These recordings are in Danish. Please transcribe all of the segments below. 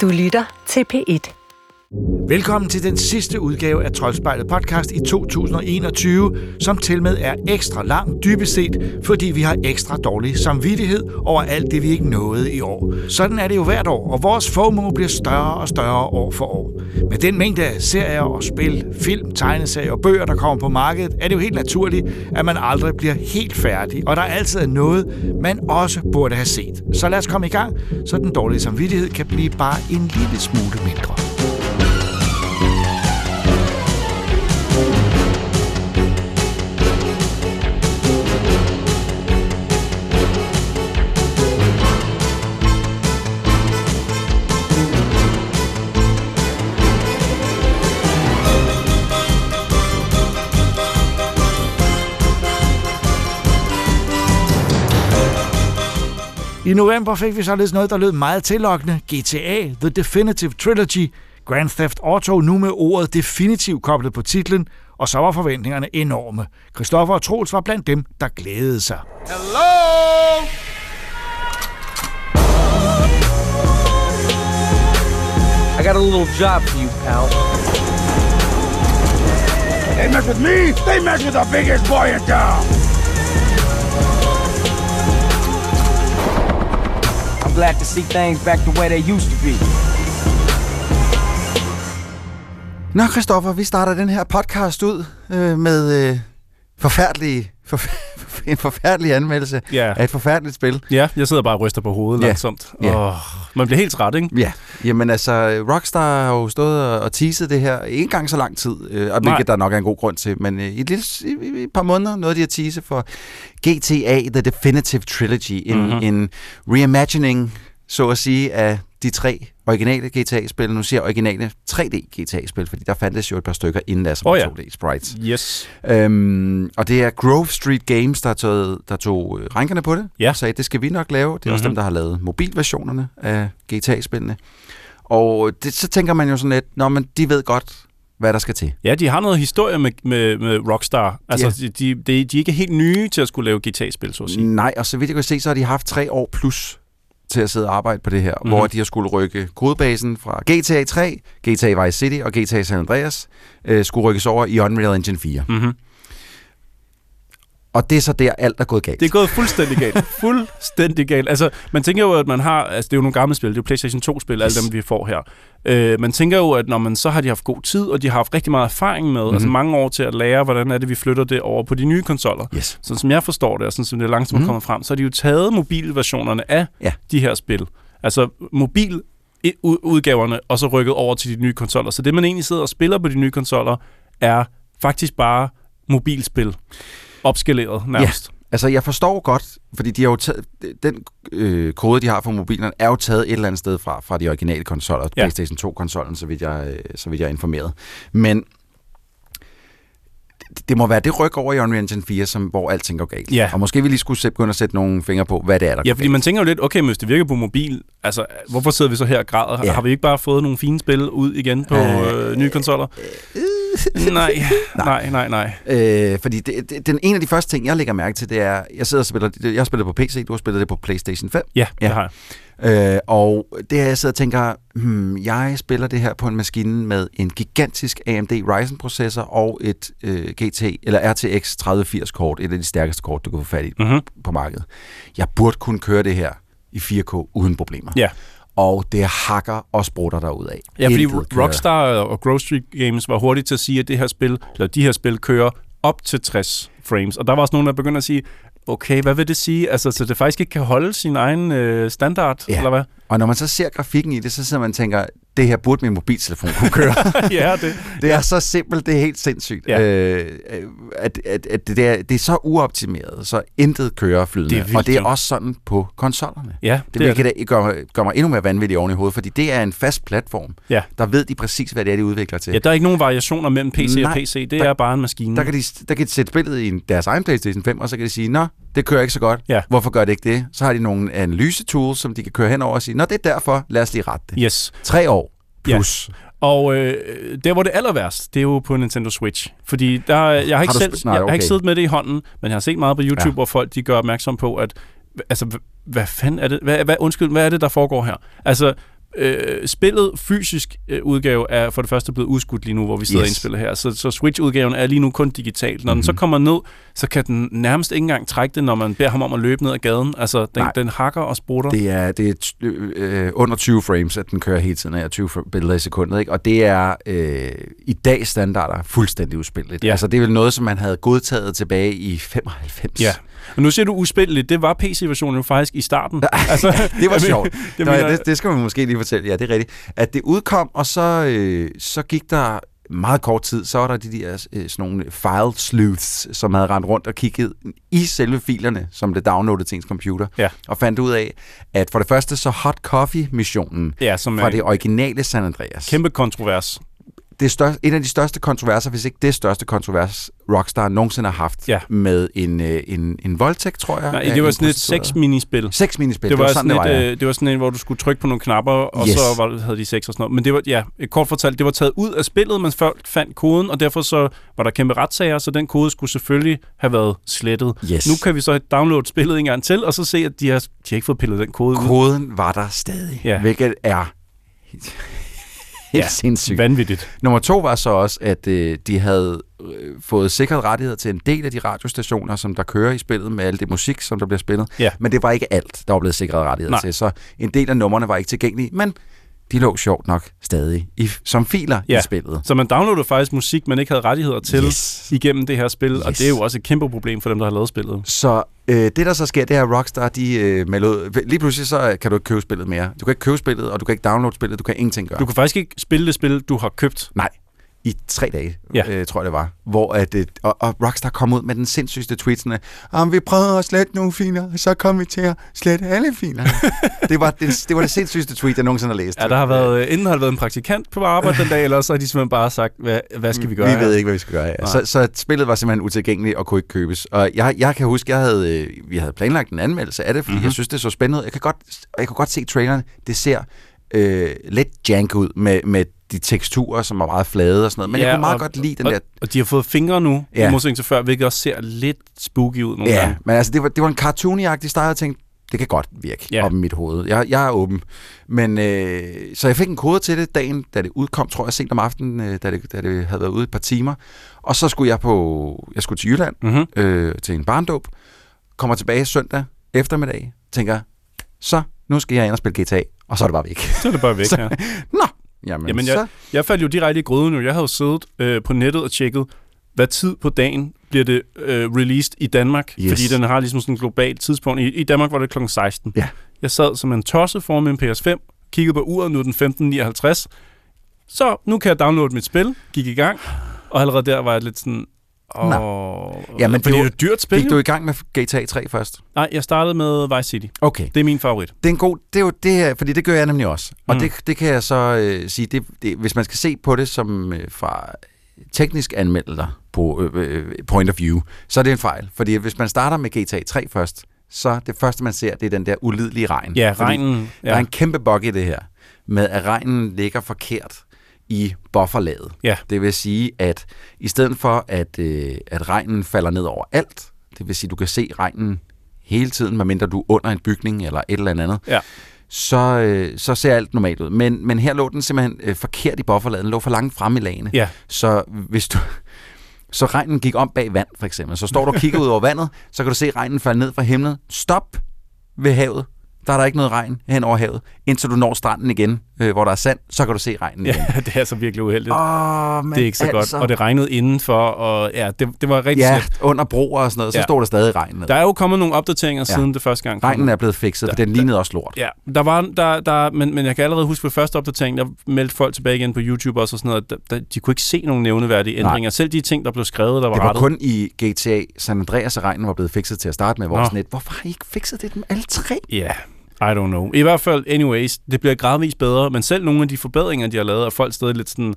Du lytter til P1. Velkommen til den sidste udgave af Troldspejlet podcast i 2021, som til med er ekstra lang dybest set, fordi vi har ekstra dårlig samvittighed over alt det, vi ikke nåede i år. Sådan er det jo hvert år, og vores FOMO bliver større og større år for år. Med den mængde af serier og spil, film, tegneserier og bøger, der kommer på markedet, er det jo helt naturligt, at man aldrig bliver helt færdig, og der altid er noget, man også burde have set. Så lad os komme i gang, så den dårlige samvittighed kan blive bare en lille smule mindre. I november fik vi således noget, der lød meget tillokkende. GTA, The Definitive Trilogy, Grand Theft Auto nu med ordet definitiv koblet på titlen, og så var forventningerne enorme. Christoffer og Troels var blandt dem, der glædede sig. Hello? I got a little job for you, pal. They mess with me, they mess with the biggest boy in town. I'm glad to see things back the way they used to be. Nå, Christoffer, vi starter den her podcast ud øh, med øh, forfærdelige, forf- en forfærdelig anmeldelse Ja. af et forfærdeligt spil. Ja, jeg sidder bare og ryster på hovedet Ja. langsomt. Ja. Åh, man bliver helt træt, ikke? Ja, jamen altså, Rockstar har jo stået og, teaset det her ikke engang så lang tid, øh, og hvilket der nok er en god grund til, men øh, i, et lille, i, i et par måneder nåede de at tease for GTA The Definitive Trilogy, en, Mhm. mm-hmm. en reimagining, så at sige, af de tre originale GTA-spil. Nu siger jeg originale 3D GTA-spil, fordi der fandtes jo et par stykker inden da som oh, ja. 2D sprites. Yes. Øhm, og det er Grove Street Games, der, tog, der tog øh, rænkerne på det, Ja. og sagde, det skal vi nok lave. Det er mm-hmm. også Mhm. dem, der har lavet mobilversionerne af GTA-spillene. Og det, så tænker man jo sådan lidt, nå, men de ved godt, hvad der skal til. Ja, de har noget historie med, med, med Rockstar. Altså, de, de, de, de er ikke helt nye til at skulle lave guitarspil, så at sige. Nej, og så vidt jeg kan se, så har de haft tre år plus til at sidde og arbejde på det her, Mhm. mm-hmm. hvor de har skulle rykke kodebasen fra GTA 3, GTA Vice City og GTA San Andreas, øh, skulle rykkes over i Unreal Engine 4. Mm-hmm. Og det er så der, alt er gået galt. Det er gået fuldstændig galt. fuldstændig galt. Altså, man tænker jo, at man har... Altså, det er jo nogle gamle spil. Det er jo PlayStation 2-spil, alle Yes. dem, vi får her. Øh, man tænker jo, at når man så har de haft god tid, og de har haft rigtig meget erfaring med, mm-hmm. altså mange år til at lære, hvordan er det, vi flytter det over på de nye konsoller. Yes. Sådan som jeg forstår det, og sådan som det langsomt mm. Mhm. kommer frem, så har de jo taget mobilversionerne af Ja. de her spil. Altså mobil udgaverne, og så rykket over til de nye konsoller. Så det, man egentlig sidder og spiller på de nye konsoller, er faktisk bare mobilspil. Opskaleret nærmest. Altså, jeg forstår godt, fordi de har jo taget, den øh, kode, de har for mobilerne, er jo taget et eller andet sted fra, fra de originale konsoller, Ja. ja. PlayStation 2-konsollen, så vidt jeg, øh, så vidt jeg er informeret. Men det, det må være det ryg over i Unreal Engine 4, som, hvor alting går galt. Ja. Og måske vi lige skulle sætte, begynde at sætte nogle fingre på, hvad det er, der Ja, fordi galt. man tænker jo lidt, okay, men hvis det virker på mobil, altså, hvorfor sidder vi så her og græder? Ja. Ja. Har vi ikke bare fået nogle fine spil ud igen på øh, Øh, nye konsoller? nej, nej, nej, nej. Øh, fordi det, det, den en af de første ting, jeg lægger mærke til, det er, jeg sidder og spiller, jeg har spillet på PC, du har spillet det på PlayStation 5. Ja, ja. Det har jeg. Øh, og det er, jeg sidder og tænker, hmm, jeg spiller det her på en maskine med en gigantisk AMD Ryzen-processor og et øh, GT, eller RTX 3080-kort, et af de stærkeste kort, du kan få fat i Mhm. på markedet. Jeg burde kunne køre det her i 4K uden problemer. Ja. Og det hakker og sprutter derud af. Ja, fordi Rockstar og Grove Street Games var hurtigt til at sige, at det her spil, eller de her spil kører op til 60 frames. Og der var også nogen, der begyndte at sige, okay, hvad vil det sige? Altså, så det faktisk ikke kan holde sin egen øh, standard, Ja. eller hvad? Og når man så ser grafikken i det, så sidder man og tænker, det her burde min mobiltelefon kunne køre. ja, det. Det er så simpelt, det er helt sindssygt. Ja. Øh, at, at, at det, er, det er så uoptimeret, så intet kører flydende. Det vildt, og det er jo. også sådan på konsollerne. Ja, Det, det, er det. Gør, gør mig endnu mere vanvittig oven i hovedet, fordi det er en fast platform. Ja. Der ved de præcis, hvad det er, de udvikler til. Ja, der er ikke nogen variationer mellem PC Nej, og PC. Det der- er bare en maskine. Der kan, de, der kan de sætte spillet i deres egen PlayStation 5, og så kan de sige, nå, det kører ikke så godt. Ja. Hvorfor gør det ikke det? Så har de nogle analysetools, som de kan køre hen over og sige, nå, det er derfor, lad os lige rette det. Yes. Tre år Ja. plus. Og øh, der, hvor det er aller værst, det er jo på Nintendo Switch. Fordi der, jeg har ikke, du selv, Nej, jeg har ikke okay. siddet med det i hånden, men jeg har set meget på YouTube, ja. Ja. hvor folk de gør opmærksom på, at altså, hvad fanden er det? Hvad, hvad, undskyld, hvad er det, der foregår her? Altså, øh, spillet fysisk øh, udgave er for det første blevet udskudt lige nu, hvor vi sidder Yes. og indspiller her. Så, så Switch-udgaven er lige nu kun digital. Når mm-hmm. den så Mhm. kommer ned, så kan den nærmest ikke engang trække det, når man beder ham om at løbe ned ad gaden. Altså, den, Nej. den hakker og sprutter. Det er, det er øh, under 20 frames, at den kører hele tiden af 20 fr- billeder i sekundet. Ikke? Og det er øh, i dag standarder fuldstændig uspilligt. Ja. Altså, det er vel noget, som man havde godtaget tilbage i 95. Ja. Og nu siger du uspilleligt. Det var PC-versionen jo faktisk i starten. altså, Det var sjovt. mener- Nå, ja, mener- det, det skal man måske lige fortælle. Ja, det er rigtigt. At det udkom, og så, øh, så gik der meget kort tid, så var der de der øh, sådan nogle file sleuths, som havde rendt rundt og kigget i selve filerne, som blev downloadet til ens computer, Ja. og fandt ud af, at for det første så Hot Coffee-missionen Ja, som fra det originale San Andreas, kæmpe kontrovers. Det er største, en af de største kontroverser, hvis ikke det største kontrovers, Rockstar nogensinde har haft Ja. med en, øh, en, en voldtægt, tror jeg. Nej, det var sådan et prostitueret. sex-minispil. Seks minispil. Det var, sådan, sådan det var, et, ja. øh, det var sådan en, hvor du skulle trykke på nogle knapper, og Yes. så var, havde de sex og sådan noget. Men det var, ja, kort fortalt, det var taget ud af spillet, men folk fandt koden, og derfor så var der kæmpe retssager, så den kode skulle selvfølgelig have været slettet. Yes. Nu kan vi så downloade spillet en gang til, og så se, at de har, de har ikke fået pillet den kode ud. Koden var der stadig, Ja. hvilket er helt Ja, sindssygt. Vanvittigt. Nummer to var så også, at øh, de havde øh, fået sikret rettigheder til en del af de radiostationer, som der kører i spillet med alt det musik, som der bliver spillet. Ja. Men det var ikke alt, der var blevet sikret rettigheder Nej. til. Så en del af numrene var ikke tilgængelige, men de lå sjovt nok stadig i, som filer Ja. i spillet. Så man downloadede faktisk musik, man ikke havde rettigheder til Yes. igennem det her spil, og Yes. det er jo også et kæmpe problem for dem, der har lavet spillet. Så øh, det, der så sker, det er, at Rockstar, de øh, melder. Lige pludselig, så øh, kan du ikke købe spillet mere. Du kan ikke købe spillet, og du kan ikke downloade spillet. Du kan ingenting gøre. Du kan faktisk ikke spille det spil, du har købt. Nej, i tre dage, Ja. ja. øh, tror jeg det var. Hvor at, øh, og, og Rockstar kom ud med den sindssygste tweet, sådan, om vi prøvede at slette nogle filer, så kom vi til at slette alle filerne. det, var det, det var det sindssygste tweet, jeg nogensinde har læst. Ja, der har været, øh, enten har der været en praktikant på arbejde den dag, eller så har de simpelthen bare sagt, hvad, hvad skal vi gøre Vi her? ved ikke, hvad vi skal gøre. Ja. Så, så spillet var simpelthen utilgængeligt og kunne ikke købes. Og jeg, jeg kan huske, jeg havde, øh, vi havde planlagt en anmeldelse af det, fordi Mhm. mm-hmm. jeg synes, det så spændende ud. Jeg kan godt, jeg kunne godt se trailerne. Det ser øh, lidt jank ud med, med de teksturer, som er meget flade og sådan noget. Men ja, jeg kunne meget og- godt lide den og, der Og de har fået fingre nu, ja. I modsætning til før, hvilket også ser lidt spooky ud nogle Ja, gange. men altså, det var, det var en cartoony-agtig style, jeg tænkte, det kan godt virke ja. op i mit hoved. Jeg, jeg er åben. Men, øh, så jeg fik en kode til det dagen, da det udkom, tror jeg, sent om aftenen, øh, da, det, da det havde været ude et par timer. Og så skulle jeg på, jeg skulle til Jylland Mm-hmm. øh, til en barndåb. Kommer tilbage søndag eftermiddag. Tænker, så nu skal jeg ind og spille GTA. Og så er det bare væk. Så er det bare væk, Så- ja. Nå, jamen, Jamen, så... Jeg faldt jo direkte i gryden jo. Jeg havde jo siddet øh, på nettet og tjekket, hvad tid på dagen bliver det øh, released i Danmark. Yes. Fordi den har ligesom sådan et globalt tidspunkt. I, I Danmark var det kl. 16. Ja. Jeg sad som en tosse foran min PS5, kiggede på uret, nu er den 15.59. Så nu kan jeg downloade mit spil, gik i gang, og allerede der var jeg lidt sådan... Åh, Ja, men fordi det det var- er et dyrt spil. Gik du i gang med GTA 3 først? Nej, jeg startede med Vice City. Okay. Det er min favorit. det er en god, det er jo det her, fordi det gør jeg nemlig også. Og Mm. det, det kan jeg så øh, sige, det, det, hvis man skal se på det som øh, fra teknisk anmelder på øh, øh, point of view, så er det en fejl. Fordi hvis man starter med GTA 3 først, så det første man ser, det er den der ulidelige regn. Ja, regnen. Der er Ja. en kæmpe bug i det her, med at regnen ligger forkert i bufferlaget. Ja. Det vil sige, at i stedet for, at, øh, at regnen falder ned over alt, det vil sige, at du kan se regnen hele tiden, medmindre du er under en bygning eller et eller andet, Ja. så, øh, så ser alt normalt ud. Men, men her lå den simpelthen øh, forkert i bufferlaget. Den lå for langt frem i lagene. Ja. Så hvis du... Så regnen gik om bag vand, for eksempel. Så står du og kigger ud over vandet, så kan du se regnen falde ned fra himlen. Stop ved havet. Der er der ikke noget regn hen over havet. Indtil du når stranden igen, øh, hvor der er sand, så kan du se regnen igen. ja, det er så virkelig uheldigt. Men det er ikke så altså, godt. Og det regnede indenfor, og ja, det, det var rigtig Ja, slemt. under broer og sådan noget, så Ja. stod der stadig regn ned. Der er jo kommet nogle opdateringer Ja. siden det første gang. Regnen er blevet fikset, for Der- den lignede også lort. Ja, der var, der, der, men, men jeg kan allerede huske ved første opdatering, der meldte folk tilbage igen på YouTube også og sådan noget, der, der, de kunne ikke se nogen nævneværdige Nej. ændringer. Selv de ting, der blev skrevet, der var, Det var rettet. kun i GTA San Andreas, at regnen var blevet fikset til at starte med, hvor. Nå. sådan et, hvorfor har I ikke fikset det dem alle tre? Ja, I don't know. I hvert fald, anyways, det bliver gradvist bedre, men selv nogle af de forbedringer, de har lavet, er folk stadig lidt sådan,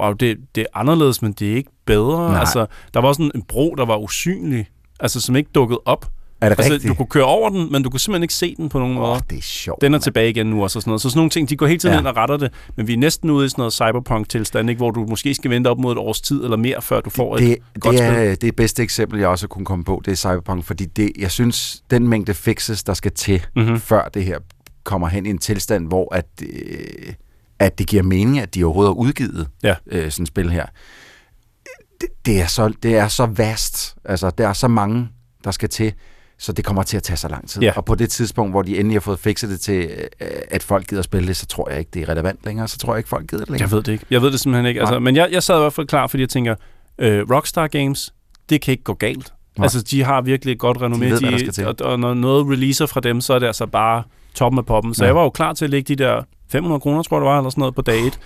wow, det, det er anderledes, men det er ikke bedre. Nej. Altså, der var sådan en bro, der var usynlig, altså som ikke dukkede op. Er det Altså, rigtigt? du kunne køre over den, men du kunne simpelthen ikke se den på nogen måde. Det er sjovt. Den er mand. tilbage igen nu også og sådan noget. Så sådan nogle ting, de går hele tiden Ja. ind og retter det, men vi er næsten ude i sådan noget cyberpunk-tilstand, ikke? hvor du måske skal vente op mod et års tid eller mere, før du får det, et godt det spil. er det bedste eksempel, jeg også kunne komme på, det er Cyberpunk, fordi det, jeg synes, den mængde fixes, der skal til, Mhm. mm-hmm. før det her kommer hen i en tilstand, hvor at, øh, at det giver mening, at de overhovedet har udgivet Ja. øh, sådan et spil her. Det, det, er så, det er så vast. Altså, der er så mange, der skal til, så det kommer til at tage så lang tid. Ja. Og på det tidspunkt, hvor de endelig har fået fikset det til, øh, at folk gider spille det, så tror jeg ikke, det er relevant længere. Så tror jeg ikke, folk gider det længere. Jeg ved det ikke. Jeg ved det simpelthen ikke. Altså, Nej. men jeg, jeg sad i hvert fald klar, fordi jeg tænker, øh, Rockstar Games, det kan ikke gå galt. Nej. Altså, de har virkelig et godt renommé. ved, hvad der skal til. og, og når noget releaser fra dem, så er det altså bare toppen af poppen. Så Ja. jeg var jo klar til at lægge de der 500 kroner, tror jeg det var, eller sådan noget på dag 1.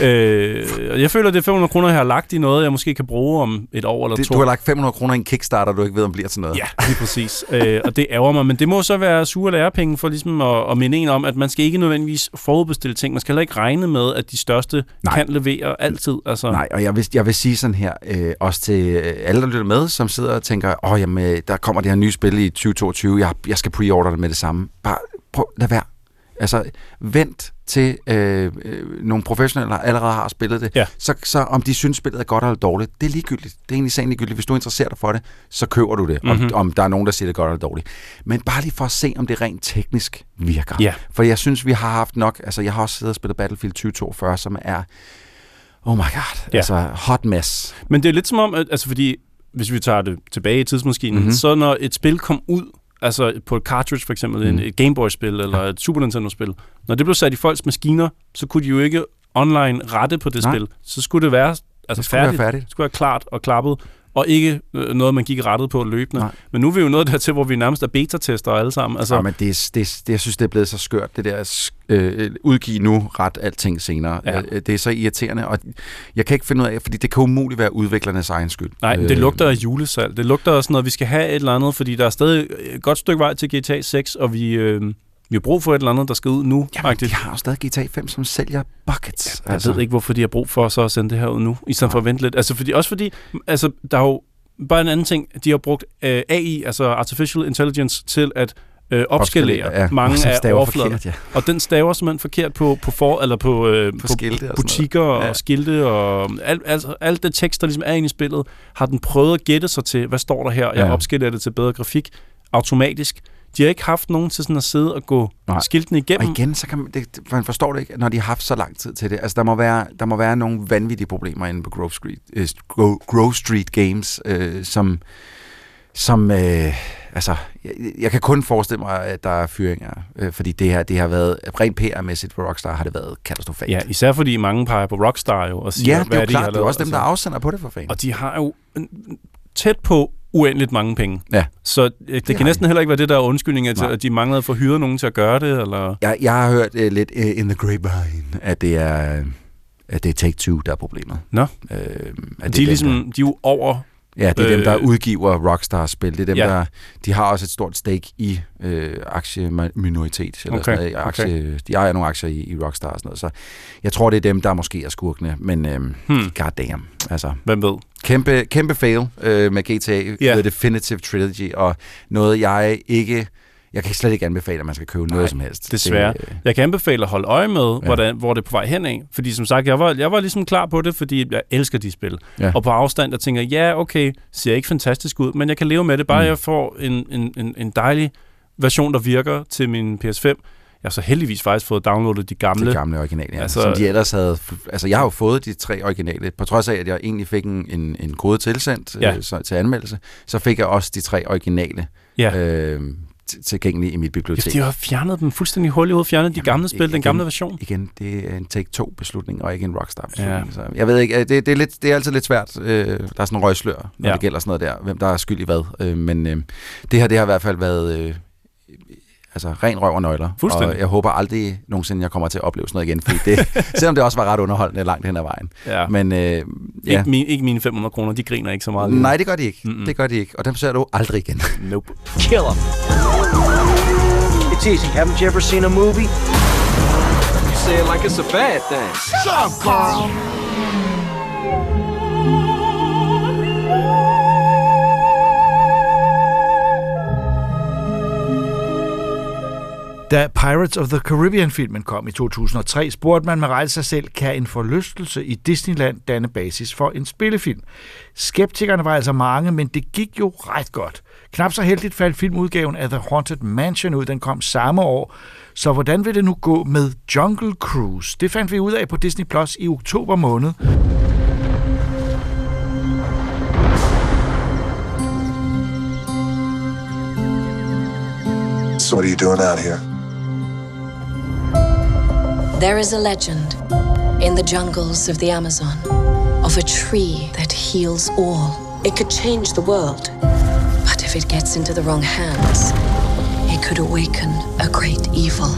Øh, jeg føler, at det er 500 kroner, jeg har lagt i noget, jeg måske kan bruge om et år eller Det, to. du har lagt 500 kroner i en Kickstarter, du ikke ved, om bliver til noget. Ja, lige præcis. øh, og det ærger mig. Men det må så være sure lærepenge for ligesom at, at minde en om, at man skal ikke nødvendigvis forudbestille ting. Man skal heller ikke regne med, at de største Nej. kan levere altid. Altså, Nej, og jeg vil, jeg vil sige sådan her, øh, også til øh, alle, der lytter med, som sidder og tænker, åh, jamen, øh, der kommer det her nye spil i 2022, jeg, jeg skal preorder det med det samme. Bare prøv, lad være. Altså, vent til øh, øh, nogle professionelle der allerede har spillet det. Ja. Så, så om de synes, spillet er godt eller dårligt, det er ligegyldigt. Det er egentlig sagen ligegyldigt. Hvis du interesserer dig for det, så køber du det, mm-hmm. Mhm. om, om der er nogen, der siger, det er godt eller dårligt. Men bare lige for at se, om det rent teknisk virker. Ja. For jeg synes, vi har haft nok... Altså, jeg har også siddet og spillet Battlefield 2042, som er... Oh my god. Ja. Altså, hot mess. Men det er lidt som om, at, altså fordi, hvis vi tager det tilbage i tidsmaskinen, Mhm. mm-hmm. så når et spil kom ud, altså på et cartridge for eksempel, mm. et Gameboy-spil eller et Super Nintendo-spil, når det blev sat i folks maskiner, så kunne de jo ikke online rette på det Nej. spil. Så skulle det være altså Det skulle være færdigt. færdigt. Det skulle være klart og klappet, og ikke øh, noget, man gik rettet på løbende. Nej. Men nu er vi jo nået dertil, hvor vi nærmest er beta-tester alle sammen. Altså, Så. Ja, men det, det, det, jeg synes, det er blevet så skørt, det der øh, udgive nu, ret alting senere. Ja. Øh, Det er så irriterende, og jeg kan ikke finde ud af, fordi det kan umuligt være udviklernes egen skyld. Nej, det Øh, lugter af julesalg. Det lugter sådan noget, vi skal have et eller andet, fordi der er stadig et godt stykke vej til GTA 6, og vi, øh, vi har brug for et eller andet, der skal ud nu. Jamen, faktisk. de har jo stadig GTA 5, som sælger buckets. Jeg altså. ved ikke, hvorfor de har brug for så at sende det her ud nu, i stedet for at vente lidt. Altså, fordi, også fordi, altså, der er jo bare en anden ting, de har brugt øh, AI, altså Artificial Intelligence, til at øh, opskalere ja. mange af staver overflader. forkert, ja. Og den staver simpelthen forkert på, på, for, eller på, øh, på, skilte og butikker og Ja. ja. skilte og alt, altså, alt det tekst, der ligesom er inde i spillet, har den prøvet at gætte sig til, hvad står der her, jeg Ja. opskalerer det til bedre grafik automatisk. De har ikke haft nogen til sådan at sidde og gå Nej. skiltene igennem. Og igen, så kan man, det, man forstår det ikke, når de har haft så lang tid til det. Altså, der må være, der må være nogle vanvittige problemer inde på Grove Street, øh, Grove, Street Games, øh, som, som øh, altså, jeg, jeg kan kun forestille mig, at der er fyringer, øh, fordi det her, det har været, rent PR-mæssigt for Rockstar har det været katastrofalt. Ja, især fordi mange peger på Rockstar jo og siger, ja det hvad er jo de har klart, det er også dem, der altså. afsender på det for fanden. Og de har jo tæt på uendeligt mange penge. Ja. Så øh, det, det kan næsten heller ikke være det, der er undskyldningen til, at de manglede at få hyret nogen til at gøre det, eller... Jeg, jeg har hørt uh, lidt uh, in the grapevine, at det er, at det er Take-Two, der er problemet. Nå. Øh, at De det er, ligesom, der- de er jo over... Ja, det er øh, dem, der Øh, udgiver Rockstar-spil. Det er dem, ja. der... De har også et stort stake i øh, aktieminoritet. Eller Okay, sådan noget. Aktie, De ejer nogle aktier i, i Rockstar og sådan noget. Så jeg tror, det er dem, der måske er skurkene. Men øhm, Hmm. goddamn. Altså, Hvem ved? kæmpe, kæmpe fail øh, med GTA Ja. The Definitive Trilogy. Og noget, jeg ikke... Jeg kan slet ikke anbefale, at man skal købe noget som helst. desværre. Det, øh, Jeg kan anbefale at holde øje med, Ja. hvordan, hvor det er på vej hen af. Fordi som sagt, jeg var, jeg var ligesom klar på det, fordi jeg elsker de spil. Ja. Og på afstand, der tænker ja, okay, ser ikke fantastisk ud, men jeg kan leve med det. Bare Mm. jeg får en, en, en, en dejlig version, der virker til min PS5. Jeg har så heldigvis faktisk fået downloadet de gamle. de gamle originale, ja. altså, som de ellers havde... Altså, jeg har jo fået de tre originale, på trods af, at jeg egentlig fik en, en, en kode tilsendt Ja. øh, så, til anmeldelse, så fik jeg også de tre originale Ja. øh, tilgængelige i mit Ja, bibliotek. de har fjernet dem fuldstændig hul i hovedet, fjernet de Jamen, gamle spil, den igen- gamle version. Igen, det er en Take-Two-beslutning, og ikke en Rockstar-beslutning. Ja. Så jeg ved ikke, øh, det, det, er lidt, det er altid lidt svært. Øh, der er sådan en røgslør, når Ja. det gælder sådan noget der, hvem der er skyld i hvad. Øh, men øh, det her, det har i hvert fald været... Øh, Altså ren røv og nøgler. Fuldstændig. Og jeg håber aldrig nogensinde, jeg kommer til at opleve sådan noget igen. Fordi det, selvom det også var ret underholdende langt hen ad vejen. Ja. Men øh, ja. Ikke, min, ikke mine 500 kroner, de griner ikke så meget. lige. Nej, det gør de ikke. Mm-mm. Det gør de ikke. Og dem ser du aldrig igen. Nope. Kill him. It's easy. Haven't you ever seen a movie? You say it like it's a bad thing. Shut up, Carl! Da Pirates of the Caribbean-filmen kom i 2003, spurgte man med rette sig selv, kan en forlystelse i Disneyland danne basis for en spillefilm? Skeptikerne var altså mange, men det gik jo ret godt. Knap så heldigt faldt filmudgaven af The Haunted Mansion ud, den kom samme år. Så hvordan vil det nu gå med Jungle Cruise? Det fandt vi ud af på Disney Plus i oktober måned. So what are you doing out here? There is a legend in the jungles of the Amazon of a tree that heals all. It could change the world, but if it gets into the wrong hands, it could awaken a great evil.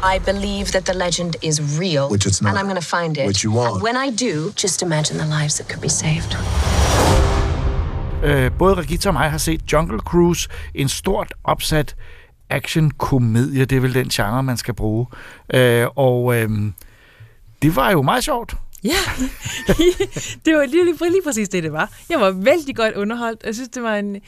I believe that the legend is real. Which it's not. And I'm going to find it. Which you won't. And when I do, just imagine the lives that could be saved. Øh, både Regita og mig har set Jungle Cruise, en stort opsat action-komedie. Det er vel den genre, man skal bruge. Øh, og øh, det var jo meget sjovt. Ja, det var lige, lige, lige præcis det, det var. Jeg var vældig godt underholdt. Jeg synes, det var en,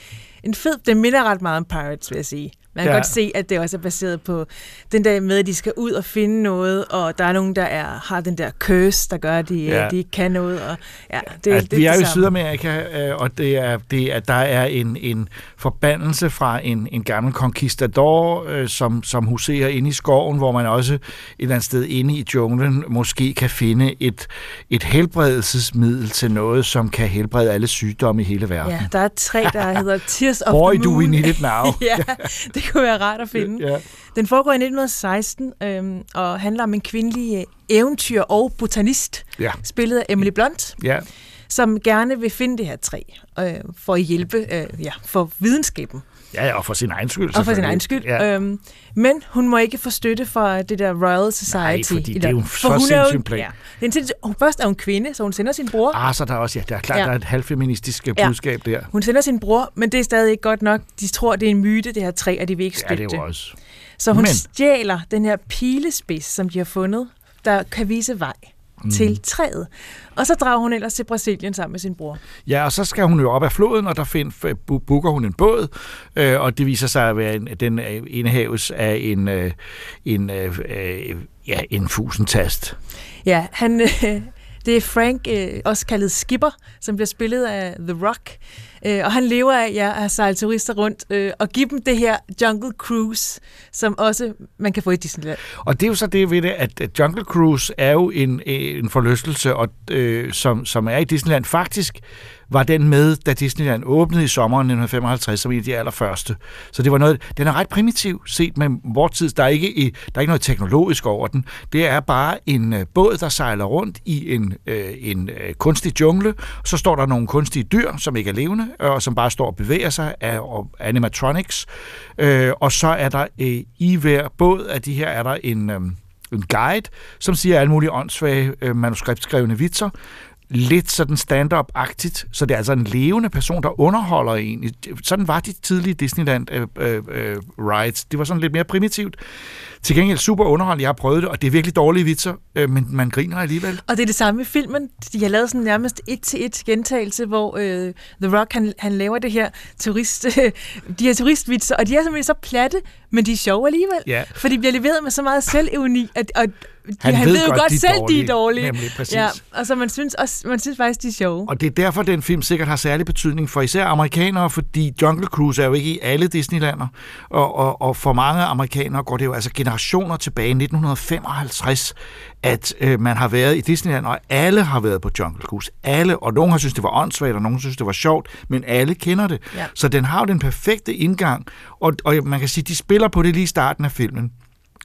en fed... Det minder ret meget om Pirates, vil jeg sige. Man kan Ja. godt se, at det også er baseret på den der med, at de skal ud og finde noget, og der er nogen, der er, har den der curse, der gør, at de, Ja. de ikke kan noget. Og, ja, det, at det, vi er jo i. Sydamerika, øh, og det er, det er, der er en, en forbandelse fra en, en gammel conquistador, øh, som, som huserer inde i skoven, hvor man også et eller andet sted inde i junglen måske kan finde et, et helbredelsesmiddel til noget, som kan helbrede alle sygdomme i hele verden. Ja, der er tre, der hedder Tears of Boy, the do Moon. we need it now. ja, det kunne være rart at finde. Ja. Den foregår i 1916 øhm, og handler om en kvindelig øh, eventyr og botanist, Ja. spillet af Emily Blunt, Ja. som gerne vil finde det her træ øh, for at hjælpe øh, ja, for videnskaben ja, og for sin egen skyld. og for sin egen skyld. Ja. Øhm, men hun må ikke få støtte fra det der Royal Society. fordi det Eller- er jo for så hun er jo- sindssyg plan. Ja, det er en sindssyg, hun, først er hun kvinde, så hun sender sin bror. Ah, så der er også, ja, der er klart, ja. Ja. der er et halvfeministisk ja. Ja. budskab der. Hun sender sin bror, men det er stadig ikke godt nok. De tror, det er en myte, det her træ, og de vil ikke Ja, støtte det er jo også. Så hun Men... stjæler den her pilespids, som de har fundet, der kan vise vej mm. til træet. Og så drager hun ellers til Brasilien sammen med sin bror. Ja, og så skal hun jo op af floden, og der find, booker hun en båd, øh, og det viser sig at være en, den indehaves af en, øh, en, øh, øh, ja, en fusentast. Ja, han, øh, det er Frank, øh, også kaldet Skipper, som bliver spillet af The Rock. Øh, og han lever af ja, at sejle turister rundt øh, og give dem det her Jungle Cruise, som også man kan få i Disneyland. Og det er jo så det ved det, at Jungle Cruise er jo en, øh, en forlystelse, og, øh, som, som er i Disneyland. Faktisk var den med, da Disneyland åbnede i sommeren 1955, som en af de allerførste. Så det var noget, den er ret primitiv set med vores tid. Der er ikke, i, der er ikke noget teknologisk over den. Det er bare en øh, båd, der sejler rundt i en, øh, en øh, kunstig jungle. Så står der nogle kunstige dyr, som ikke er levende, øh, og som bare står og bevæger sig af og animatronics. Øh, og så er der øh, i hver båd af de her, er der en... Øh, en guide, som siger alle mulige åndssvage øh, manuskriptskrevne vitser. Lidt sådan stand-up-agtigt, så det er altså en levende person, der underholder en. Sådan var de tidlige Disneyland øh, øh, øh, rides. Det var sådan lidt mere primitivt. Til gengæld super underholdende. Jeg har prøvet det, og det er virkelig dårlige vitser, øh, men man griner alligevel. Og det er det samme i filmen. De har lavet sådan nærmest et til et gentagelse, hvor øh, The Rock han, han laver det her turist, de her turistvitser, og de er simpelthen så platte, men de er sjove alligevel. Ja. For de bliver leveret med så meget selvevni, at, og de, Han han, ved ved jo godt, godt, de selv, de dårlige. er dårlige. Nemlig, præcis. Ja, og så man synes, også, man synes faktisk, de er sjove. Og det er derfor, den film sikkert har særlig betydning for især amerikanere, fordi Jungle Cruise er jo ikke i alle Disneylander, og, og, og for mange amerikanere går det jo altså generationer tilbage i 1955, at øh, man har været i Disneyland, og alle har været på Jungle Cruise. Alle, og nogen har synes det var åndssvagt, og nogen synes det var sjovt, men alle kender det. Ja. Så den har jo den perfekte indgang, og, og man kan sige, de spiller på det lige i starten af filmen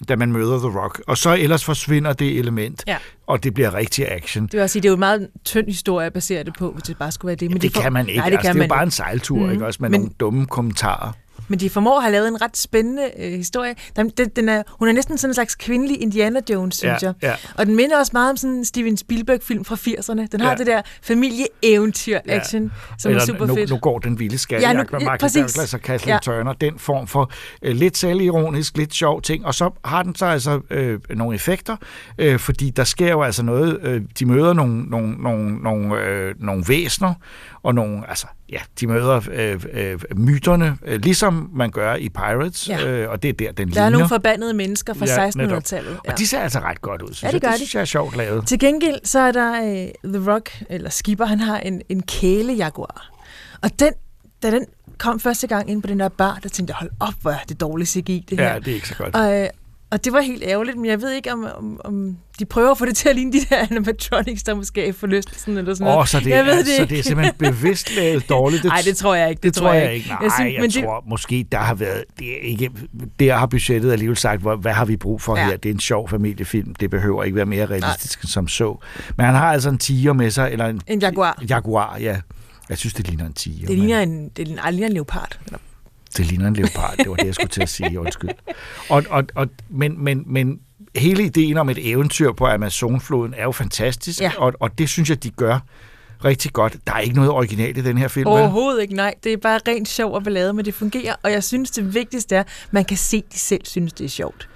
da man møder The Rock. Og så ellers forsvinder det element, Ja. og det bliver rigtig action. Det vil sige, det er jo en meget tynd historie at basere det på, hvis det bare skulle være det. Men Men det, de for- kan man ikke. Nej, det altså, kan det er man jo bare ikke. en sejltur, Mhm. mm. ikke også, med Men- nogle dumme kommentarer. Men de formår at have lavet en ret spændende øh, historie. Den, den, den er, hun er næsten sådan en slags kvindelig Indiana Jones, synes Ja, jeg. ja. Og den minder også meget om sådan en Steven Spielberg-film fra 80'erne. Den har Ja. det der familie-eventyr-action, som Eller er super nu, fedt. nu går den vilde skattejagt Ja, ja, nu- med ja, Michael præcis. Douglas og Kathleen Ja. ja. Turner. Den form for øh, lidt selvironisk, lidt sjov ting. Og så har den så altså øh, nogle effekter, øh, fordi der sker jo altså noget. Øh, de møder nogle, nogle, nogle, nogle, øh, nogle væsner, og nogle, altså ja, de møder øh, øh, myterne, øh, ligesom man gør i Pirates, Ja. øh, og det er der, den Der ligner. er nogle forbandede mennesker fra Ja, 1600-tallet. Og de ser altså ret godt ud, synes Ja, det jeg. det de. synes jeg er sjovt lavet. Til gengæld, så er der øh, The Rock, eller Skipper, han har en, en kælejaguar. Og den, da den kom første gang ind på den der bar, der tænkte jeg, hold op, hvor er det dårligt CGI, det her. Ja, det er ikke så godt. Og, øh, og det var helt ærgerligt, men jeg ved ikke, om, om, om de prøver at få det til at ligne de der animatronics, der måske er forlystelsen eller sådan Åh, noget. så det, jeg er, ved det så det er simpelthen bevidst lavet dårligt. Nej, det tror jeg ikke. Det, det tror jeg ikke. Nej, jeg, synes- jeg men det- tror måske, der har været... Det er ikke, der har budgettet alligevel sagt, hvor, hvad har vi brug for Ja. her? Det er en sjov familiefilm. Det behøver ikke være mere realistisk som så. Men han har altså en tiger med sig, eller en, En jaguar. jaguar, ja. Jeg synes, det ligner en tiger. Det men- ligner en, det ligner, ej, det ligner en leopard. Det ligner en leopard, det var det, jeg skulle til at sige, undskyld. Og, og, og, men, men, men hele ideen om et eventyr på Amazonfloden er jo fantastisk, Ja. og, og det synes jeg, de gør rigtig godt. Der er ikke noget originalt i den her film, vel? Overhovedet ikke, nej. Det er bare rent sjov og ballade, men det fungerer. Og jeg synes, det vigtigste er, at man kan se, at de selv synes, det er sjovt.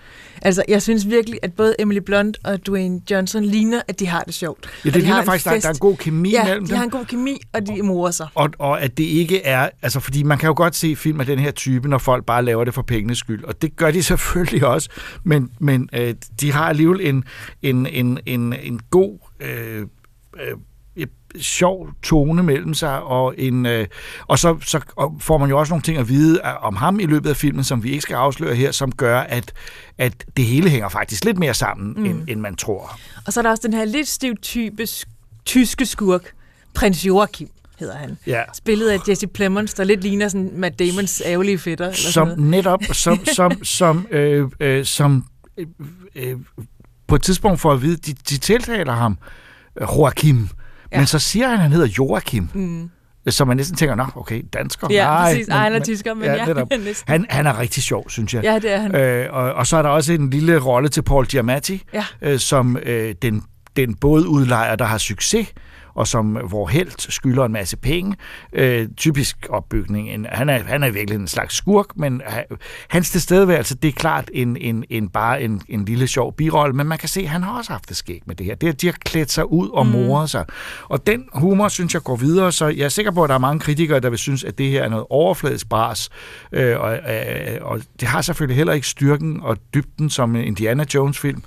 Altså, jeg synes virkelig, at både Emily Blunt og Dwayne Johnson ligner, at de har det sjovt. Ja, det de har ligner faktisk, der, fest. der er en god kemi Ja, mellem de dem. har en god kemi, og de morer sig. Og, og at det ikke er, altså fordi man kan jo godt se film af den her type, når folk bare laver det for pengenes skyld, og det gør de selvfølgelig også, men, men øh, de har alligevel en, en, en, en, en god, øh, øh, sjov tone mellem sig, og, en, øh, og så, så og får man jo også nogle ting at vide af- om ham i løbet af filmen, som vi ikke skal afsløre her, som gør, at, at det hele hænger faktisk lidt mere sammen, mm. end, end man tror. Og så er der også den her lidt stiv type sk- tyske skurk, prins Joachim hedder han. Ja. Spillet af Jesse Plemons, der lidt ligner sådan Matt Damons ærgerlige fætter. Eller som sådan noget. netop som som som øh, øh, som øh, øh, på et tidspunkt får at vide, de, de tiltaler ham øh, Joachim, ja. men så siger han, at han hedder Joachim. Mm. Så man næsten tænker, nå, okay, dansker. Ja, Nej, præcis. Ej, han er tysker, men ja, netop. næsten. han, han er rigtig sjov, synes jeg. Ja, det er han. Øh, og, og så er der også en lille rolle til Paul Giamatti, Ja. øh, som øh, den, den bådudlejer, der har succes, og som hvor helt skylder en masse penge. Øh, typisk opbygning. En, han, er, han er virkelig en slags skurk, men ha- hans tilstedeværelse, det er klart en, en, en bare en, en lille sjov birolle, men man kan se, at han har også haft det skæg med det her. Det, de har klædt sig ud og Mm. moret sig. Og den humor, synes jeg, går videre, så jeg er sikker på, at der er mange kritikere, der vil synes, at det her er noget overfladisk bras, øh, og, øh, og det har selvfølgelig heller ikke styrken og dybden som en Indiana Jones-film,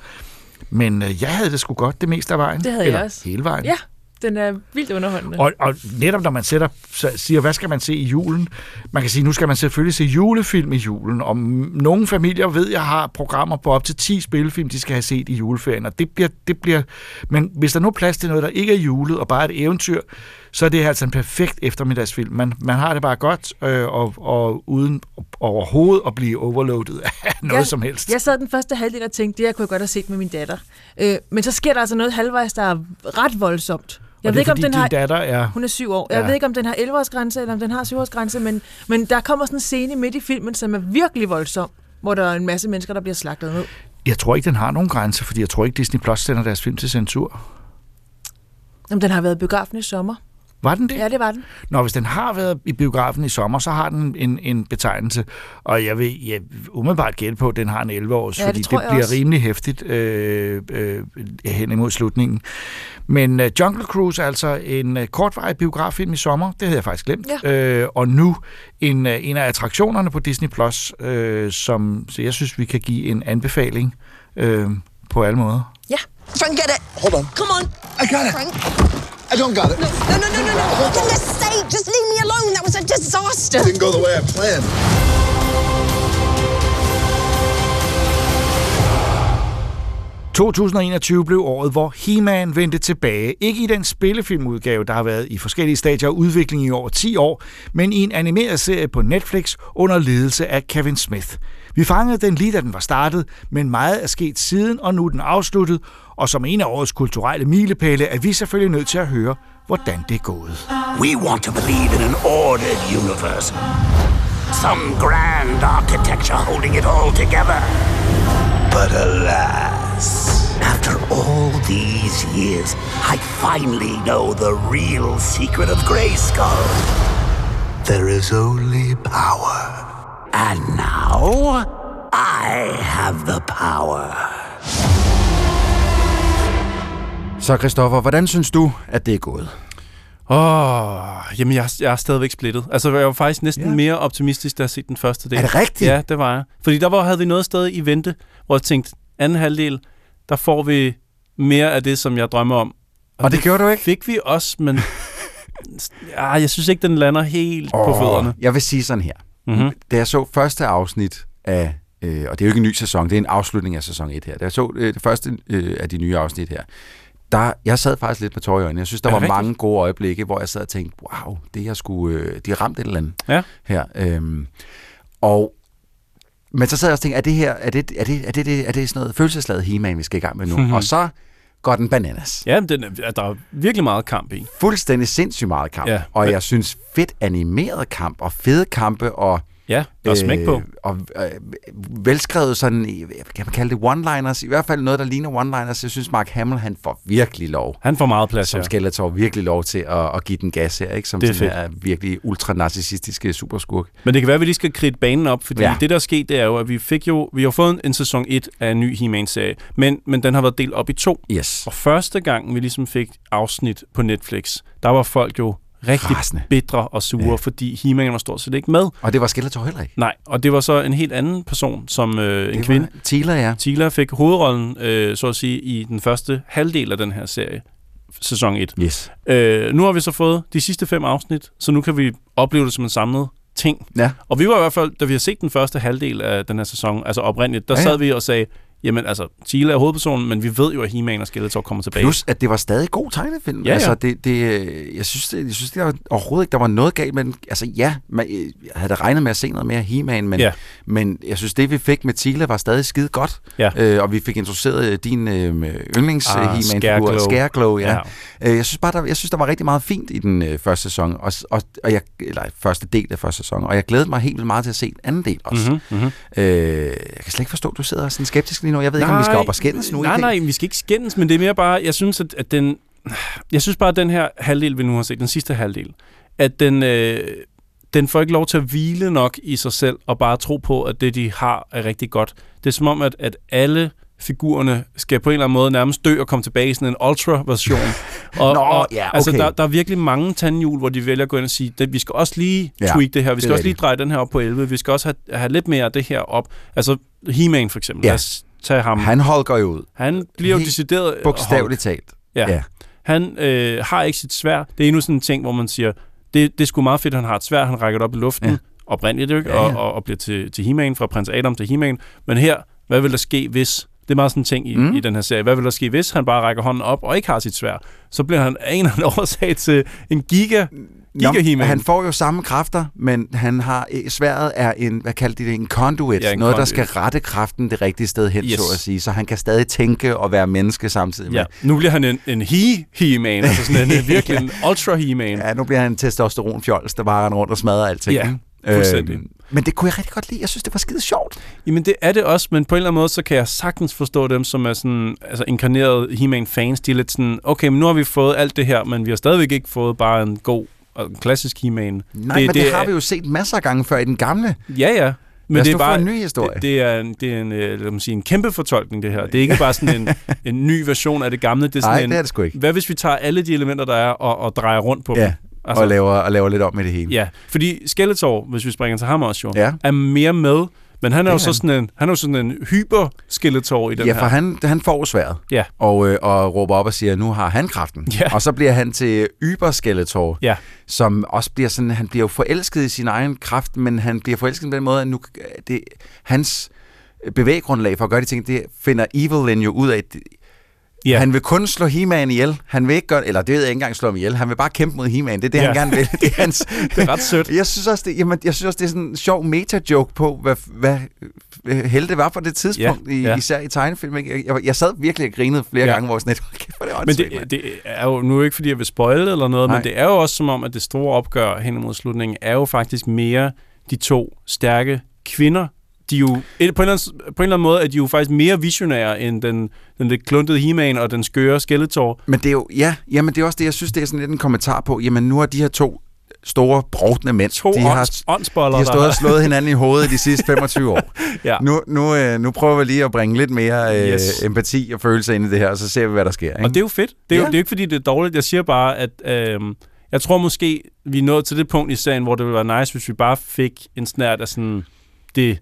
men øh, jeg havde det sgu godt det meste af vejen. Det havde Eller jeg også. hele vejen. Ja, den er vildt underholdende. Og, og netop når man sætter, så siger, hvad skal man se i julen? Man kan sige, nu skal man selvfølgelig se julefilm i julen. Og nogle familier ved, jeg har programmer på op til 10 spillefilm, de skal have set i juleferien. Og det bliver, det bliver, men hvis der nu er plads til noget, der ikke er julet, og bare et eventyr, så er det altså en perfekt eftermiddagsfilm. Man, man har det bare godt, øh, og, og uden overhovedet at blive overloadet af noget jeg, som helst. Jeg sad den første halvdel og tænkte, det her kunne jeg godt have set med min datter. Øh, men så sker der altså noget halvvejs, der er ret voldsomt. Jeg ved ikke, om den har... datter er... Hun er syv år. Jeg Ja. ved ikke, om den har 11-års grænse, eller om den har 7-års grænse, men, men der kommer sådan en scene midt i filmen, som er virkelig voldsom, hvor der er en masse mennesker, der bliver slagtet ned. Jeg tror ikke, den har nogen grænse, fordi jeg tror ikke, Disney Plus sender deres film til censur. Om den har været biografen i sommer. Var den det? Ja, det var den. Når hvis den har været i biografen i sommer, så har den en, en betegnelse. Og jeg vil jeg umiddelbart gætte på, at den har en 11 års, Ja, det fordi det, det bliver også. rimelig hæftigt øh, øh, hen imod slutningen. Men øh, Jungle Cruise er altså en øh, kortvarig biograffilm i sommer, det havde jeg faktisk glemt. Ja. Øh, og nu en, øh, en af attraktionerne på Disney+, Plus, øh, som så jeg synes, vi kan give en anbefaling øh, på alle måder. Ja. Frank, get it. Hold on. Come on. I got it. Frank. I don't got it. No, no, no, no, no, no. For goodness sake, just leave me alone. That was a disaster. Didn't go the way I planned. – 2021 blev året, hvor He-Man vendte tilbage. Ikke i den spillefilmudgave, der har været i forskellige stadier af udvikling i over 10 år, men i en animeret serie på Netflix under ledelse af Kevin Smith. Vi fangede den lige da den var startet, men meget er sket siden, og nu er den afsluttet. Og som en af årets kulturelle milepæle er vi selvfølgelig nødt til at høre, hvordan det er gået. We want to believe in an ordered universe. Some grand architecture holding it all together. But alas, after all these years, I finally know the real secret of Grayskull. There is only power. And now, I have the power. Så Christoffer, hvordan synes du, at det er gået? Åh, jamen jeg, er- jeg er stadigvæk splittet. Altså, jeg var faktisk næsten ja. mere optimistisk, da jeg set den første del. Er det rigtigt? Ja, det var jeg. Fordi der var, havde vi noget sted i vente, hvor jeg tænkte, anden halvdel, der får vi mere af det, som jeg drømmer om. Og det gjorde du ikke? Fik vi også, men ja, jeg synes ikke, den lander helt oh. på fødderne. Jeg vil sige sådan her. Mhm. Da jeg så første afsnit af, øh, og det er jo ikke en ny sæson, det er en afslutning af sæson 1 her. Da jeg så øh, det første øh, af de nye afsnit her, der, jeg sad faktisk lidt med tårer i øjnene. Jeg synes, der Er var rigtigt? mange gode øjeblikke, hvor jeg sad og tænkte, wow, det her skulle, øh, de har ramt et eller andet Ja. her. Øhm, og men så sad jeg også og tænkte, er det her, er det, er det, er det, det, er det sådan noget følelsesladet he vi skal i gang med nu? Mhm. og så går den bananas. Ja, den, er- der er virkelig meget kamp i. Fuldstændig sindssygt meget kamp. Ja. Og jeg synes fedt animeret kamp, og fede kampe, og Ja, der er smæk på. og øh, velskrevet sådan, kan man kalde det one-liners, i hvert fald noget, der ligner one-liners. Jeg synes, Mark Hamill, han får virkelig lov. Han får meget plads, Som ja. Skeletor virkelig lov til at, at give den gas her, ikke? Som Det er sådan her virkelig ultra-narcissistiske superskurk. Men det kan være, at vi lige skal kridte banen op, fordi ja. det, der er sket, det er jo, at vi fik jo, vi har fået en, en sæson 1 af en ny He-Man-serie, men, men den har været delt op i to. Yes. Og første gang, vi ligesom fik afsnit på Netflix, der var folk jo rigtig Rasende. bitre og sure, ja. fordi He-Man var stort set ikke med. Og det var Skeletor heller ikke. Nej, og det var så en helt anden person, som øh, en Det kvinde. var Tila, ja. Tila fik hovedrollen, øh, så at sige, i den første halvdel af den her serie, sæson 1. Yes. Øh, nu har vi så fået de sidste fem afsnit, så nu kan vi opleve det som en samlet ting. Ja. Og vi var i hvert fald, da vi har set den første halvdel af den her sæson, altså oprindeligt, der ja. ja. sad vi og sagde, jamen altså, Tila er hovedpersonen, men vi ved jo, at He-Man og Skeletor kommer tilbage. Plus, at det var stadig god tegnefilm. Ja, ja. Altså, det, det, øh, jeg synes, det, jeg synes det var overhovedet ikke, der var noget galt med den. Altså, ja, man, øh, jeg havde regnet med at se noget mere He-Man, men, Ja. men jeg synes, det vi fik med Tila var stadig skide godt. Ja. Øh, og vi fik introduceret øh, din øh, yndlings Ah, ah, He-Man-figur. Scareglow, ja. Ja. Øh, jeg synes bare, der, jeg synes, der var rigtig meget fint i den øh, første sæson, og, og, og jeg, eller første del af første sæson, og jeg glædede mig helt vildt meget til at se den anden del også. Mhm, mhm. Øh, jeg kan slet ikke forstå, at du sidder sådan skeptisk lige nu. Jeg ved ikke, om vi skal op og skændes nu. Nej, ikke? nej, vi skal ikke skændes, men det er mere bare, jeg synes, at, at den... Jeg synes bare, at den her halvdel, vi nu har set, den sidste halvdel, at den, øh, den får ikke lov til at hvile nok i sig selv, og bare tro på, at det, de har, er rigtig godt. Det er som om, at, at alle figurerne skal på en eller anden måde nærmest dø og komme tilbage i sådan en ultra-version. Og, Nå, og, ja, Altså, okay. der, der er virkelig mange tandhjul, hvor de vælger at gå ind og sige, at vi skal også lige Ja, tweak det her, vi skal også lige dreje den her op på 11, vi skal også have, have lidt mere af det her op. Altså, He-Man for eksempel, Ja. lad os tage ham. Han holger jo ud. Han bliver jo decideret... Bogstaveligt talt. Ja. Ja. Han øh, har ikke sit svær. Det er endnu sådan en ting, hvor man siger, det, det er sgu meget fedt, at han har et svær, han rækker det op i luften, Ja. oprindeligt, ikke? Ja, Ja. Og, og, og bliver til, til He-Man, fra prins Adam til He-Man. Men her, hvad vil der ske, hvis... Det er meget sådan en ting i, Mm. i den her serie. Hvad vil der ske, hvis han bare rækker hånden op og ikke har sit svær? Så bliver han af en eller anden årsag til en giga, giga He-Man. han får jo samme kræfter, men han har eh, sværet er en, hvad kalder de det, en conduit, Ja, en noget, der conduit. skal rette kraften det rigtige sted hen, Yes. så at sige, så han kan stadig tænke og være menneske samtidig med. Ja, nu bliver han en, en he-he-man, altså sådan en, virkelig en ultra he-man. Ja, nu bliver han en testosteronfjols, der bare render rundt og smadrer alting. Ja, fuldstændig. Øhm, men det kunne jeg rigtig godt lide. Jeg synes, det var skide sjovt. Jamen det er det også, men på en eller anden måde, så kan jeg sagtens forstå dem, som er sådan, altså inkarnerede He-Man-fans. De er lidt sådan, okay, men nu har vi fået alt det her, men vi har stadigvæk ikke fået bare en god og en klassisk He-Man. Nej, det, men det, det har er- vi jo set masser af gange før i den gamle. Ja, ja. Men det er bare en ny historie. Det, det er en, det er en, øh, lad mig sige, en kæmpe fortolkning, det her. Det er ikke bare sådan en, en ny version af det gamle. Det er sådan Nej, en, det er det sgu ikke. Hvad hvis vi tager alle de elementer, der er, og, og drejer rundt på Ja, dem? altså, og, laver, og laver lidt om med det hele. Ja, fordi Skeletor, hvis vi springer til ham også jo, Ja. er mere med, men han er Det jo så han. sådan en, han er jo sådan en hyper-Skeletor i den ja, her. for han, han får sværet. Ja. Og, øh, og råber op og siger, nu har han kraften. Ja. Og så bliver han til Yber-Skeletor, Ja. som også bliver sådan, han bliver jo forelsket i sin egen kraft, men han bliver forelsket på den måde, at nu, det, hans bevæggrundlag for at gøre de ting, det finder Evelyn jo ud af, Ja. Han vil kun slå He-Man ihjel. Han vil ikke gøre, eller det ved jeg ikke engang slå ham ihjel. Han vil bare kæmpe mod He-Man. Det er det, Ja. han gerne vil. Det er, hans, Det er ret sødt. Jeg synes også, det, jamen, jeg synes også, det er sådan en sjov meta-joke på, hvad, hvad helte var på det tidspunkt, Ja, i, ja. især i tegnefilm. Jeg, jeg, jeg sad virkelig og grinede flere Ja. gange, hvor sådan lidt, "Hold kæft, hvor er det Men det, mand." det er jo nu ikke, fordi jeg vil spoile eller noget, Nej. men det er jo også som om, at det store opgør hen imod slutningen er jo faktisk mere de to stærke kvinder. De er jo, på, en eller anden, på en eller anden måde er de jo faktisk mere visionære end den, den lidt kluntede He-Man og den skøre Skeletor. Men det er jo, ja, jamen det er også det, jeg synes, det er sådan lidt en kommentar på, jamen nu har de her to store, brovdende mænd, To de har, de har stået og slået hinanden i hovedet de sidste 25 år. Ja. Nu, nu, øh, nu prøver vi lige at bringe lidt mere øh, Yes. empati og følelse ind i det her, og så ser vi, hvad der sker. Ikke? Og det er jo fedt. Det er, Ja. jo, det er jo ikke, fordi det er dårligt. Jeg siger bare, at øh, Jeg tror måske, vi er nået til det punkt i serien, hvor det ville være nice, hvis vi bare fik en snært af sådan det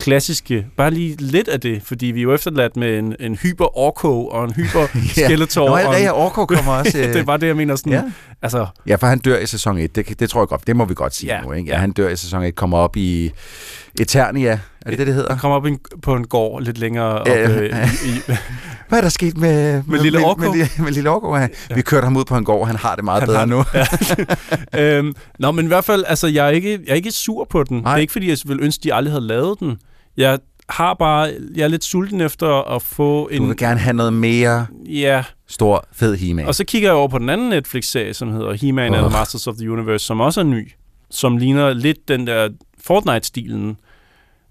klassiske, bare lige lidt af det, fordi vi er jo efterladt med en, en hyper orko og en hyper skeletor. Nå, og ja, en- ja, Orko kommer også. øh, det er bare det, jeg mener sådan, Ja. altså, Ja, for han dør i sæson 1. Det, det tror jeg godt, det må vi godt sige Ja, ja, nu. Ikke? ja. Ja. Han dør i sæson 1, kommer op i Eternia. Er det det, det hedder? han kommer op i en, på en gård lidt længere op Ja. øh, i, Hvad er der sket med, med, lille med, Orko? med, med, med lille Orko? Ja. Vi kørte ham ud på en gård, han har det meget Han bedre har- nu. Ja. øhm, nå, men i hvert fald, altså, jeg er ikke, jeg er ikke sur på den. Nej. Det er ikke, fordi jeg ville ønske, de aldrig havde lavet den. Jeg har bare, jeg er lidt sulten efter at få en... Du vil gerne have noget mere Ja, stor, fed he og så kigger jeg over på den anden Netflix-serie, som hedder He-Man and Åh. the Masters of the Universe, som også er ny, som ligner lidt den der Fortnite-stilen.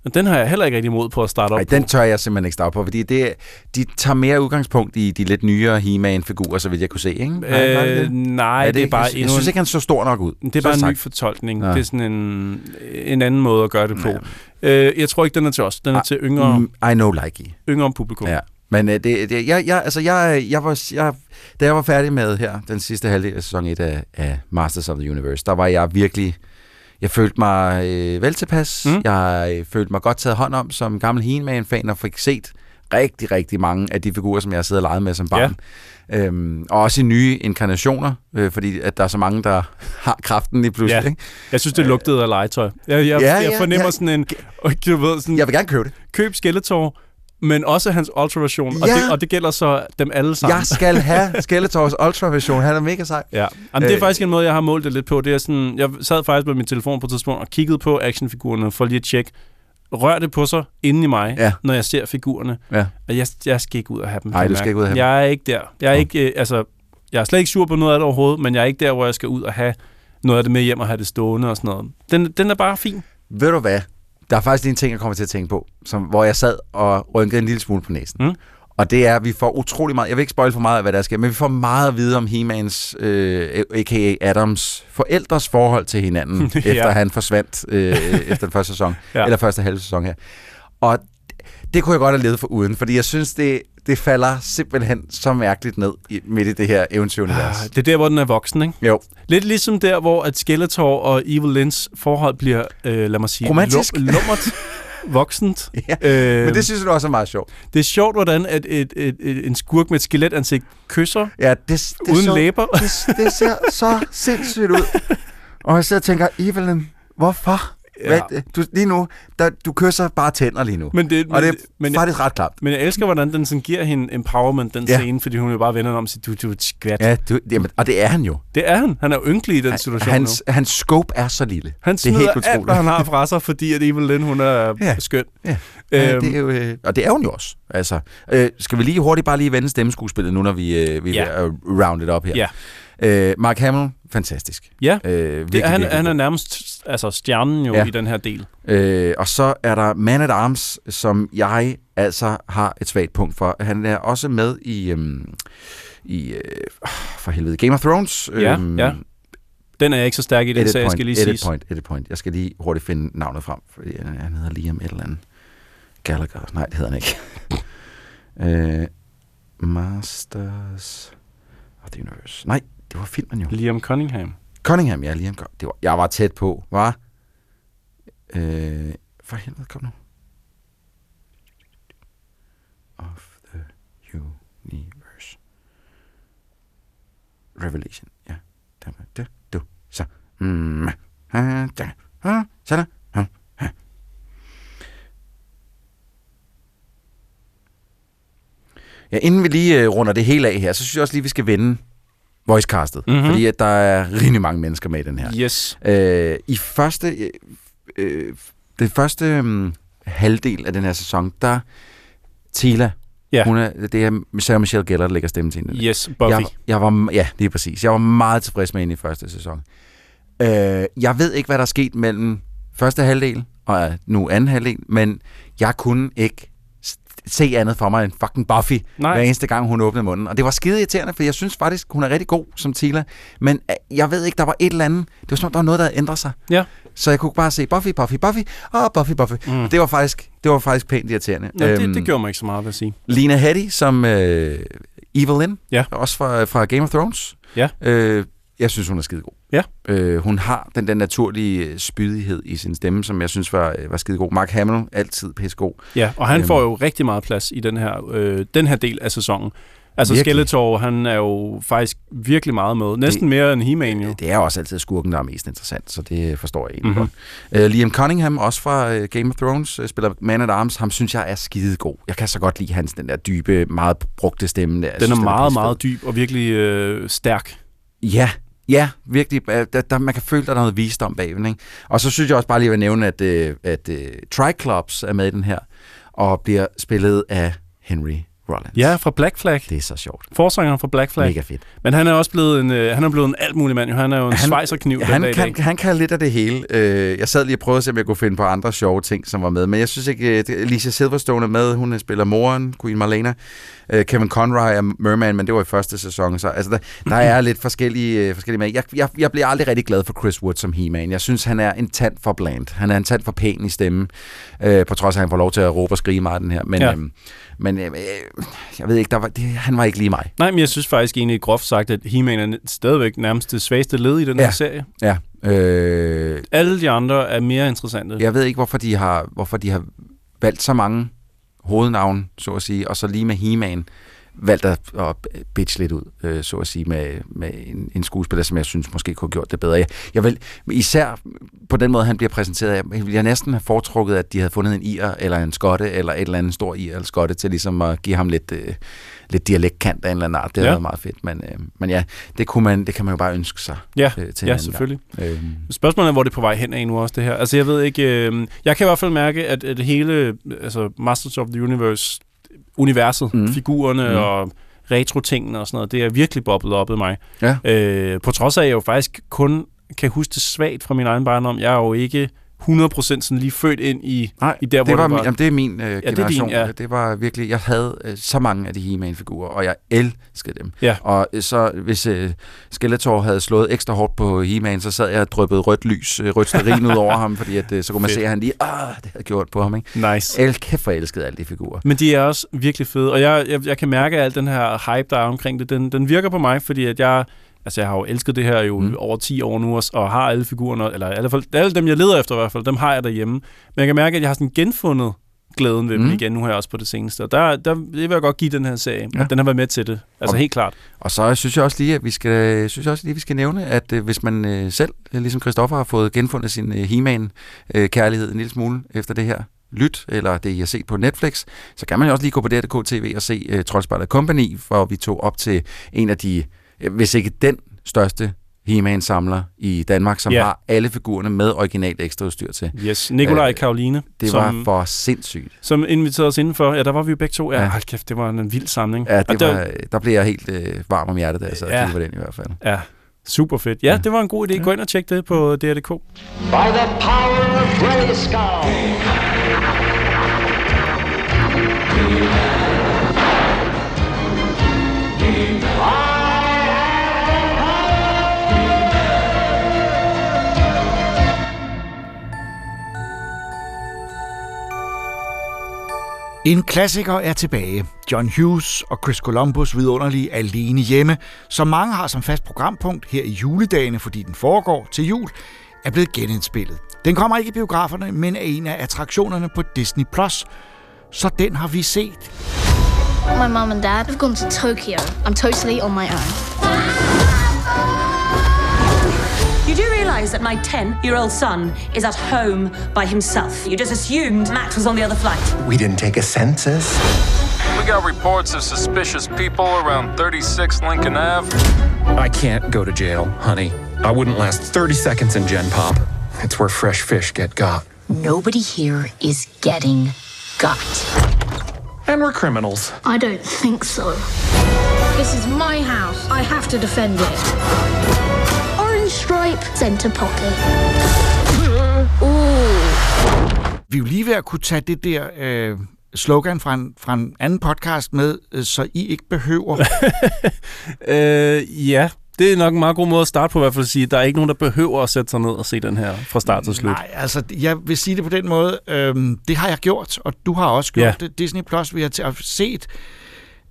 Men den har jeg heller ikke rigtig mod på at starte op Nej, den tør jeg simpelthen ikke starte på, fordi det, de tager mere udgangspunkt i de lidt nyere He-Man-figurer, så vidt jeg kunne se, ikke? Øh, nej, det, det er bare jeg, jeg synes ikke, han så stor nok ud. Det er bare en ny sagt. fortolkning. Ja. Det er sådan en, en anden måde at gøre det på. Øh, jeg tror ikke, den er til os. Den er til yngre, Mm, I know like it. yngre publikum. Ja. Men øh, det, det, jeg, jeg, altså jeg, jeg var, jeg, da jeg var færdig med her, den sidste halvdel af sæson 1 af, af Masters of the Universe, der var jeg virkelig, jeg følte mig øh, vel tilpas. Mm. Jeg øh, følte mig godt taget hånd om som gammel He-Man-fan, og fik set rigtig, rigtig mange af de figurer, som jeg sidder og leget med som barn. Ja. Øhm, og også i nye inkarnationer, øh, fordi at der er så mange, der har kraften lige pludselig. Ja. Ikke? Jeg synes, det lugtede af legetøj. Jeg, jeg, Ja, jeg ja, fornemmer ja. sådan en... Du ved, sådan, Jeg vil gerne købe det. køb Skeletor, men også hans Ultra-version. Og, Ja. det, og det gælder så dem alle sammen. Jeg skal have Skeletors Ultra-version. Han er mega sej. Ja, Jamen, det er Øh. faktisk en måde, jeg har målt det lidt på. Det er sådan, jeg sad faktisk med min telefon på et tidspunkt og kiggede på actionfigurerne for lige at tjekke, rør det på sig inde i mig, Ja. når jeg ser figurerne. Ja. Og jeg, jeg skal ikke ud og have dem. Nej, du skal ikke ud og have dem. Jeg er ikke der. Jeg er, ikke, øh, altså, jeg er slet ikke sur på noget af det overhovedet, men jeg er ikke der, hvor jeg skal ud og have noget af det med hjem og have det stående og sådan noget. Den, den er bare fin. Ved du hvad? Der er faktisk en ting, jeg kommer til at tænke på, som, hvor jeg sad og rynkede en lille smule på næsen. Mm. Og det er, at vi får utrolig meget, jeg vil ikke spoil for meget af, hvad der sker, men vi får meget at vide om He-Mans, øh, a.k.a. Adams, forældres forhold til hinanden, Ja. efter han forsvandt øh, efter den første sæson, ja. eller første halve sæson her. Og det kunne jeg godt have levet for uden, fordi jeg synes, det, det falder simpelthen så mærkeligt ned i, midt i det her eventyrunivers. Ah, Det er der, hvor den er voksen, ikke? Jo. Lidt ligesom der, hvor at Skeletor og Evil Lynns forhold bliver, øh, lad mig sige, Romantisk. lum- lummert voksent. Ja, øh, Men det synes jeg også er meget sjovt. det er sjovt, hvordan at et, et, et, en skurk med et skelettansigt kysser Ja, det, det uden så, læber. Det, det ser så sindssygt ud. Og jeg sidder og tænker, Evelyn, hvorfor? Ja. Hvad, du, lige nu, der, du kysser bare tænder lige nu. Men det, og det er men, men, faktisk ret klart. men jeg elsker, hvordan den sådan giver hende empowerment, den Ja. scene, fordi hun jo bare vender om og siger, du, du er skvat. Ja, du, jamen, og det er han jo. Det er han. Han er ynkelig i den situation Hans, nu. hans scope er så lille. Han det er helt alt, hvad utroligt. han har fra sig, fordi at Evil Lynn, hun er Ja. skøn. Ja. Ja, Øhm, det er jo, øh, og det er hun jo også. Altså, øh, skal vi lige hurtigt bare lige vende stemmeskuespillet nu, når vi, øh, vi er Ja. ved at round it up her. Ja. Øh, Mark Hamill, fantastisk. Ja, øh, virkelig, det han, virkelig han er nærmest altså, stjernen jo ja. I den her del. Øh, og så er der Man at Arms, som jeg altså har et svagt punkt for. Han er også med i, øhm, i øh, for helvede, Game of Thrones. Ja, øhm, ja. Den er jeg ikke så stærk i, den Edit sag, jeg skal lige edit sige. point, edit point. Jeg skal lige hurtigt finde navnet frem, fordi han han hedder Liam et eller andet. Gallagher. Nej, det hedder han ikke. øh, Masters of the Universe. Nej, det var filmen jo. Liam Cunningham. Cunningham, ja, Liam. Det var, jeg var tæt på, var. Øh, for helvede, kom nu. Of the Universe. Revelation, ja. Der var det, du, så. Mm, ha, da, ha, så der. Ha, ha. Ja, inden vi lige øh, runder det hele af her, så synes jeg også lige, vi skal vende voicecastet. Mhm. Mm-hmm. Fordi at der er rigtig mange mennesker med i den her. Yes. Øh, I første, øh, øh, det første øh, halvdel af den her sæson, der Tila, Ja. hun er, det er Sarah Michelle Gellar, der lægger stemme til hende. Yes, Buffy. Jeg, jeg var, ja, lige præcis. Jeg var meget tilfreds med hende i første sæson. Øh, jeg ved ikke, hvad der er sket mellem første halvdel og nu anden halvdel, men jeg kunne ikke se andet for mig end fucking Buffy, Nej. hver eneste gang hun åbnede munden. Og det var skide irriterende, for jeg synes faktisk, hun er rigtig god som Tila. Men øh, jeg ved ikke, der var et eller andet. Det var som om, der var noget, der havde ændret sig. Ja. Så jeg kunne bare se Buffy, Buffy, Buffy, og Buffy, Buffy. Mm. Det var faktisk, det var faktisk pænt irriterende. Ja, det, Øhm, det gjorde mig ikke så meget, vil jeg sige. Lena Headey som øh, Evelyn, Ja. også fra, fra Game of Thrones. Ja. Øh, Jeg synes, hun er skide god. Ja. Øh, hun har den der naturlige øh, spydighed i sin stemme, som jeg synes var, øh, var skide god. Mark Hamill, altid pissegod. Ja, og han Øhm. får jo rigtig meget plads i den her, øh, den her del af sæsonen. Altså Virkelig. Skeletor, han er jo faktisk virkelig meget med. Næsten mere end He-Man jo. Det er også altid skurken, der er mest interessant, så det forstår jeg egentlig Mhm. mm-hmm. godt. Uh, Liam Cunningham, også fra uh, Game of Thrones, uh, spiller Man at Arms. Ham synes jeg er skide god. Jeg kan så godt lide hans, den der dybe, meget brugte stemme. Der. Den synes, er meget, pissefed. meget dyb og virkelig øh, stærk. Ja, ja, virkelig. Øh, Der, der, man kan føle, der er noget visdom bagved. Ikke? Og så synes jeg også bare lige, at jeg vil nævne, at, øh, at uh, Triclops er med i den her, og bliver spillet af Henry Rollins. Ja, fra Black Flag. Det er så sjovt. Forsangeren fra Black Flag. Mega fedt. Men han er også blevet en, øh, han er blevet en alt mulig mand. jo. Han er jo en Han- svejserkniv han dag kan, dag. han kan lidt af det hele. Øh, jeg sad lige og prøvede at se, om jeg kunne finde på andre sjove ting, som var med. Men jeg synes ikke, øh, det- Alicia Silverstone er med. Hun øh, spiller moren, Queen Marlena. Øh, Kevin Conroy er Merman, men det var i første sæson. Så altså, der, der er lidt forskellige, øh, forskellige med. Jeg, jeg, jeg bliver aldrig rigtig glad for Chris Wood som He-Man. Jeg synes, han er en tand for bland. Han er en tand for pæn i stemmen. Øh, på trods af, at han får lov til at råbe og skrige meget den her. Men, Ja. øhm, men øh, jeg ved ikke, der var, det, han var ikke lige mig. Nej, men jeg synes faktisk egentlig groft sagt, at He-Man er stadigvæk nærmest det svageste led i den Ja. her serie. Ja. Øh, Alle de andre er mere interessante. Jeg ved ikke, hvorfor de har, hvorfor de har valgt så mange hovednavn, så at sige, og så lige med He-Man valgt at, at bitch lidt ud, øh, så at sige, med, med en, en skuespiller, som jeg synes måske kunne have gjort det bedre. Jeg, jeg vil, især på den måde, han bliver præsenteret, jeg ville jeg næsten have foretrukket, at de havde fundet en ir, eller en skotte, eller et eller andet stor ir eller skotte, til ligesom at give ham lidt, øh, lidt dialektkant af en eller anden art. Det Ja. havde været meget fedt, men, øh, men ja, det, kunne man, det kan man jo bare ønske sig Ja, øh, til ja selvfølgelig. Gang. Øhm, Spørgsmålet er, hvor det er på vej hen af nu også, det her. Altså, jeg ved ikke... Øh, jeg kan i hvert fald mærke, at, at hele altså Masters of the Universe, universet, mm. Figurerne mm. og retro-tingene og sådan noget, det er virkelig boblet op i mig. Ja. Øh, på trods af, at jeg jo faktisk kun kan huske det svagt fra min egen barndom. Jeg er jo ikke 100% sådan lige født ind i, Nej, i der, hvor det var, det var. min, jamen, det er min øh, det er din, generation. ja. det var virkelig, jeg havde øh, så mange af de He-Man-figurer, og jeg elskede dem. Ja. Og øh, så hvis øh, Skeletor havde slået ekstra hårdt på He-Man, så sad jeg og dryppede rødt lys, øh, rødt sterin ud over ham, fordi at, øh, så kunne man Fedt. se, at han lige, ah, det havde gjort på ham. Ikke? Nice. El kæft, jeg elskede alle de figurer. Men de er også virkelig fede, og jeg, jeg, jeg kan mærke, at al den her hype, der er omkring det, den, den virker på mig, fordi at jeg, altså jeg har jo elsket det her jo mm. over 10 år nu, og har alle figurerne, eller i alle, fald, alle dem, jeg leder efter i hvert fald, dem har jeg derhjemme. Men jeg kan mærke, at jeg har sådan genfundet glæden ved dem Mm. igen nu her også på det seneste. Og der, der det vil jeg godt give den her serie. Ja. Den har været med til det. Altså Og- helt klart. Og så synes jeg også lige, at vi skal, synes jeg også lige, vi skal nævne, at øh, hvis man øh, selv, øh, ligesom Christoffer, har fået genfundet sin øh, He-Man-kærlighed en lille smule efter det her lyt, eller det, I har set på Netflix, så kan man jo også lige gå på DR.dk TV og se uh, Troldspejlet Company, hvor vi tog op til en af de, øh, hvis ikke den største He-Man-samler i Danmark, som Ja. har alle figurerne med originalt ekstraudstyr til. Yes. Nikolaj Øh, Karoline, Det som, var for sindssygt. som inviterede os indenfor. Ja, der var vi jo begge to. Ja, Ja. ja. Hold kæft, det var en vild samling. Ja, Og det var, der blev jeg helt øh, varm om hjertet, da jeg sad og Ja. kiggede på den i hvert fald. Ja, super fedt. Ja, det var en god idé. Gå ind og tjek det på DR.dk. By the power of Grayskull! En klassiker er tilbage. John Hughes og Chris Columbus vidunderlige Alene Hjemme, som mange har som fast programpunkt her i juledagene, fordi den foregår til jul, er blevet genindspillet. Den kommer ikke i biograferne, men er en af attraktionerne på Disney+, Plus, så den har vi set. My mom and dad have gone to Tokyo. I'm totally on my own. You do realise that my 10 year old son is at home by himself. You just assumed Max was on the other flight. We didn't take a census. We got reports of suspicious people around 36 Lincoln Ave. I can't go to jail, honey. I wouldn't last 30 seconds in Gen Pop. It's where fresh fish get got. Nobody here is getting got. And we're criminals. I don't think so. This is my house. I have to defend it. Orange stripe, center pocket. Ooh. Vi er jo lige ved at kunne tage det der øh, slogan fra en, fra en anden podcast med, øh, så I ikke behøver. Øh, ja, det er nok en meget god måde at starte på i hvert fald at sige, at der er ikke nogen, der behøver at sætte sig ned og se den her fra start til slut. Nej, altså, jeg vil sige det på den måde. Øhm, det har jeg gjort, og du har også gjort Ja. det. Disney Plus, vi har set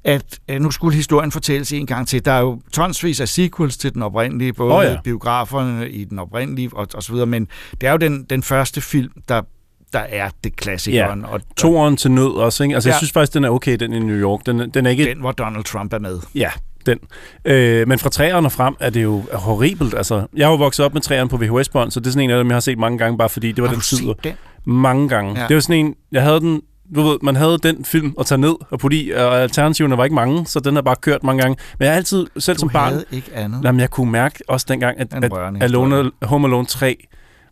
at øh, nu skulle historien fortælles en gang til. Der er jo tonsvis af sequels til den oprindelige, både oh, ja. biograferne i den oprindelige og, og så videre, men det er jo den, den første film, der, der er det klassikeren. Ja, og, toeren til nød også, ikke? Altså, ja. jeg synes faktisk, den er okay, den i New York. Den, den er ikke... Den, hvor Donald Trump er med. Ja, den. Øh, men fra træerne og frem er det jo horribelt. Altså, jeg har jo vokset op med træerne på VHS-bånd, så det er sådan en af dem, jeg har set mange gange, bare fordi det var Har den tid. den? Mange gange. Ja. Det var sådan en, jeg havde den, du ved, man havde den film at tage ned og putte i, og alternativerne var ikke mange, så den har bare kørt mange gange. Men jeg har altid, selv Du som barn, ikke andet. jamen, jeg kunne mærke også dengang, at, at Alone, Home Alone 3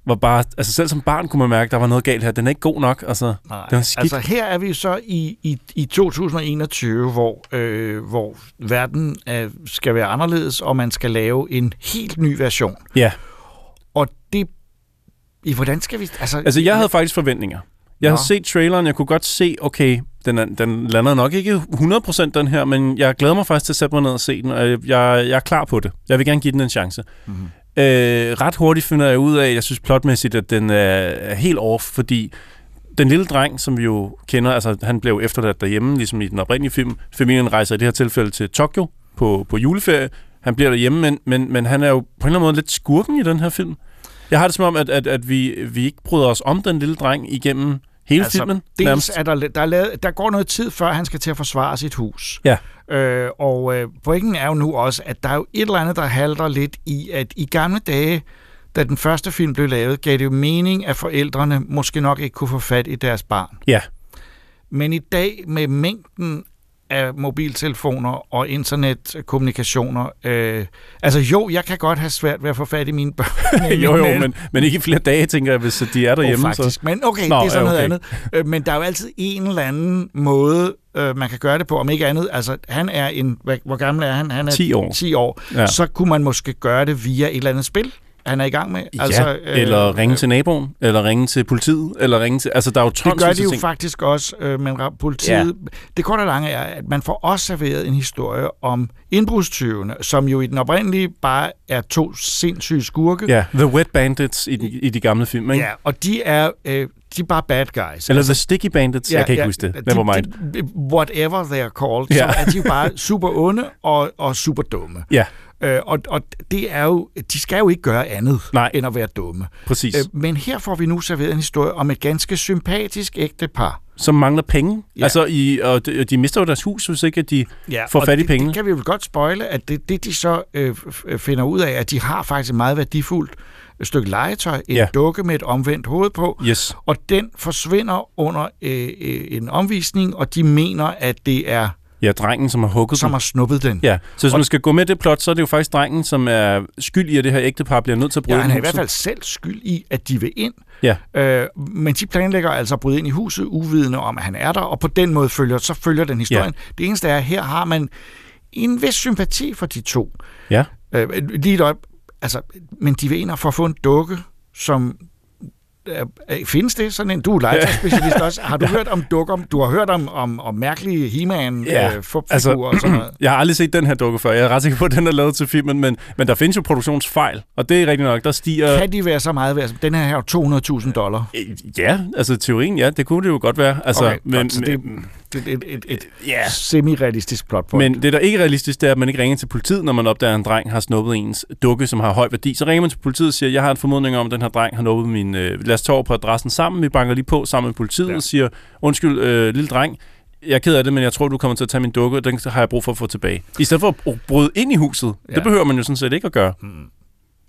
var bare, altså selv som barn kunne man mærke, at der var noget galt her. Den er ikke god nok, altså. Nej. Den var skidt. Altså her er vi så i, i, i 2021, hvor, øh, hvor verden øh, skal være anderledes, og man skal lave en helt ny version. Ja. Og det... I, hvordan skal vi... Altså, Altså, jeg havde faktisk forventninger. Jeg Nå. havde set traileren, jeg kunne godt se, okay, den, er, den lander nok ikke 100% den her, men jeg glæder mig faktisk til at sætte mig ned og se den, og jeg, jeg er klar på det. Jeg vil gerne give den en chance. Mm-hmm. Øh, ret hurtigt finder jeg ud af, jeg synes plotmæssigt, at den er, er helt off, fordi den lille dreng, som vi jo kender, altså han blev efterladt derhjemme, ligesom i den oprindelige film. Familien rejser i det her tilfælde til Tokyo på, på juleferie. Han bliver derhjemme, men, men, men han er jo på en eller anden måde lidt skurken i den her film. Jeg har det som om, at, at, at vi, vi ikke bryder os om den lille dreng igennem hele altså, filmen. Dels nærmest. er der, der, er lavet, der går noget tid, før han skal til at forsvare sit hus. Ja. Øh, og øh, pointen er jo nu også, at der er jo et eller andet, der halter lidt i, at i gamle dage, da den første film blev lavet, gav det jo mening, at forældrene måske nok ikke kunne få fat i deres barn. Ja. Men i dag med mængden af mobiltelefoner og internetkommunikationer, øh, altså jo, jeg kan godt have svært ved at få fat i mine børn. jo, jo, men, men ikke i flere dage, tænker jeg, hvis de er derhjemme. Oh, faktisk. Så. Men okay, Nå, det er så ja, noget okay. andet. Øh, Men der er jo altid en eller anden måde, øh, man kan gøre det på, om ikke andet. Altså, han er en... hvad- Hvor gammel er han? Han er 10 år. 10 år. Ja. Så kunne man måske gøre det via et eller andet spil, han er i gang med. Altså, ja, eller ringe til naboen, eller ringe til politiet, eller ringe til... Altså, der er jo Det tons gør de jo ting. faktisk også, øh, men politiet... Ja. Det korte og lange er, at man får også serveret en historie om indbrudstyvene, som jo i den oprindelige bare er to sindssyge skurke. Ja, The Wet Bandits i, de- i de gamle film, ikke? Ja, og de er, øh, de er bare bad guys. Eller The Sticky Bandits, jeg kan ikke huske det. Never mind. De, de, whatever they are called, Ja. ja. så er de jo bare super onde og, og super dumme. Ja. Øh, og, og det er jo, de skal jo ikke gøre andet Nej. end at være dumme. Præcis. Øh, men her får vi nu serveret en historie om et ganske sympatisk ægtepar. Som mangler penge. Ja. Altså, i, og de, de mister jo deres hus, hvis ikke at de Ja, får fat i det, pengene. Det kan vi jo godt spoile, at det, det de så øh, finder ud af, at de har faktisk et meget værdifuldt stykke legetøj, en ja. dukke med et omvendt hoved på, Yes. og den forsvinder under øh, øh, en omvisning, og de mener, at det er Ja, drengen, som har hugget som den. har snuppet den. Ja, så hvis man skal gå med det plot, så er det jo faktisk drengen, som er skyld i, at det her ægtepar bliver nødt til at bryde Ja, han er i hvert fald selv skyld i, at de vil ind. Ja. Øh, men de planlægger altså at bryde ind i huset, uvidende om, at han er der, og på den måde følger, så følger den historien. Ja. Det eneste er, at her har man en vis sympati for de to. Ja. Øh, lige et øjeblik, altså, men de vil ind og få en dukke, som findes det sådan en? Du er legetøjsspecialist også. Har du hørt om dukker? Du har hørt om, om, om mærkelige He-Man Ja, øh, altså, og sådan noget. jeg har aldrig set den her dukke før. Jeg er ret sikker på, at den er lavet til filmen, men, men der findes jo produktionsfejl, og det er rigtigt nok. Der stiger... Kan de være så meget værd? Den her her er 200.000 dollar. Ja, altså teorien, ja, det kunne det jo godt være. Altså, Okay, men, godt, det- Det er et, et, et Ja. semi-realistisk plot point. men det, der ikke er realistisk, det er, at man ikke ringer til politiet, når man opdager, at en dreng har snuppet ens dukke, som har høj værdi. Så ringer man til politiet og siger, jeg har en formodning om, at den her dreng har nuppet min... Øh, tage over på adressen sammen. Vi banker lige på sammen med politiet ja. og siger, undskyld, øh, lille dreng, jeg er ked af det, men jeg tror, du kommer til at tage min dukke, og den har jeg brug for at få tilbage. I stedet for at bryde ind i huset. Ja. Det behøver man jo sådan set ikke at gøre. Hmm.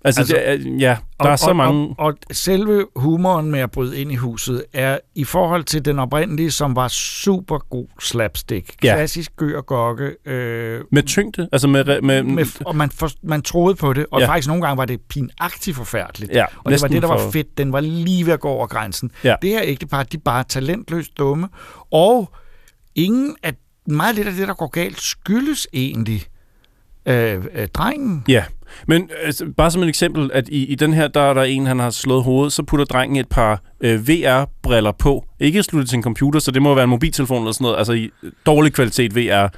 Altså, Altså, det ja, der og, er så og, mange... Og, og selve humoren med at bryde ind i huset er i forhold til den oprindelige, som var super god slapstick. Ja. Klassisk gør og gokke. Øh, Med tyngde, altså med... med, med, og man, for, man troede på det, og Ja. faktisk nogle gange var det pinagtigt forfærdeligt. Ja, og det var det, der var for- fedt. Den var lige ved at gå over grænsen. Ja. Det her ægtepar, de er bare talentløst dumme, og ingen af meget lidt af det, der går galt, skyldes egentlig øh, øh, drengen. Ja, men altså, bare som et eksempel, at i, i den her, der er der en, han har slået hovedet, så putter drengen et par øh, VR-briller på. Ikke sluttet til en computer, så det må være en mobiltelefon eller sådan noget, altså i dårlig kvalitet VR,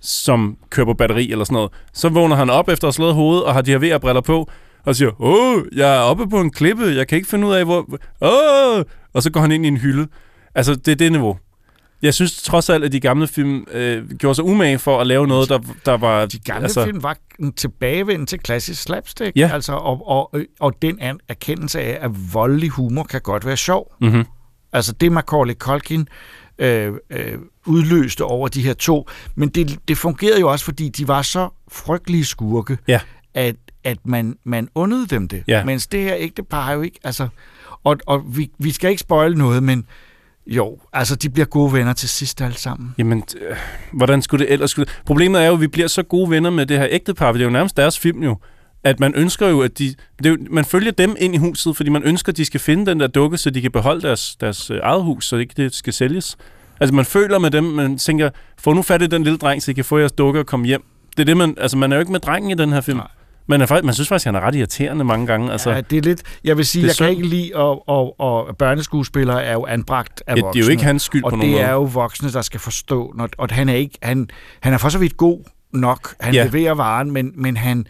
som kører på batteri eller sådan noget. Så vågner han op efter at have slået hovedet og har de her VR-briller på, og siger, åh, jeg er oppe på en klippe, jeg kan ikke finde ud af, hvor... Åh! Og så går han ind i en hylde. Altså, det er det niveau. Jeg synes trods alt, at de gamle film øh, gjorde sig umage for at lave noget, der, der var... De gamle altså, film var en tilbagevend til klassisk slapstick, Ja. altså, og, og, og den erkendelse af, at voldelig humor kan godt være sjov. Mhm. Altså det Macaulay Culkin øh, øh, udløste over de her to, men det, det fungerede jo også, fordi de var så frygtelige skurke, Ja. at, at man, man undede dem det. Ja. Mens det her ægtepar har jo ikke, altså, og, og vi, vi skal ikke spoile noget, men jo, altså de bliver gode venner til sidst alle sammen. Jamen, øh, hvordan skulle det ellers skulle... Problemet er jo, at vi bliver så gode venner med det her ægtepar, for det er jo nærmest deres film jo, at man ønsker jo, at de... Det er jo, man følger dem ind i huset, fordi man ønsker, at de skal finde den der dukke, så de kan beholde deres, deres øh, eget hus, så ikke det skal sælges. Altså, man føler med dem, man tænker, få nu fat i den lille dreng, så I kan få jeres dukke og komme hjem. Det er det, man... Altså, man er jo ikke med drengen i den her film. Man, er man synes faktisk, han er ret irriterende mange gange. Altså, Ja, det er lidt... Jeg vil sige, det er jeg kan synd. ikke lide, og, og, og børneskuespillere er jo anbragt af Ja, det er jo ikke hans skyld og på det nogen er måde. jo voksne, der skal forstå, når, og han er ikke... Han, han er for så vidt god nok. Han Ja. leverer varen, men, men han...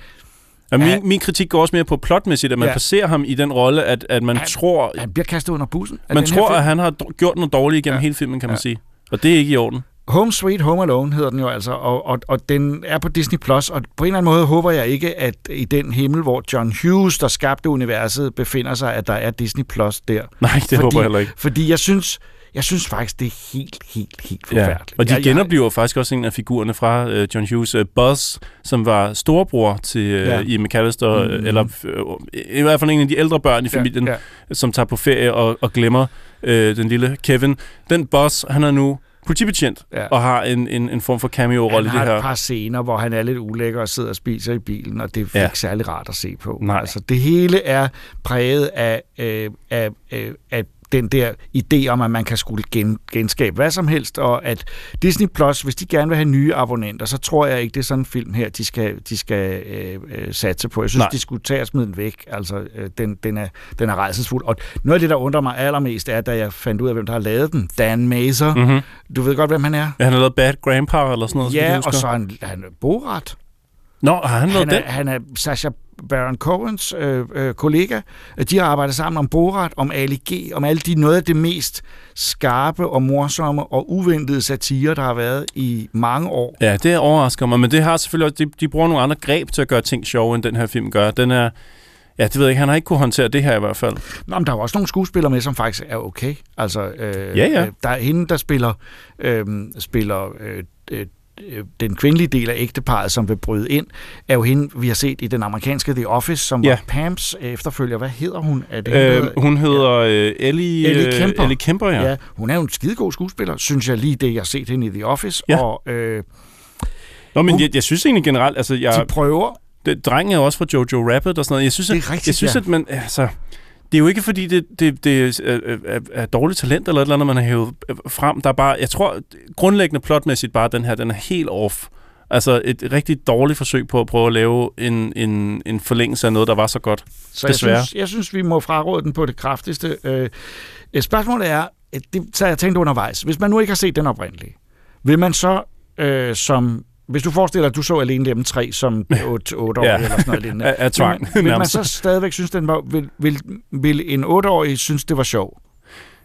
og min, Ja. min kritik går også mere på plotmæssigt, at man Ja. ja. placerer ham i den rolle, at, at man Han- tror... Han bliver kastet under bussen. Man tror, at han har gjort noget dårligt igennem Ja. ja. hele filmen, kan man Ja. ja. sige. Og det er ikke i orden. Home Sweet Home Alone hedder den jo altså, og, og, og den er på Disney+, Plus, og på en eller anden måde håber jeg ikke, at i den himmel, hvor John Hughes, der skabte universet, befinder sig, at der er Disney Plus der. Nej, det fordi, håber jeg heller ikke. Fordi jeg synes, jeg synes faktisk, det er helt, helt, helt forfærdeligt. Og de jeg, genoplever faktisk også en af figurerne fra uh, John Hughes, uh, Buzz, som var storebror til uh, Ja. ja. Ian McAllister, Mhm. mm. eller uh, i hvert fald en af de ældre børn i familien, ja. ja. som tager på ferie og, og glemmer uh, den lille Kevin. Den Buzz, han er nu politibetjent Ja. og har en, en, en form for Han cameo-rolle i det har her. et par scener, hvor han er lidt ulækker og sidder og spiser i bilen, og det er Ja. ikke særlig rart at se på. Nej. Altså, det hele er præget af, øh, af, øh, af den der idé om, at man kan skulle gen, genskabe hvad som helst, og at Disney Plus, hvis de gerne vil have nye abonnenter, så tror jeg ikke, det er sådan en film her, de skal, de skal øh, øh, satse på. Jeg synes, Nej. de skulle tage og smide den væk. Altså, øh, den, den, er, den er rejsesfuld. Og noget af det, der undrer mig allermest, er, da jeg fandt ud af, hvem der har lavet den. Dan Mazer. Mhm. Du ved godt, hvem han er? Ja, han har lavet Bad Grandpa eller sådan noget. Ja, og så er han, han Borat. Nå, har han lavet Han er, den? han er Sacha Baron Cohens øh, øh, kollega. De har arbejdet sammen om Borat, om Ali G, om alle de noget af det mest skarpe og morsomme og uventede satire, der har været i mange år. Ja, det overrasker mig, men det har selvfølgelig også, de, de bruger nogle andre greb til at gøre ting sjove, end den her film gør. Den er, ja, det ved jeg ikke, han har ikke kunne håndtere det her i hvert fald. Nå, men der er jo også nogle skuespillere med, som faktisk er okay. Altså, øh, Ja, ja. øh, der er hende, der spiller, øh, spiller øh, øh, den kvindelige del af ægteparet, som vil bryde ind, er jo hende, vi har set i den amerikanske The Office, som Ja. var Pams efterfølger. Hvad hedder hun? Er det, Øh, hun hedder øh, Ellie, Ellie øh, Kemper. Ellie Kemper, ja. ja. Hun er jo en skidegod skuespiller, synes jeg lige det, jeg har set hende i The Office. Ja. Og øh, Nå, men Hun- jeg, jeg synes egentlig generelt, altså jeg... de prøver. Det, drengen er også fra Jojo Rabbit og sådan noget. Jeg synes, Det er rigtigt, jeg synes ja. at man, altså, det er jo ikke fordi, det, det, det er, er, er dårligt talent eller et eller andet, man har hævet øh, frem. Der er bare, jeg tror, grundlæggende plotmæssigt bare, den her, den er helt off. Altså et rigtig dårligt forsøg på at prøve at lave en, en, en forlængelse af noget, der var så godt. Så jeg Desværre. synes, jeg synes, vi må fraråde den på det kraftigste. Øh, spørgsmålet er, det så jeg tænkt undervejs, hvis man nu ikke har set den oprindelige, vil man så øh, som hvis du forestiller dig, at du så alene hjemme 3 som 8, 8 år Ja. eller sådan noget lignende. Af- tvang, Vil man, så stadigvæk synes, den var, vil, vil, vil en 8-årig synes, det var sjov?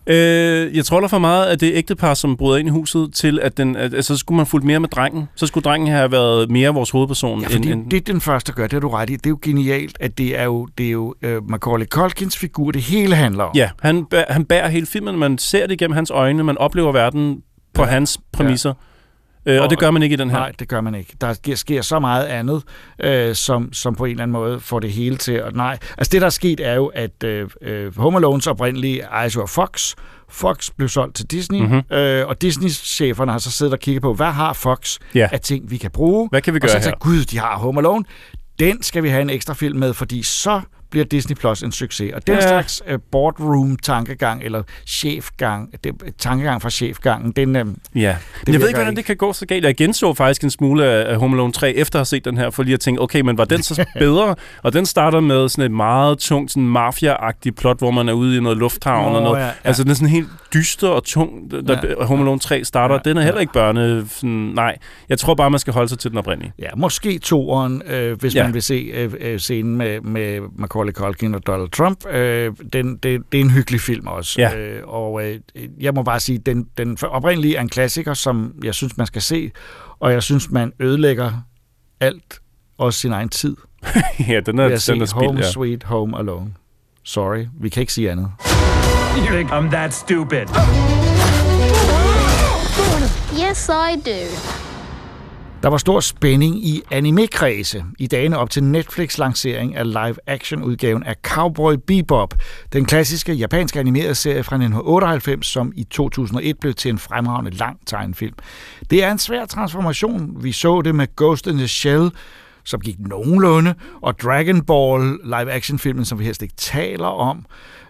Øh, jeg tror der for meget, at det er ægtepar, som bryder ind i huset, til at den, at, altså, så skulle man fulgt mere med drengen. Så skulle drengen have været mere vores hovedperson. Ja, end, end, det den første gør, det har du ret i. Det er jo genialt, at det er jo, det er jo uh, Macaulay Culkins figur, det hele handler om. Ja, han, han bærer hele filmen. Man ser det gennem hans øjne. Man oplever verden på ja. hans præmisser. Ja. Øh, og det gør man ikke i den her. Nej, det gør man ikke. Der sker, så meget andet, øh, som, som på en eller anden måde får det hele til at... Nej, altså det, der er sket, er jo, at øh, øh, Home Alones oprindelige ejes jo Fox. Fox blev solgt til Disney, Mhm. mm-hmm. øh, og Disney-cheferne har så siddet og kigget på, hvad har Fox Ja. af ting, vi kan bruge? Hvad kan vi og gøre så her? tænkte, gud, de har Home Alone. Den skal vi have en ekstra film med, fordi så bliver Disney Plus en succes. Og den Ja. ja. slags uh, boardroom-tankegang, eller chefgang, det, tankegang fra chefgangen, den... Øh, Ja, det jeg ved ikke, hvordan ikke. det kan gå så galt. Jeg genså faktisk en smule af Home Alone 3, efter at have set den her, for lige at tænke, okay, men var den så bedre? og den starter med sådan et meget tungt, sådan mafia-agtigt plot, hvor man er ude i noget lufthavn Nå, og noget. ja, ja. Altså, den er sådan helt dyster og tung, da ja. Home Alone 3 starter. Ja, den er heller ikke børne... Sådan, nej, jeg tror bare, man skal holde sig til den oprindelige. Ja, måske toeren, øh, hvis Ja. ja. man vil se øh, øh, scenen med, med Macaulay Macaulay Culkin og Donald Trump. Øh, den, det, det er en hyggelig film også. Ja. Øh, og øh, jeg må bare sige, den, den oprindelige er en klassiker, som jeg synes, man skal se. Og jeg synes, man ødelægger alt, også sin egen tid. ja, den er, den er spild, Home ja. Sweet Home Alone. Sorry, vi kan ikke sige andet. You think I'm that stupid? Yes, I do. Der var stor spænding i anime-kredse i dagene op til Netflix-lancering af live-action-udgaven af Cowboy Bebop, den klassiske japanske animerede serie fra 1998, som i 2001 blev til en fremragende lang tegnefilm. Det er en svær transformation. Vi så det med Ghost in the Shell, som gik nogenlunde, og Dragon Ball live-action-filmen, som vi helst ikke taler om.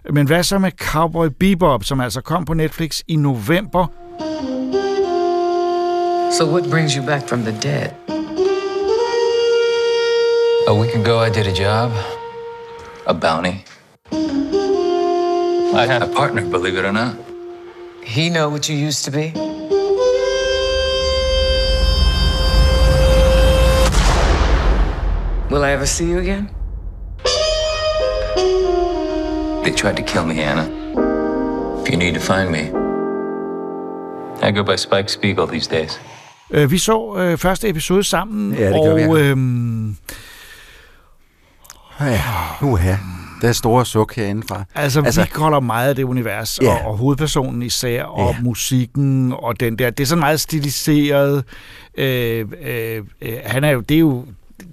Men hvad så med Cowboy Bebop, som altså kom på Netflix i november So what brings you back from the dead? A week ago, I did a job. A bounty. I had a partner, believe it or not. He know what you used to be? Will I ever see you again? They tried to kill me, Anna. If you need to find me, I go by Spike Spiegel these days. Øh, vi så øh, første episode sammen, Ja, det og vi, ja. øhm, Ja, uha. Det er store suk herindefra. altså, altså, vi holder meget af det univers, Ja. og, og hovedpersonen især, og Ja. musikken, og den der, det er sådan meget stiliseret. Øh, øh, øh, han er jo, det er jo,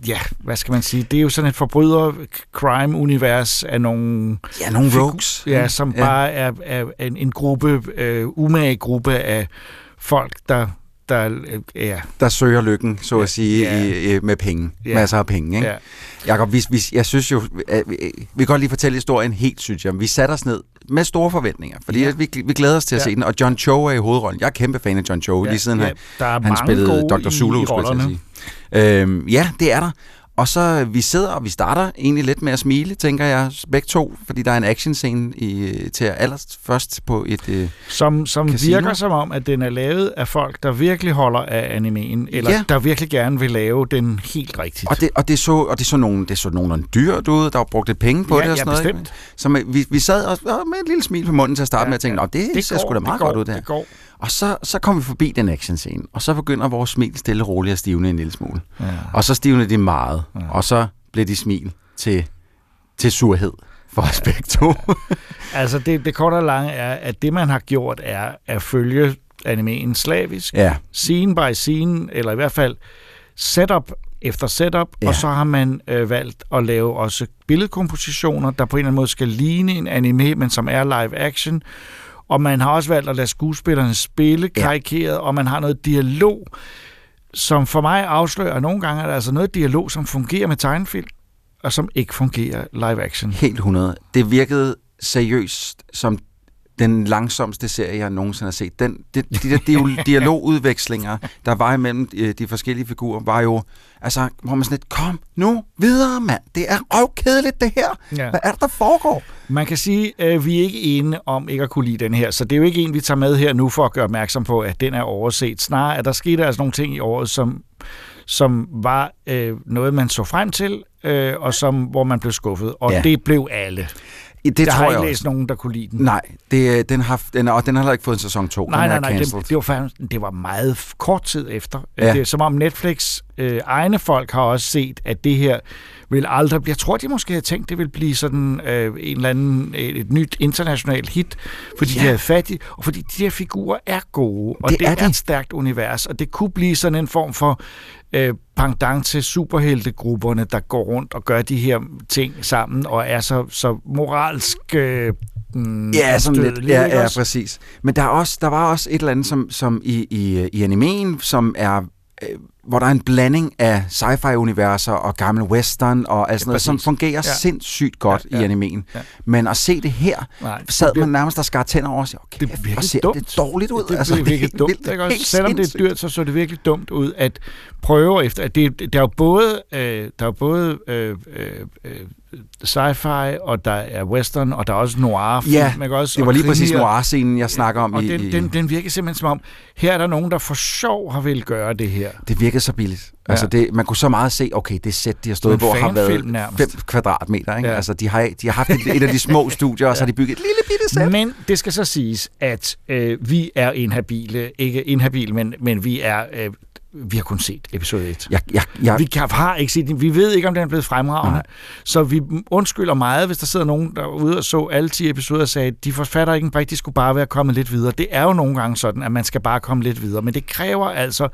ja, hvad skal man sige, det er jo sådan et forbryder-crime-univers af nogle... Ja, nogle rogues. Ja, som ja. bare er, er en, en gruppe, øh, umage gruppe af folk, der, der øh, ja, der søger lykken, så at sige, Ja. i, i, med penge. Ja. Masser af penge, ikke? Ja. Jakob, vi, vi, jeg synes jo, at vi, vi kan godt lige fortælle historien helt, synes jeg. Vi satte os ned med store forventninger, fordi Ja. vi, vi glæder os til at Ja. se den, og John Cho er i hovedrollen. Jeg er kæmpe fan af John Cho, Ja, lige siden ja, han, han spillede Dr. Zulu, skulle jeg sige. Øhm, ja, det er der. Og så vi sidder, og vi starter egentlig lidt med at smile, tænker jeg, begge to, fordi der er en actionscene i, til allerførst på et... Øh, Som, som Casino. virker som om, at den er lavet af folk, der virkelig holder af animeen, eller Ja. der virkelig gerne vil lave den helt rigtigt. Og det, og det så, og det så nogle, det så nogenlunde dyrt ud, der var brugt lidt penge på Ja, det og ja, sådan noget. bestemt. ikke? Så vi, vi sad og, og med et lille smil på munden til at starte ja, med tænke, ja, det, det ser sgu da meget det går, godt ud der. det går. Og så, så kom vi forbi den action scene, og så begynder vores smil stille og roligt at stivne en lille smule. Ja. Og så stivnede de meget, ja. og så blev de smil til, til surhed for os begge to. Altså, det, det korte og lange er, at det, man har gjort, er at følge animeen slavisk, Ja. scene by scene, eller i hvert fald setup efter setup, ja. og så har man øh, valgt at lave også billedkompositioner, der på en eller anden måde skal ligne en anime, men som er live action. Og man har også valgt at lade skuespillerne spille Ja. karikeret, og man har noget dialog, som for mig afslører, at nogle gange er der altså noget dialog, som fungerer med tegnefilm, og som ikke fungerer live action. Helt 100. Det virkede seriøst som den langsomste serie, jeg nogensinde har set. Den, de, de der dia- dialogudvekslinger, der var imellem øh, de forskellige figurer, var jo, altså, hvor man sådan lidt, kom nu videre, mand. Det er røvkedeligt, det her. Ja. Hvad er det, der foregår? Man kan sige, at vi er ikke enige om ikke at kunne lide den her, så det er jo ikke en, vi tager med her nu for at gøre opmærksom på, at den er overset. Snarere, at der skete altså nogle ting i året, som, som var øh, noget, man så frem til, øh, og som, hvor man blev skuffet. Og ja. det blev alle. Det jeg tror har jeg ikke også. læst nogen, der kunne lide den. Nej, det, øh, den har, den, og den har heller ikke fået en sæson 2. Nej, den nej, nej, det, det, var faktisk, det var meget kort tid efter. Ja. Ja. Det er som om Netflix øh, egne folk har også set, at det her vil aldrig. Jeg tror, de måske havde tænkt, det vil blive sådan øh, en eller anden, et, et nyt internationalt hit, fordi ja. De havde fat i, og fordi de her figurer er gode, og Det det, er det er et stærkt univers, og det kunne blive sådan en form for øh, pendant til superheltegrupperne, der går rundt og gør de her ting sammen, og er så, så moralsk... Øh, mm, Ja, sådan lidt. Ja, ja, præcis. Men der, er også, der var også et eller andet, som, som i, i, i animeen, som er øh, hvor der er en blanding af sci-fi-universer og gammel western og altså Ja, noget, som fungerer Ja. sindssygt godt Ja, i ja. animeen. Ja. Men at se det her, Nej, sad det bliver- man nærmest og skar tænder over og siger, okay, det hvor virkelig ser dumt. det dårligt ud. Det, altså, det, det virkelig dumt. vildt. Ikke? Også, selvom det er sindssygt. dyrt, så så det virkelig dumt ud at prøve efter. At det, der er jo både, øh, der er jo både øh, øh, sci-fi, og der er western, og der er også noir. Ja, man kan også, det var lige præcis noir-scenen, jeg snakker om. Og i, den, i, den, den virker simpelthen som om, her er der nogen, der for sjov har vil gøre det her. Det virkede så billigt. Ja. Altså det, man kunne så meget se, okay, det sæt, de har stået på, har været fanfilm nærmest. 5 kvadratmeter. Ikke? Ja. Altså, de har, de har haft et, et af de små studier, og så har de bygget et lille bitte sæt. Men det skal så siges, at øh, vi er inhabile. Ikke inhabile, men, men vi er... Øh, vi har kun set episode 1. Jeg, jeg, jeg, Vi kan, har ikke set den. Vi ved ikke, om den er blevet fremragende. Nej. Så vi undskylder meget, hvis der sidder nogen derude og så alle 10 episoder og sagde, de forfatter ikke en brik, de skulle bare være kommet lidt videre. Det er jo nogle gange sådan, at man skal bare komme lidt videre. Men det kræver altså,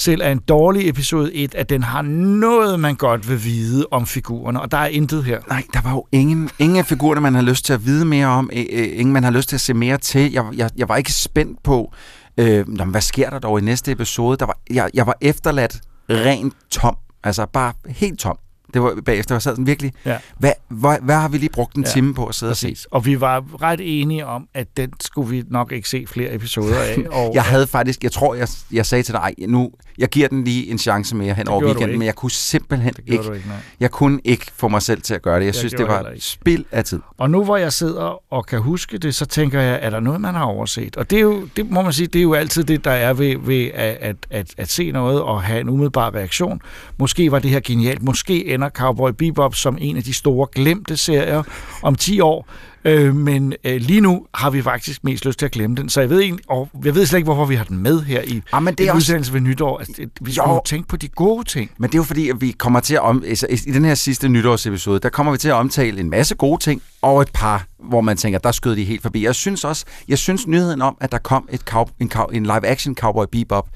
selv af en dårlig episode 1, at den har noget, man godt vil vide om figurerne. Og der er intet her. Nej, der var jo ingen, ingen af figurerne, man har lyst til at vide mere om. Øh, øh, ingen, man har lyst til at se mere til. Jeg, jeg, jeg var ikke spændt på, øh, nå, hvad sker der dog i næste episode? Der var, jeg, jeg var efterladt rent tom. Altså bare helt tom. Det var bagefter, jeg sad sådan virkelig, Ja. hvad, hvad, hvad har vi lige brugt en Ja, time på at sidde og se? Præcis. Og vi var ret enige om, at den skulle vi nok ikke se flere episoder af. Og, Jeg havde faktisk, jeg tror, jeg, jeg sagde til dig, "Ej, nu, jeg giver den lige en chance mere hen over weekenden, men jeg kunne simpelthen Det ikke, ikke, nej. jeg kunne ikke få mig selv til at gøre det. Jeg, Jeg synes, det var spild af tid. Og nu hvor jeg sidder og kan huske det, så tænker jeg, er der noget, man har overset? Og det, er jo, det må man sige, det er jo altid det, der er ved, ved at, at, at, at se noget og have en umiddelbar reaktion. Måske var det her genialt. Måske ender Cowboy Bebop som en af de store glemte serier om 10 år. Øh, men øh, lige nu har vi faktisk mest lyst til at glemme den. Så jeg ved, egentlig, og jeg ved slet ikke, hvorfor vi har den med her i Ah, men det er også- udsendelse ved nytår. Altså, det, vi skal Jo. tænke på de gode ting. Men det er jo fordi, at vi kommer til at om, altså, i den her sidste nytårsepisode, der kommer vi til at omtale en masse gode ting, og et par, hvor man tænker, der skød de helt forbi. Jeg synes også, jeg synes nyheden om, at der kom et cow, en, cow, en live-action Cowboy Bebop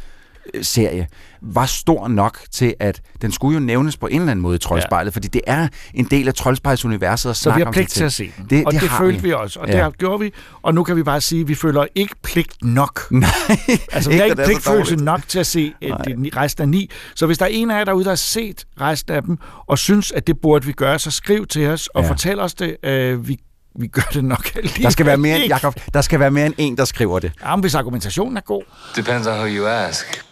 serie var stor nok til, at den skulle jo nævnes på en eller anden måde i Troldspejlet, ja. fordi det er en del af Troldspejlsuniverset at Så vi har pligt til at se den. Det, og det, det følte vi også, og Ja. det gjorde vi. Og nu kan vi bare sige, at vi føler ikke pligt nok. Nej, Altså, vi har ikke pligtfølelse nok til at se øh, de, resten af ni. Så hvis der er en af jer derude, der har set resten af dem, og synes, at det burde vi gøre, så skriv til os og Ja. fortæl os det. Øh, vi, vi gør det nok alligevel Der skal være mere, end. Jacob, der skal være mere end en, der skriver det. Jamen, hvis argumentationen er god. Depends on who you ask.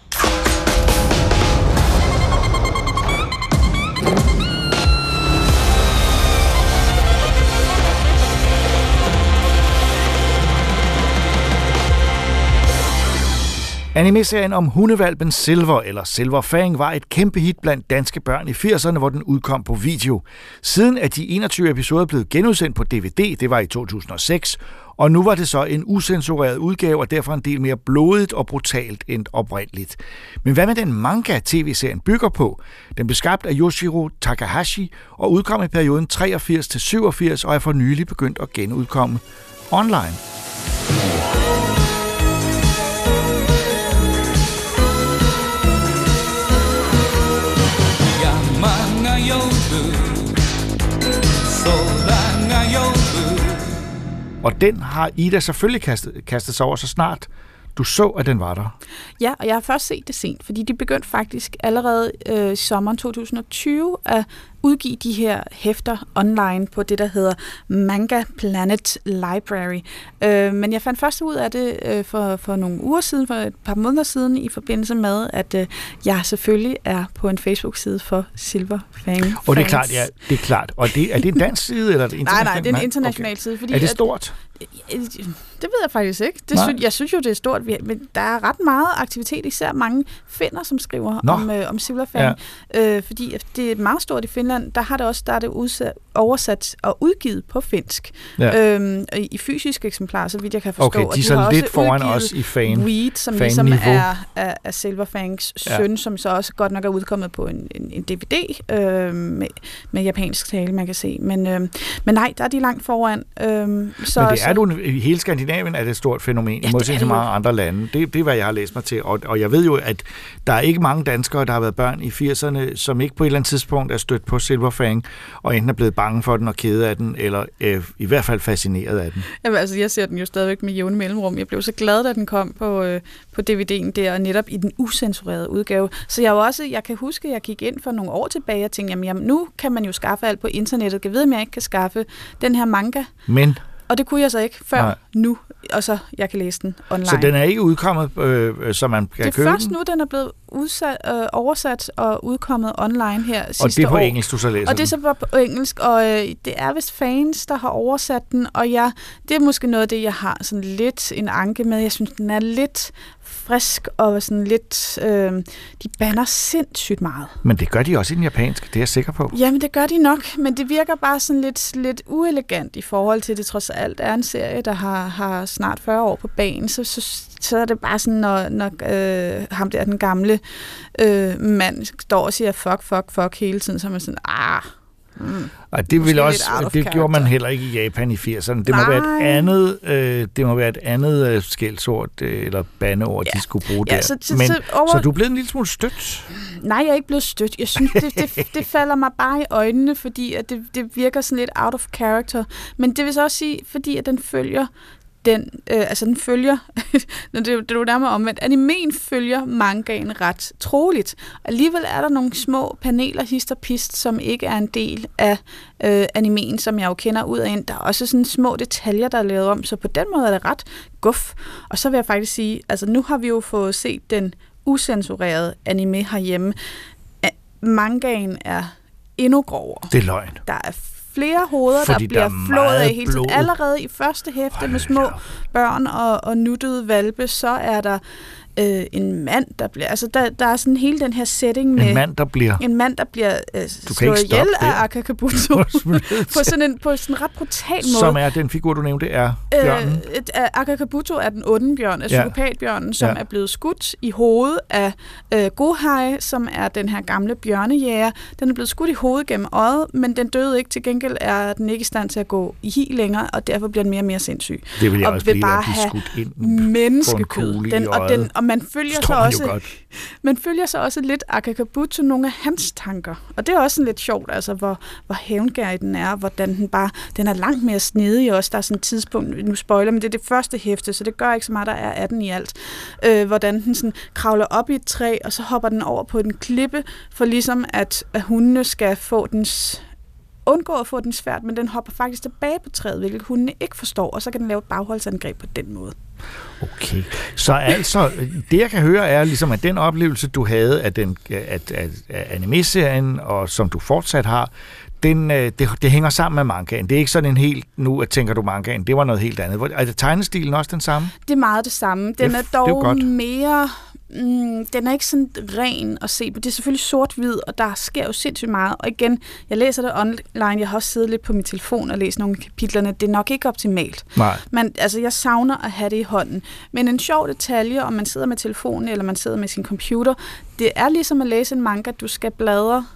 Anime-serien om hundevalpen Silver, eller Silver Fang, var et kæmpe hit blandt danske børn i 80'erne, hvor den udkom på video. Siden er de 21 episoder blevet genudsendt på DVD, det var i 2006, og nu var det så en usensureret udgave, og derfor en del mere blodigt og brutalt end oprindeligt. Men hvad med den manga, tv-serien bygger på? Den blev skabt af Yoshiro Takahashi og udkom i perioden 83 til 87 og er for nylig begyndt at genudkomme online. Og den har Ida selvfølgelig kastet, kastet sig over så snart du så, at den var der. Ja, og jeg har først set det sent, fordi de begyndte faktisk allerede øh, i sommeren 2020 at udgive de her hæfter online på det, der hedder Manga Planet Library. Øh, men jeg fandt først ud af det øh, for, for nogle uger siden, for et par måneder siden, i forbindelse med, at øh, jeg selvfølgelig er på en Facebook-side for Silver Fang Og det er klart, ja, det er klart. Og det, er det en dansk side, eller er det Nej, nej, det er en international? international side. Fordi Er det at- stort? Det ved jeg faktisk ikke. Det Nej. synes, jeg synes jo, det er stort. Men der er ret meget aktivitet, især mange finder, som skriver Nå. om, øh, om Silverfang. Ja. Øh, fordi det er meget stort i Finland. Der har det også der er det udsat, oversat og udgivet på finsk. Ja. Øhm, i, I fysisk eksemplar, så vidt jeg kan forstå. Okay, de Og er så har lidt også foran os i fan- Weed, som fan-niveau. ligesom er, er, er Silverfangs Ja. søn, som så også godt nok er udkommet på en, en, en DVD øh, med, med japansk tale, man kan se. Men, øh, men nej, der er de langt foran. Øh, så, Men det er du, hele Skandinavien er det et stort fænomen, Ja, i modsætning til mange andre lande. Det, det er, hvad jeg har læst mig til. Og, og jeg ved jo, at der er ikke mange danskere, der har været børn i 80'erne, som ikke på et eller andet tidspunkt er stødt på Silverfang, og enten er blevet bange for den og kede af den, eller øh, i hvert fald fascineret af den. Jamen, altså, jeg ser den jo stadigvæk med jævne mellemrum. Jeg blev så glad, da den kom på, øh, på DVD'en der, og netop i den usensurerede udgave. Så jeg også, jeg kan huske, at jeg gik ind for nogle år tilbage og tænkte, jamen, jamen nu kan man jo skaffe alt på internettet. Jeg ved, om jeg ikke kan skaffe den her manga. Men Og det kunne jeg så ikke før Nej. Nu, og så jeg kan læse den online. Så den er ikke udkommet, øh, så man kan det er købe først den? nu, den er blevet udsat, øh, oversat og udkommet online her sidste Og det er på år. engelsk, du så læser Og det er så bare på engelsk, og øh, det er vist fans, der har oversat den, og jeg, det er måske noget af det, jeg har sådan lidt en anke med. Jeg synes, den er lidt frisk og sådan lidt... Øh, de banner sindssygt meget. Men det gør de også i den japanske, det er jeg sikker på. Jamen, det gør de nok, men det virker bare sådan lidt, lidt uelegant i forhold til, det trods alt er en serie, der har, har snart 40 år på banen. Så, så, så er det bare sådan, når, når øh, ham der, den gamle øh, mand, står og siger fuck, fuck, fuck hele tiden, så er man sådan, ah... Mm. Og det, vil også, det gjorde man heller ikke i Japan i 80'erne. Det må være et Nej. andet, øh, det må være et andet øh, skældsord øh, eller bandeord, ja. de skulle bruge Ja, der. så- så- Men, så over- så du er blevet en lille smule stødt. Nej, jeg er ikke blevet stødt. Jeg synes, det, det, det falder mig bare i øjnene, fordi at det, det virker sådan lidt out of character. Men det vil så også sige, fordi at den følger den, øh, altså den følger, det, det er jo nærmere omvendt, animen følger mangaen ret troligt. Alligevel er der nogle små paneler, hist og pist, som ikke er en del af øh, animen, som jeg jo kender ud af ind. Der er også sådan små detaljer, der er lavet om, så på den måde er det ret guf. Og så vil jeg faktisk sige, altså nu har vi jo fået set den usensurerede anime herhjemme. Mangaen er endnu grovere. Det er løgn. Der er flere hoveder, Fordi der bliver der er flået af hele tiden. Allerede i første hæfte med små børn og, og nuttede valpe, så er der øh, en mand, der bliver... Altså, der, der er sådan hele den her setting med... En mand, der bliver... En mand, der bliver øh, slået ihjel stoppe af. Akakabuto på sådan en på sådan en ret brutal måde. Som er den figur, du nævnte, er bjørnen. Øh, Akakabuto er den onde bjørn, altså Ja. psykopatbjørnen, som Ja. er blevet skudt i hovedet af øh, Gohai, som er den her gamle bjørnejæger. Den er blevet skudt i hovedet gennem øjet, men den døde ikke. Til gengæld er den ikke i stand til at gå i hi længere, og derfor bliver den mere og mere sindssyg. Det vil jeg og også blive, bare have skudt ind menneskekød. Den, og, den, og man følger så også godt. man følger så også lidt Akakabuto nogle af hans tanker. Og det er også sådan lidt sjovt, altså hvor, hvor hævngærig den er, hvordan den bare, den er langt mere snedig også. Der er sådan et tidspunkt, nu spoiler, men det er det første hæfte, så det gør ikke så meget, der er 18 i alt. Øh, hvordan den sådan kravler op i et træ, og så hopper den over på en klippe, for ligesom at, at hundene skal få dens undgå at få den svært, men den hopper faktisk tilbage på træet, hvilket hundene ikke forstår, og så kan den lave et bagholdsangreb på den måde. Okay. Så altså, det jeg kan høre er ligesom, at den oplevelse, du havde af, den, at, at, af anime-serien, og som du fortsat har, den, øh, det, det hænger sammen med mangaen. Det er ikke sådan en helt, nu at tænker du mangaen, det var noget helt andet. Er det tegnestilen også den samme? Det er meget det samme. Den Det er- er det er dog godt. mere... Mm, den er ikke sådan ren at se på. Det er selvfølgelig sort-hvid, og der sker jo sindssygt meget. Og igen, jeg læser det online. Jeg har også siddet lidt på min telefon og læst nogle af kapitlerne. Det er nok ikke optimalt. Nej. Men altså, jeg savner at have det i hånden. Men en sjov detalje, om man sidder med telefonen, eller man sidder med sin computer, det er ligesom at læse en manga, du skal bladre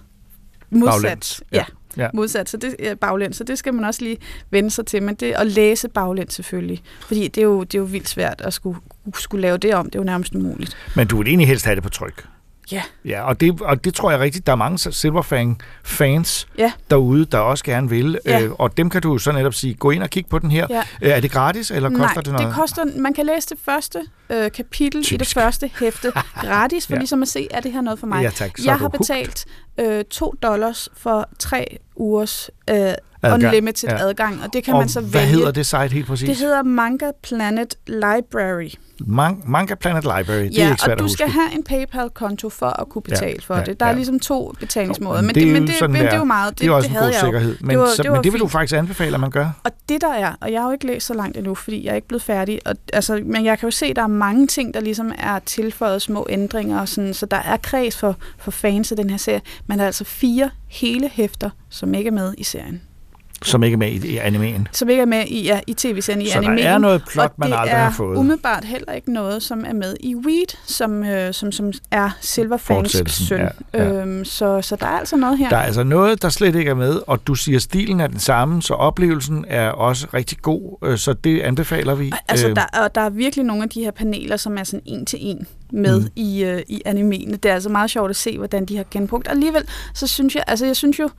modsat. Baglæns. Ja. Ja. Ja. Modsat, så det er baglæns, så det skal man også lige vende sig til, men det at læse baglæns selvfølgelig, fordi det er jo, det er jo vildt svært at skulle, skulle lave det om, det er jo nærmest umuligt. Men du vil egentlig helst have det på tryk. Ja. Ja, og det, og det tror jeg rigtigt, der er mange Silverfang-fans Ja. derude, der også gerne vil. Ja. Øh, og dem kan du så netop sige, gå ind og kig på den her. Ja. Øh, Er det gratis, eller koster Nej, det noget? det koster, man kan læse det første øh, kapitel Typisk. i det første hæfte gratis, for Ja. ligesom at se, er det her noget for mig? Ja, tak. Så Jeg har betalt øh, 2 dollars for tre ugers øh, Adgang. unlimited Ja. adgang, og det kan og man så hvad vælge. hedder det site helt præcis? Det hedder Manga Planet Library. Man- Manga Planet Library. det er Ja, ikke svært og du skal have en PayPal-konto for at kunne Ja, betale for ja, det. Der er ja. ligesom to betalingsmåder, Men det det, er men jo det, men det det er er. jo meget. Det er også en havde god sikkerhed. Men, det var, så, det var men det vil du faktisk anbefale, at man gør. Og det der er, og jeg har jo ikke læst så langt endnu, fordi jeg er ikke blevet færdig, og, altså, men jeg kan jo se, at der er mange ting, der ligesom er tilføjet små ændringer, og sådan, så der er kreds for, for fans af den her serie, men der er altså fire hele hæfter, som ikke er med i serien. Som ikke er med i, i animeen. Som ikke er med i, ja, i tv-serien i Så der animeen. er noget plot, og man det aldrig er har fået. umiddelbart heller ikke noget, som er med i Weed, som, øh, som, som er Silverfangs søn. ja, ja. Øhm, så, så der er altså noget her. Der er altså noget, der slet ikke er med, og du siger, stilen er den samme, så oplevelsen er også rigtig god, øh, så det anbefaler vi. Altså, Øh, der, og der er virkelig nogle af de her paneler, som er sådan en til en. Med Mm. mm. i, øh, i animene. Det er altså meget sjovt at se, hvordan de har genbrugt. Og alligevel, så synes jeg, altså jeg synes jo,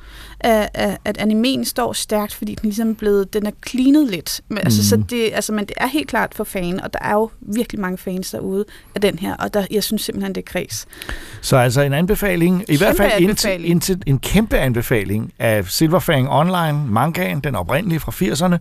at, at- animen står stærkt, fordi den ligesom er blevet, den er cleanet lidt. Men, altså, så Mm. det, altså, men det er helt klart for fan, og der er jo virkelig mange fans derude af den her, og der, jeg synes simpelthen, det er kreds. Så altså en anbefaling, i hvert fald indtil, indtil en kæmpe anbefaling af Silverfang Online, mangaen, den oprindelige fra 80'erne.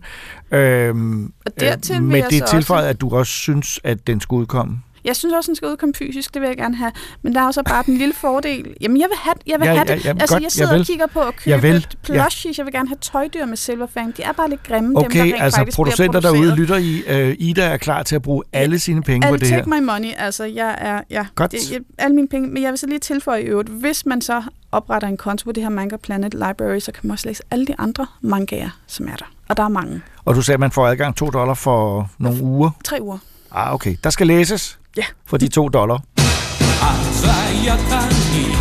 Øhm, Og dertil øh, med det tilføjet, også- at du også synes, at den skulle udkomme. Jeg synes også, den skal udkomme fysisk, det vil jeg gerne have. Men der er også bare den lille fordel. Jamen, jeg vil have, jeg vil Ja, have ja, det. ja, altså, godt, jeg sidder javel. og kigger på at købe Javel, et plushies. Jeg vil gerne have tøjdyr med Silverfang. De er bare lidt grimme, dem, der Okay, altså producenter derude lytter I. Øh, Ida er klar til at bruge alle sine penge på I'll det her. take my money. Altså, jeg er... Ja, Godt. Det, jeg, alle mine penge. Men jeg vil så lige tilføje i øvrigt, hvis man så opretter en konto på det her Manga Planet Library, så kan man også læse alle de andre mangaer, som er der. Og der er mange. Og du sagde, at man får adgang 2 dollar for nogle uger. Tre uger. Ah, okay. Der skal læses Ja. For de to dollar. Altså, jeg kan give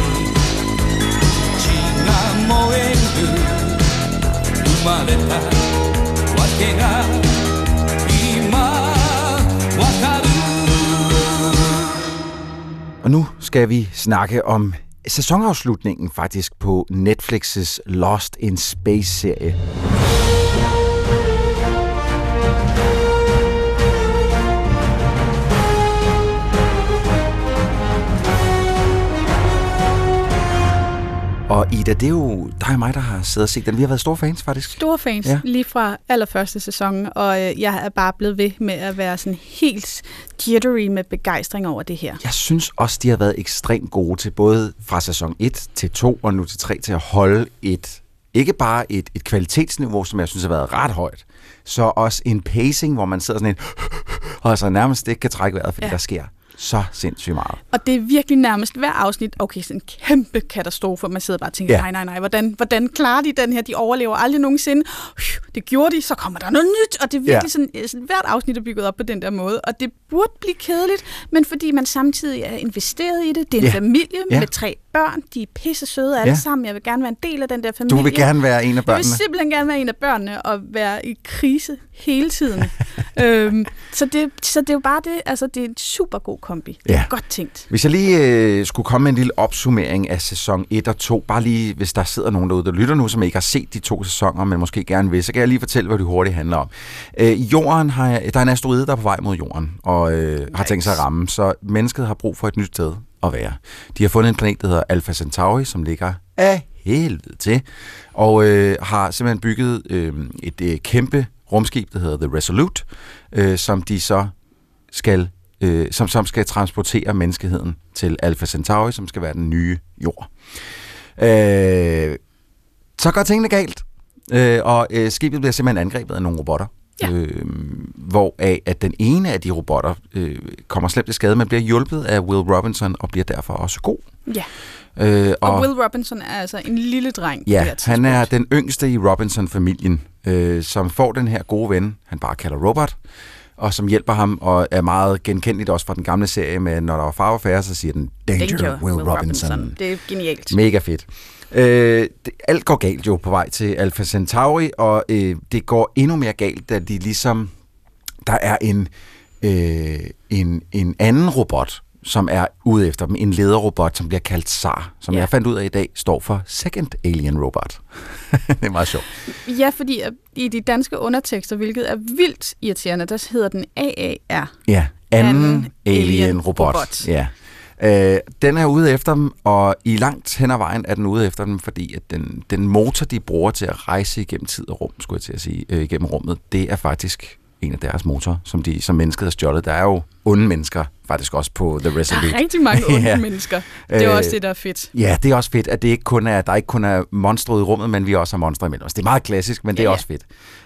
China moenu Umareta Wake ga Ima Wakaru Og nu skal vi snakke om sæsonafslutningen faktisk på Netflix's Lost in Space-serie. Og Ida, det er jo dig og mig, der har siddet og set den. Vi har været store fans, faktisk. Store fans, Ja. lige fra allerførste sæson, og øh, jeg er bare blevet ved med at være sådan helt jittery med begejstring over det her. Jeg synes også, de har været ekstremt gode til både fra sæson 1 til 2 og nu til 3 til at holde et, ikke bare et, et kvalitetsniveau, som jeg synes har været ret højt, så også en pacing, hvor man sidder sådan en, og så nærmest ikke kan trække vejret, fordi. Ja. der sker så sindssygt meget. Og det er virkelig nærmest hver afsnit, okay, sådan en kæmpe katastrofe, og man sidder bare og tænker, Ja. nej, nej, nej, hvordan, hvordan klarer de den her? De overlever aldrig nogensinde. Det gjorde de, så kommer der noget nyt, og det er virkelig Ja. sådan, sådan, hvert afsnit er bygget op på den der måde, og det burde blive kedeligt, men fordi man samtidig er investeret i det, det er en ja. familie Ja. med tre børn, de er pisse søde alle Ja. sammen, jeg vil gerne være en del af den der familie. Du vil gerne være en af Jeg børnene. vil simpelthen gerne være en af børnene og være i krise hele tiden. øhm, så, det, så det er jo bare det, altså det er en super god kombi. Det Ja. godt tænkt. Hvis jeg lige øh, skulle komme med en lille opsummering af sæson 1 og 2, bare lige hvis der sidder nogen derude, der lytter nu, som ikke har set de to sæsoner, men måske gerne vil, så kan jeg lige fortælle, hvad det hurtigt handler om. Øh, jorden har, der er en asteroide, der er på vej mod jorden, og øh, har tænkt sig at ramme, så mennesket har brug for et nyt sted at være. De har fundet en planet, der hedder Alpha Centauri, som ligger af helvede til, og øh, har simpelthen bygget øh, et øh, kæmpe rumskib, der hedder The Resolute, øh, som de så skal øh, som, som skal transportere menneskeheden til Alpha Centauri, som skal være den nye jord. Øh, så går tingene galt, øh, og øh, skibet bliver simpelthen angrebet af nogle robotter. Ja. Øh, hvor af, at den ene af de robotter øh, kommer slemt til skade, men bliver hjulpet af Will Robinson og bliver derfor også god. Ja. Øh, Og, og Will Robinson er altså en lille dreng. Ja, han er den yngste i Robinson-familien, øh, som får den her gode ven, han bare kalder Robert, og som hjælper ham, og er meget genkendeligt også fra den gamle serie med, når der var far og færre, så siger den, Danger, Danger Will, Will Robinson. Robinson. Det er genialt. Mega fedt. Øh, det, alt går galt jo på vej til Alpha Centauri, og øh, det går endnu mere galt, da de ligesom... Der er en, øh, en, en anden robot, som er ude efter dem. En lederrobot, som bliver kaldt SAR, som Ja. jeg fandt ud af i dag, står for Second Alien Robot. det er meget sjovt. Ja, fordi at i de danske undertekster, hvilket er vildt irriterende, der hedder den AAR. Ja, anden, Anden alien, alien robot. robot. Ja. Øh, den er ude efter dem, og i langt hen ad vejen er den ude efter dem, fordi at den, den motor, de bruger til at rejse igennem tid og rum, skulle jeg til at sige, øh, igennem rummet, det er faktisk en af deres motorer, som, de, som mennesket har stjålet. Der er jo onde mennesker faktisk også på The Resolute. Der er rigtig mange onde Ja. mennesker. Det er Øh, også det, der er fedt. Ja, det er også fedt, at det ikke kun er, der ikke kun er monstre i rummet, men vi også har monstre imellem os. Det er meget klassisk, men det er Ja, ja. også fedt.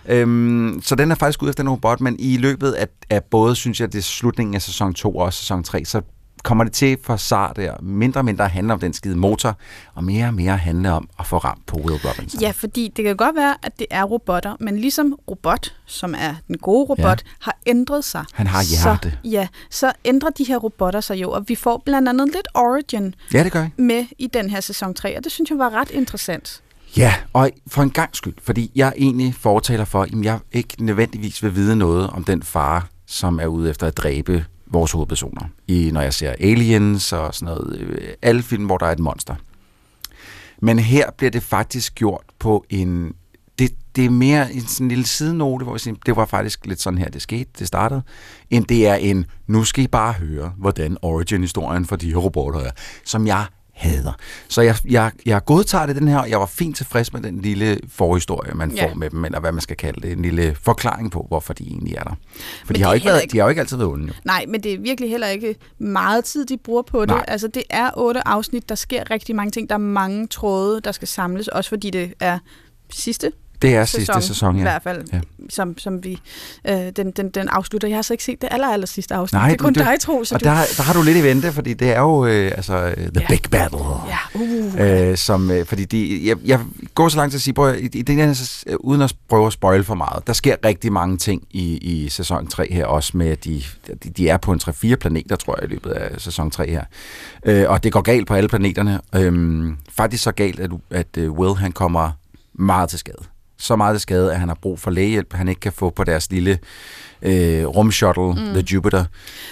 Øhm, så den er faktisk ude efter en robot, men i løbet af, af både, synes jeg, det er slutningen af sæson 2 og sæson 3, så kommer det til for SAR der mindre og mindre at handle om den skide motor, og mere og mere handle om at få ramt på Will Robinson. Ja, fordi det kan godt være, at det er robotter, men ligesom robot, som er den gode robot, ja. har ændret sig. Han har hjerte. Så, ja, så ændrer de her robotter sig jo, og vi får blandt andet lidt Origin Ja, det gør jeg. med i den her sæson 3, og det synes jeg var ret interessant. Ja, og for en gang skyld, fordi jeg egentlig fortaler for, at jeg ikke nødvendigvis vil vide noget om den far, som er ude efter at dræbe vores hovedpersoner. I, når jeg ser Aliens og sådan noget. Øh, alle film, hvor der er et monster. Men her bliver det faktisk gjort på en... Det, det er mere en sådan lille sidenote, hvor jeg siger, det var faktisk lidt sådan her, det skete, det startede, end det er en, nu skal I bare høre, hvordan origin-historien for de her robotter er, som jeg hader. Så jeg, jeg, jeg godtager det den her, og jeg var fint tilfreds med den lille forhistorie, man Ja. får med dem, eller hvad man skal kalde det, en lille forklaring på, hvorfor de egentlig er der. For Men de har, jo det ikke været, ikke- de har jo ikke altid været onde. Jo. Nej, men det er virkelig heller ikke meget tid, de bruger på det. Nej. Altså, det er otte afsnit, der sker rigtig mange ting. Der er mange tråde, der skal samles, også fordi det er sidste Det er sidste sæson, ja. I hvert fald, Ja. ja. som, som vi, øh, den, den, den afslutter. Jeg har så ikke set det aller, aller sidste afsnit. Nej, det er kun du- dig, Tro, så og du... der, der har du lidt i vente, fordi det er jo øh, altså, øh, The Big Battle. Ja, uh. Øh, som, øh, fordi de, jeg, jeg går så langt til at sige, prøv, i, i den her, øh, uden at prøve at spoil for meget, der sker rigtig mange ting i, i sæson 3 her, også med, at de, de, de er på en 3-4 planeter, tror jeg, i løbet af sæson 3 her. Øh, og det går galt på alle planeterne. Øh, faktisk så galt, at, at øh, Will han kommer meget til skade. Så meget til skade, at han har brug for lægehjælp, han ikke kan få på deres lille øh, rumshuttle, Mm. The Jupiter.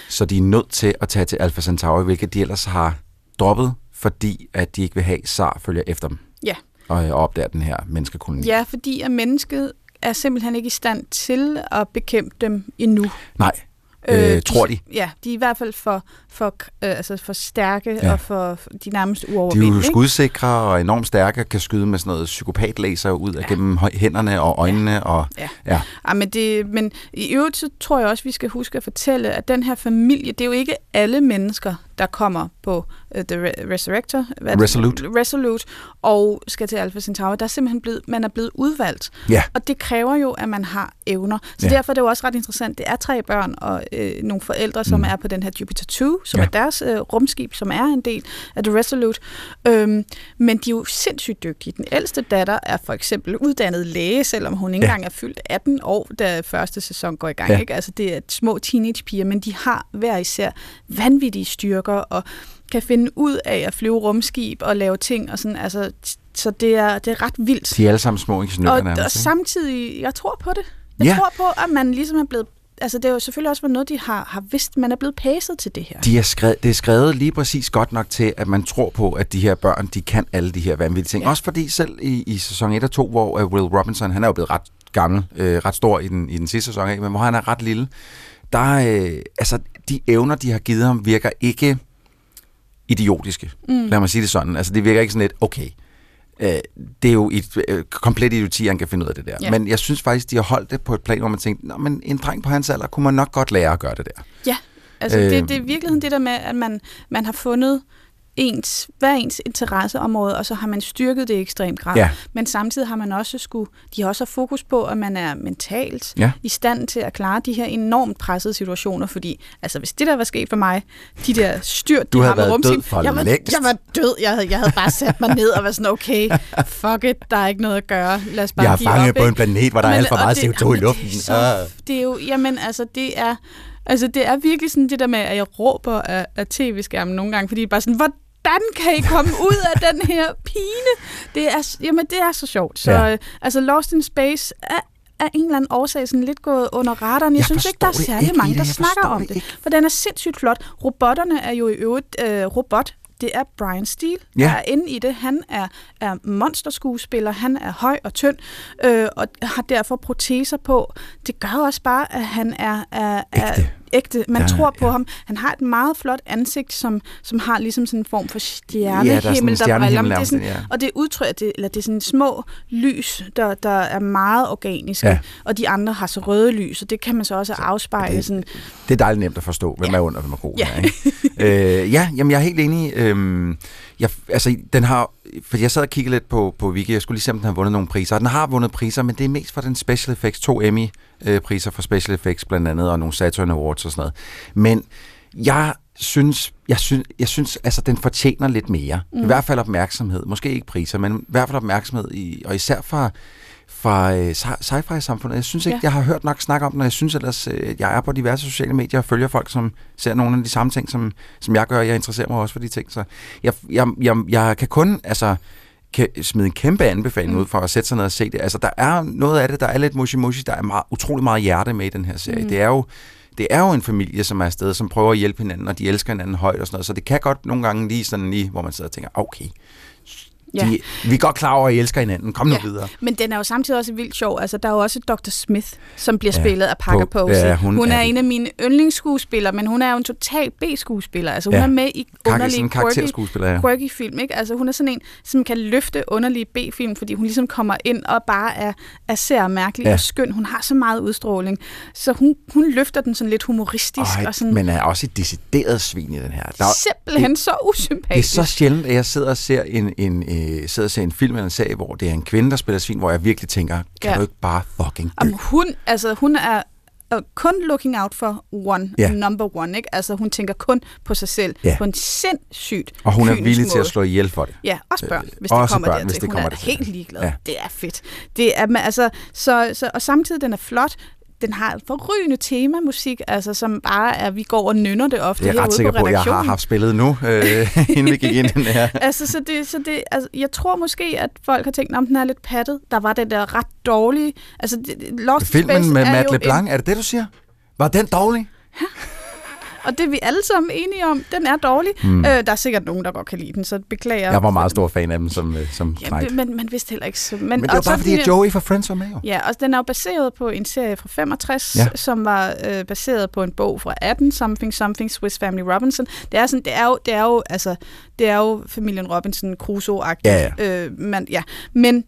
Så de er nødt til at tage til Alpha Centauri, hvilket de ellers har droppet, fordi at de ikke vil have, at SAR følger efter dem Ja. og, og opdager den her menneskekoloni. ja, fordi at mennesket er simpelthen ikke i stand til at bekæmpe dem endnu. Nej, øh, tror de. Ja, de er i hvert fald for, for, øh, altså for stærke Ja. og for, de er nærmest De er uovervindelige. jo skudsikre og enormt stærke kan skyde med sådan noget psykopatlaser ud af gennem hø- hænderne og øjnene. Og, Ja. ja. Ja, men, det, men i øvrigt så tror jeg også, vi skal huske at fortælle, at den her familie, det er jo ikke alle mennesker, der kommer på uh, The Re- Resurrector. Hvad er det? Resolute. Resolute, og skal til Alpha Centauri. Der er simpelthen blevet, man er blevet udvalgt. Ja. Og det kræver jo, at man har evner. Så Ja. derfor er det jo også ret interessant. Det er tre børn og øh, nogle forældre, som Mm. er på den her Jupiter 2, som Ja. er deres øh, rumskib, som er en del af The Resolute. Øhm, men de er jo sindssygt dygtige. Den ældste datter er for eksempel uddannet læge, selvom hun ikke Ja. engang er fyldt 18 år, da første sæson går i gang. Ja. Ikke? Altså, det er små teenagepiger, men de har hver især vanvittige styrker og kan finde ud af at flyve rumskib og lave ting. Og sådan, altså, så det er, det er ret vildt. De er alle sammen små ingeniører og, nærmest. og samtidig, jeg tror på det. Jeg Ja. tror på, at man ligesom er blevet... Altså, det er jo selvfølgelig også noget, de har, har vidst, man er blevet pacet til det her. De er skrevet, det er skrevet lige præcis godt nok til, at man tror på, at de her børn, de kan alle de her vanvittige ting. Ja. Også fordi selv i, i sæson 1 og 2, hvor uh, Will Robinson, han er jo blevet ret gammel, øh, ret stor i den, i den sidste sæson, ikke? men hvor han er ret lille, der øh, altså, de evner, de har givet ham, virker ikke idiotiske. Mm. Lad mig sige det sådan. Altså, det virker ikke sådan lidt, okay, øh, det er jo et øh, komplet idioti, han kan finde ud af det der. Ja. Men jeg synes faktisk, de har holdt det på et plan, hvor man tænkte, Nå, men en dreng på hans alder kunne man nok godt lære at gøre det der. Ja, altså Øh. øh, det, det er i virkeligheden det der med, at man, man har fundet ens, hver ens interesseområde, og så har man styrket det i ekstrem grad. Ja. Men samtidig har man også skulle, de har også fokus på, at man er mentalt Ja. i stand til at klare de her enormt pressede situationer, fordi altså hvis det der var sket for mig, de der styrt, Du de har med for jeg var, længst. jeg var død, jeg havde, jeg havde bare sat mig ned og var sådan, okay, fuck it, der er ikke noget at gøre, lad os bare Jeg er give fanget op, på en planet, hvor der er alt for meget det- CO2 i luften. Det er, så, Ah. det er jo, jamen altså, det er, altså, det er virkelig sådan det der med, at jeg råber af, af tv-skærmen nogle gange, fordi det er bare sådan, hvordan kan I komme ud af den her pine? Det er, jamen, det er så sjovt. Så Ja. ja. altså, Lost in Space er af en eller anden årsag sådan lidt gået under radaren. Jeg, Jeg synes ikke, der er særlig ikke, mange, der snakker om det det. ikke. For den er sindssygt flot. Robotterne er jo i øvrigt øh, robot. Det er Brian Steele, Ja. der er inde i det. Han er, er monsterskuespiller, han er høj og tynd, øh, og har derfor proteser på. Det gør også bare, at han er, er, er Ægte. Ægte. Man Ja, tror på ham. Han har et meget flot ansigt, som, som har ligesom sådan en form for stjernehimmel, Ja, der er der briller. stjernehimmel det er nærmest, sådan, ja. Og det udtrykker, det, eller det er sådan små lys, der, der er meget organiske, Ja. ja. og de andre har så røde lys, og det kan man så også afspejle. det- sådan, Det er dejligt nemt at forstå, hvem ja. er under, hvem er god. Ja. Øh, ja, jamen jeg er helt enig. Øhm, jeg, altså, den har, for jeg sad og kiggede lidt på, på Wiki, jeg skulle lige se, om den har vundet nogle priser. Og den har vundet priser, men det er mest for den special effects, to Emmy-priser for special effects blandt andet, og nogle Saturn Awards og sådan noget. Men jeg synes, jeg synes, jeg synes altså, den fortjener lidt mere. Mm. I hvert fald opmærksomhed. Måske ikke priser, men i hvert fald opmærksomhed, i, og især fra fra øh, sci- sci-fi-samfundet. Jeg synes ikke, ja. jeg har hørt nok snak om den, og jeg synes ellers, øh, jeg er på diverse sociale medier og følger folk, som ser nogle af de samme ting, som, som jeg gør. Jeg interesserer mig også for de ting, så jeg, jeg, jeg, jeg kan kun, altså, kan smide en kæmpe anbefaling Mm. ud for at sætte sig ned og se det. Altså, der er noget af det, der er lidt mushi-mushi, der er meget, utrolig meget hjerte med i den her serie. Mm. Det er jo det er jo en familie, som er afsted, som prøver at hjælpe hinanden, og de elsker hinanden højt og sådan noget. Så det kan godt nogle gange lige sådan lige, hvor man sidder og tænker, okay, Ja. de, vi er godt klar over, at I elsker hinanden. Kom nu Ja, videre. Men den er jo samtidig også vildt sjov. Altså, der er jo også Dr. Smith, som bliver Ja, spillet af Parker på- Posey. ja, hun hun er, er- en af mine yndlingsskuespillere, men hun er jo en total B-skuespiller. Altså, hun Ja. er med i underlige, en quirky, ja. quirky film. Ikke? Altså, hun er sådan en, som kan løfte underlige B-film, fordi hun ligesom kommer ind og bare er, er sær mærkelig Ja. og skøn. Hun har så meget udstråling. Så hun, hun løfter den sådan lidt humoristisk. Øj, og sådan, men er også et decideret svin i den her. Der, simpelthen så det er usympatisk. så sjældent, at jeg sidder og ser en, en, øh, sidder og ser en film eller en serie, hvor det er en kvinde, der spiller svin, hvor jeg virkelig tænker, kan Ja. du ikke bare fucking dø? Om hun, altså, hun er øh, kun looking out for one, Ja. number one, ikke? Altså, hun tænker kun på sig selv, Ja. på en sindssygt Og hun er villig til måde. at slå ihjel for det. Ja, også børn, Øh, hvis det også kommer børn, dertil. hvis det hun kommer er dertil. helt ligeglad. Ja. Det er fedt. Det er, altså, så, så, og samtidig, den er flot. Den har et forrygende temamusik, altså, som bare er, vi går og nynner det ofte Jeg er ret sikker på, at jeg har haft spillet nu, øh, inden vi gik ind den her. altså, så det, så det, altså, jeg tror måske, at folk har tænkt, om den er lidt pattet. Der var den der ret dårlige... Altså, Lost Filmen Space med Matt LeBlanc, En, er det det, du siger? Var den dårlig? Og det er vi alle sammen enige om. Den er dårlig. Mm. Øh, der er sikkert nogen, der godt kan lide den, så beklager. Jeg var meget stor fan af dem som, øh, som Ja, knægt. men man vidste heller ikke så. Men, Men det var bare fordi, at Joey fra Friends var med jo. Ja, og den er jo baseret på en serie fra 65, Ja. ja. som var øh, baseret på en bog fra 18, Something Something, Swiss Family Robinson. Det er, sådan, det er, jo, det er, jo, altså, det er jo familien Robinson, Crusoe-agtig. Ja, Øh, man, ja. Men,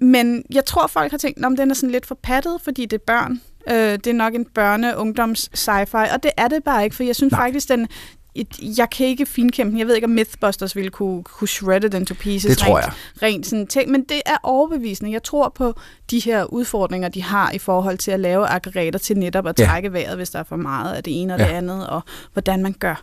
men jeg tror, folk har tænkt, om den er sådan lidt for pattet, fordi det er børn. Øh, det er nok en børne-ungdoms-sci-fi, og det er det bare ikke, for jeg synes Nej. faktisk, den... et- Jeg kan ikke finkæmpe den. Jeg ved ikke, om Mythbusters ville kunne, kunne shredde den to pieces. Det tror rent, jeg. Rent sådan ting. Men det er overbevisende. Jeg tror på de her udfordringer, de har i forhold til at lave aggregater til netop at Ja. trække vejret, hvis der er for meget af det ene og Ja. det andet, og hvordan man gør.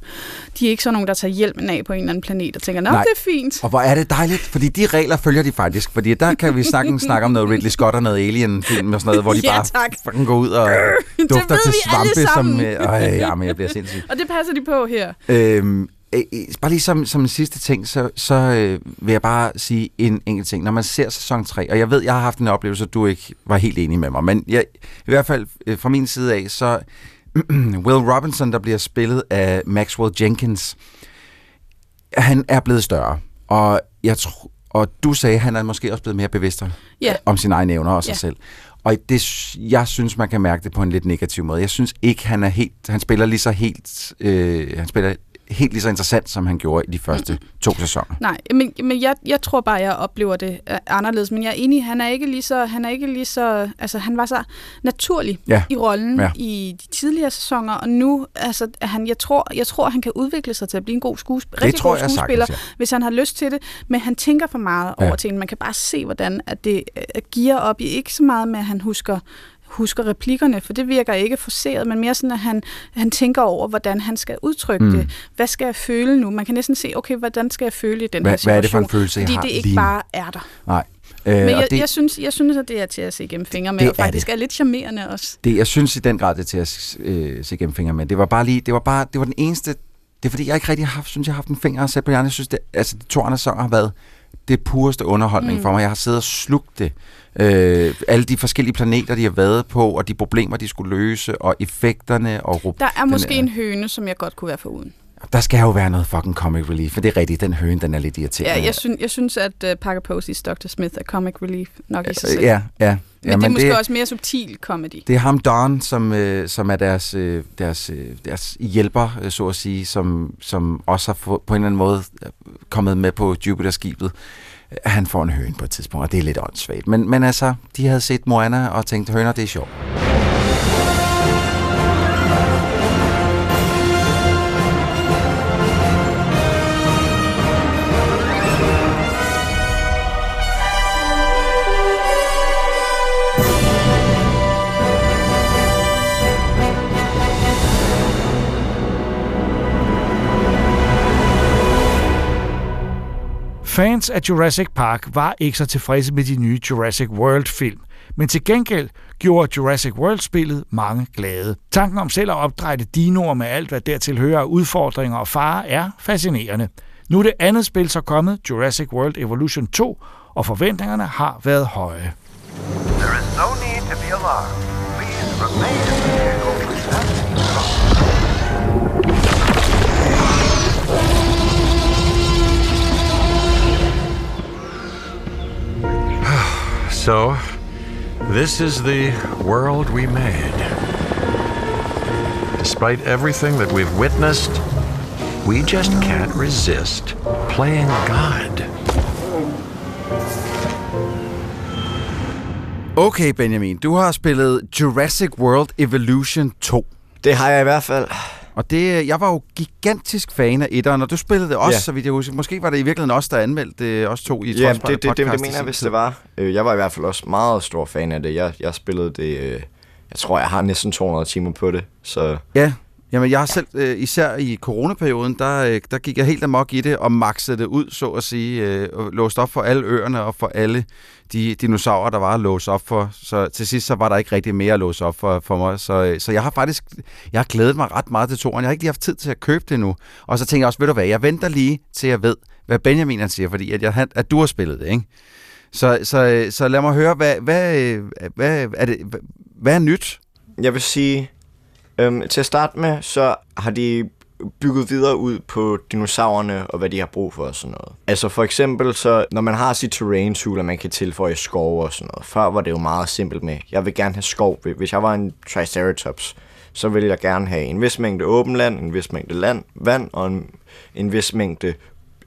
De er ikke sådan nogen, der tager hjelmen af på en eller anden planet og tænker, nå, Nej. det er fint. Og hvor er det dejligt, fordi de regler følger de faktisk. Fordi der kan vi snakke, snakke om noget Ridley Scott og noget Alien-film og sådan noget, hvor de Ja, bare tak. fucking går ud og dufter til svampe, som... Øh, øj, jamen, jeg bliver sindssyg. Og det passer de på her. Øhm, øh, øh, bare lige som, som en sidste ting, så, så øh, vil jeg bare sige en enkelt ting. Når man ser sæson 3, og jeg ved, jeg har haft en oplevelse, du ikke var helt enig med mig, men jeg, i hvert fald øh, fra min side af, så Will Robinson, der bliver spillet af Maxwell Jenkins, han er blevet større, og jeg tror, og du sagde, at han er måske også blevet mere bevidst Ja. om sine egne evner og sig Ja. selv. Og det, jeg synes, man kan mærke det på en lidt negativ måde. Jeg synes ikke, han er helt, han spiller lige så helt, øh, han spiller helt lige så interessant, som han gjorde i de første to sæsoner. Nej, men, men jeg, jeg tror bare, jeg oplever det øh, anderledes. Men jeg er enig, han er ikke lige så, han er ikke lige så, altså han var så naturlig Ja. i rollen Ja. i de tidligere sæsoner, og nu, altså han, jeg tror, jeg tror, han kan udvikle sig til at blive en god skuespiller, rigtig tror god jeg sagtens, skuespiller, ja. hvis han har lyst til det, men han tænker for meget Ja. over tingene. Man kan bare se, hvordan at det øh, giver op i ikke så meget med, at han husker husker replikkerne, for det virker ikke forceret, men mere sådan, at han, han tænker over, hvordan han skal udtrykke Mm. det. Hvad skal jeg føle nu? Man kan næsten se, okay, hvordan skal jeg føle i den Hvad- her situation? hvad er det for en følelse, jeg Fordi har det ikke lige bare er der. Nej. Øh, Men jeg, det, jeg, synes, jeg synes, at det er til at se gennem fingre med, Det og er faktisk det. er lidt charmerende også. det, jeg synes i den grad, det er til at øh, se gennem fingre med. Det var bare lige, det var bare, det var den eneste, det er fordi, jeg ikke rigtig har haft, synes, jeg har haft en finger at sætte på hjernen. Jeg synes, det, altså de to andre sæsoner har været det pureste underholdning Mm. for mig. Jeg har siddet og slugt det. Øh, alle de forskellige planeter, de har været på, og de problemer, de skulle løse, og effekterne, og Der er den måske en høne, som jeg godt kunne være foruden. Der skal jo være noget fucking comic relief, for det er rigtigt, den høne, den er lidt irriterende. Ja, jeg, synes, jeg synes, at uh, Parker Posey's Dr. Smith er comic relief nok i sig selv. Øh, ja, ja. Men ja, det er måske det... også mere subtil comedy. Det er ham, Don, som, øh, som er deres, øh, deres, øh, deres hjælper, øh, så at sige, som, som også har få, på en eller anden måde øh, kommet med på Jupiter-skibet. Han får en høne på et tidspunkt, og det er lidt åndssvagt. Men, men altså, de havde set Moana og tænkt, høner, det er sjovt. Fans af Jurassic Park var ikke så tilfredse med de nye Jurassic World-film, men til gengæld gjorde Jurassic World-spillet mange glade. Tanken om selv at opdrætte dinoer med alt, hvad dertil hører af udfordringer og farer, er fascinerende. Nu er det andet spil så kommet, Jurassic World Evolution 2, og forventningerne har været høje. There is no need to be alarmed. Please remain So, this is the world we made. Despite everything that we've witnessed, we just can't resist playing God. Okay, Benjamin, du har spillet Jurassic World Evolution 2. Det har jeg i hvert fald. Og det, jeg var jo gigantisk fan af etteren, og du spillede det også, Ja. så vidt jeg husker. Måske var det i virkeligheden også, der anmeldte det, os to i Ja, det, det, det, det mener jeg, hvis det var. Øh, Jeg var i hvert fald også meget stor fan af det. Jeg, jeg spillede det... øh, Jeg tror, jeg har næsten 200 timer på det. Så Ja, jamen jeg har selv, øh, især i coronaperioden, der, øh, der gik jeg helt amok i det og maxede det ud, så at sige, øh, og låste op for alle øerne og for alle de dinosaurer, der var at låse op for. Så til sidst, så var der ikke rigtig mere at låse op for, for mig. Så, øh, så jeg har faktisk, jeg har glædet mig ret meget til toren. Jeg har ikke lige haft tid til at købe det nu. Og så tænker jeg også, ved du hvad, jeg venter lige til jeg ved, hvad Benjamin han siger, fordi at, jeg, at du har spillet det, ikke? Så, så, øh, så lad mig høre, hvad, hvad, øh, hvad, er det, hvad, hvad er nyt? jeg vil sige... Øhm, til at starte med, så har de bygget videre ud på dinosaurerne og hvad de har brug for og sådan noget. Altså for eksempel, så når man har sit terrain tool, og man kan tilføje skov og sådan noget. Før var det jo meget simpelt med, jeg vil gerne have skov. Hvis jeg var en Triceratops, så ville jeg gerne have en vis mængde åben land, en vis mængde land, vand og en, en vis mængde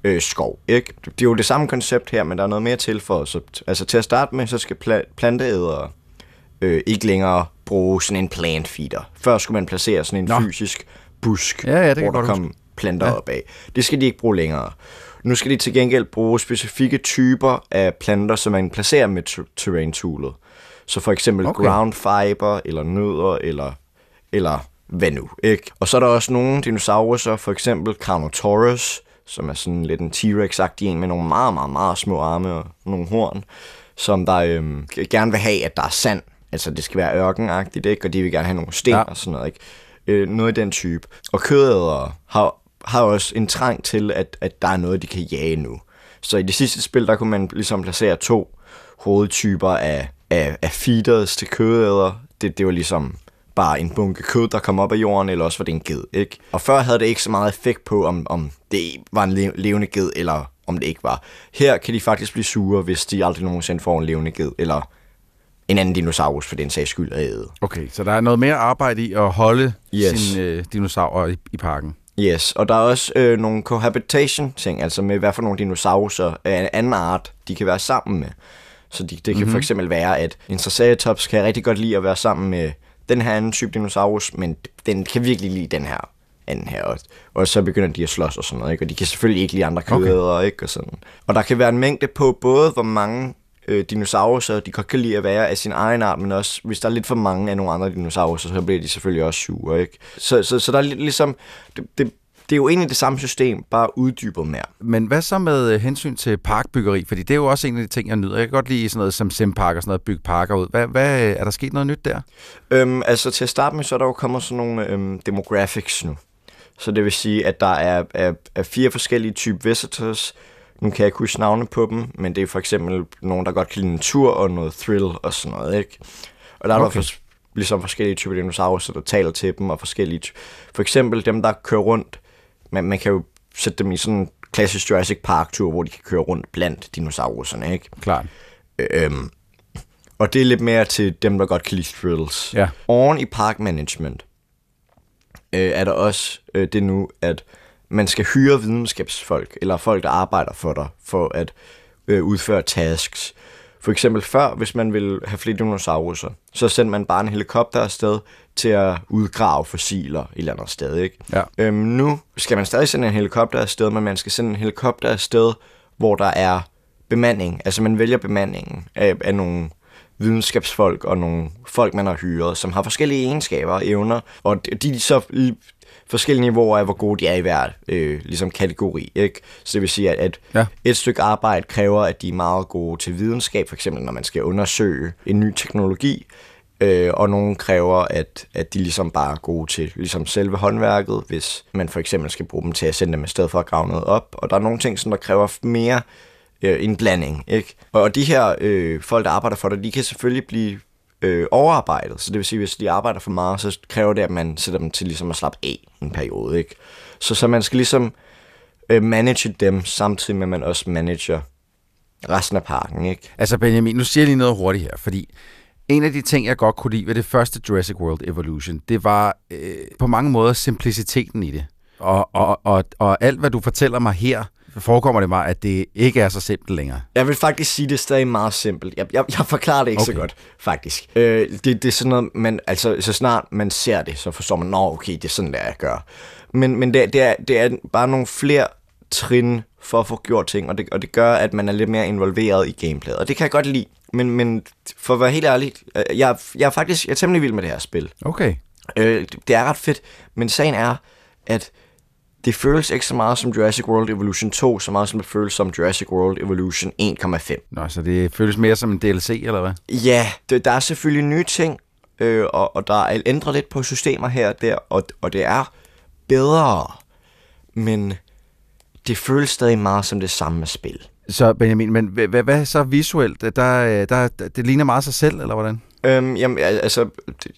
øh, skov. Ikke? Det er jo det samme koncept her, men der er noget mere til for os. Altså til at starte med, så skal pla- planteædere øh, ikke længere bruge sådan en plant feeder. Før skulle man placere sådan en Nå. Nå. fysisk busk, Ja, ja, det hvor der kom planter Ja. op af. Det skal de ikke bruge længere. Nu skal de til gengæld bruge specifikke typer af planter, som man placerer med ter- terrain toolet. Så for eksempel Okay. ground fiber, eller nødder, eller, eller hvad nu, ikke? Og så er der også nogle dinosaurer, for eksempel Carnotaurus, som er sådan lidt en T-Rex-agtig en med nogle meget, meget, meget små arme og nogle horn, som der øhm, gerne vil have, at der er sand. Altså, det skal være ørkenagtigt, ikke? Og de vil gerne have nogle sten ja. og sådan noget, ikke? Øh, noget i den type. Og kødædere har, har også en trang til, at, at der er noget, de kan jage nu. Så i det sidste spil, der kunne man ligesom placere to hovedtyper af, af, af feeders til kødæder. Det, det var ligesom bare en bunke kød, der kom op af jorden, eller også var det en ged, ikke? Og før havde det ikke så meget effekt på, om, om det var en levende ged, eller om det ikke var. Her kan de faktisk blive sure, hvis de aldrig nogensinde får en levende ged, eller en anden dinosaurus for den sags skyld at æde. Okay, så der er noget mere arbejde i at holde Yes. sine øh, dinosaurer i, i parken. Yes, og der er også øh, nogle cohabitation-ting, altså med hvad for nogle dinosaurer af en anden art, de kan være sammen med. Så de, det kan Mhm. mm-hmm. for eksempel være, at en Triceratops kan rigtig godt lide at være sammen med den her anden type dinosaurus, men den kan virkelig lide den her anden her. Og, og så begynder de at slås og sådan noget, ikke? og de kan selvfølgelig ikke lide andre Okay. kødædere, ikke? Og, sådan. og der kan være en mængde på både, hvor mange øh, dinosaurer, de godt kan lide at være af sin egen art, men også hvis der er lidt for mange af nogle andre dinosaurer, så bliver de selvfølgelig også sure, ikke? Så, så, så der er ligesom, det, det, det er jo egentlig det samme system, bare uddybet mere. Men hvad så med øh, hensyn til parkbyggeri? Fordi det er jo også en af de ting, jeg nyder. Jeg kan godt lide sådan noget som Simpark og sådan noget, bygge parker ud. Hvad, hvad, er der sket noget nyt der? Øhm, altså til at starte med, så er der jo kommet sådan nogle øhm, demographics nu. Så det vil sige, at der er, er, er fire forskellige typer visitors. Nu kan jeg ikke huske navne på dem, men det er for eksempel nogen, der godt kan lide en tur og noget thrill og sådan noget, ikke? Og der er Okay. okay. der for, ligesom forskellige typer dinosaurer, der taler til dem, og forskellige For eksempel dem, der kører rundt. Man, man kan jo sætte dem i sådan en klassisk Jurassic Park-tur, hvor de kan køre rundt blandt dinosaurerne, ikke? Klart. Øhm, og det er lidt mere til dem, der godt kan lide thrills. Ja. Oven i park management øh, er der også øh, det nu, at man skal hyre videnskabsfolk, eller folk, der arbejder for dig, for at øh, udføre tasks. For eksempel før, hvis man ville have flere dinosaurer, så sendte man bare en helikopter afsted til at udgrave fossiler et eller andet sted. Ikke? Ja. Øhm, nu skal man stadig sende en helikopter afsted, men man skal sende en helikopter afsted, hvor der er bemanding. Altså man vælger bemandingen af, af nogle videnskabsfolk og nogle folk, man har hyret, som har forskellige egenskaber og evner, og de så forskellige niveauer af, hvor gode de er i hver øh, ligesom kategori. Ikke? Så det vil sige, at, at Ja. et stykke arbejde kræver, at de er meget gode til videnskab, for eksempel når man skal undersøge en ny teknologi, øh, og nogle kræver, at, at de ligesom bare er gode til ligesom selve håndværket, hvis man for eksempel skal bruge dem til at sende dem afsted for at grave noget op. Og der er nogle ting, som der kræver mere øh, en blanding. Ikke? Og de her øh, folk, der arbejder for det, de kan selvfølgelig blive øh, overarbejdet. Så det vil sige, hvis de arbejder for meget, så kræver det, at man sætter dem til ligesom at slappe af en periode. Ikke? Så, så man skal ligesom øh, manage dem, samtidig med, at man også manager resten af parken. Ikke? Altså Benjamin, nu siger jeg lige noget hurtigt her, fordi en af de ting, jeg godt kunne lide ved det første Jurassic World Evolution, det var øh, på mange måder simpliciteten i det. Og, og, og, og alt, hvad du fortæller mig her, forekommer det mig, at det ikke er så simpelt længere. Jeg vil faktisk sige, det er stadig meget simpelt. Jeg, jeg, jeg forklarer det ikke okay. så godt, faktisk. Øh, det, det er sådan noget, man, altså så snart man ser det, så forstår man, nå okay, det er sådan, der jeg gør. Men, men det, det, er, det er bare nogle flere trin for at få gjort ting, og det, og det gør, at man er lidt mere involveret i gameplayet. Og det kan jeg godt lide. Men, men for at være helt ærlig, øh, jeg, jeg er faktisk jeg er temmelig vild med det her spil. Okay. Øh, det, det er ret fedt, men sagen er, at det føles ikke så meget som Jurassic World Evolution 2, så meget som det føles som Jurassic World Evolution 1,5. Nå, så det føles mere som en DLC, eller hvad? Ja, det, der er selvfølgelig nye ting, øh, og, og der er ændret lidt på systemer her og der, og, og det er bedre, men det føles stadig meget som det samme spil. Så Benjamin, men hvad, hvad så visuelt? Der, der, det ligner meget sig selv, eller hvordan? Øhm, jamen, altså,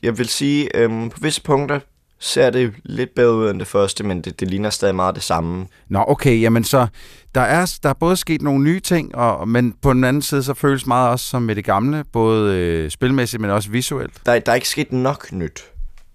jeg vil sige, øhm, på visse punkter ser det lidt bedre ud end det første, men det, det ligner stadig meget det samme. Nå, okay, jamen så, der er, der er både sket nogle nye ting, og, men på den anden side, så føles meget også som med det gamle, både øh, spilmæssigt, men også visuelt. Der, der er ikke sket nok nyt.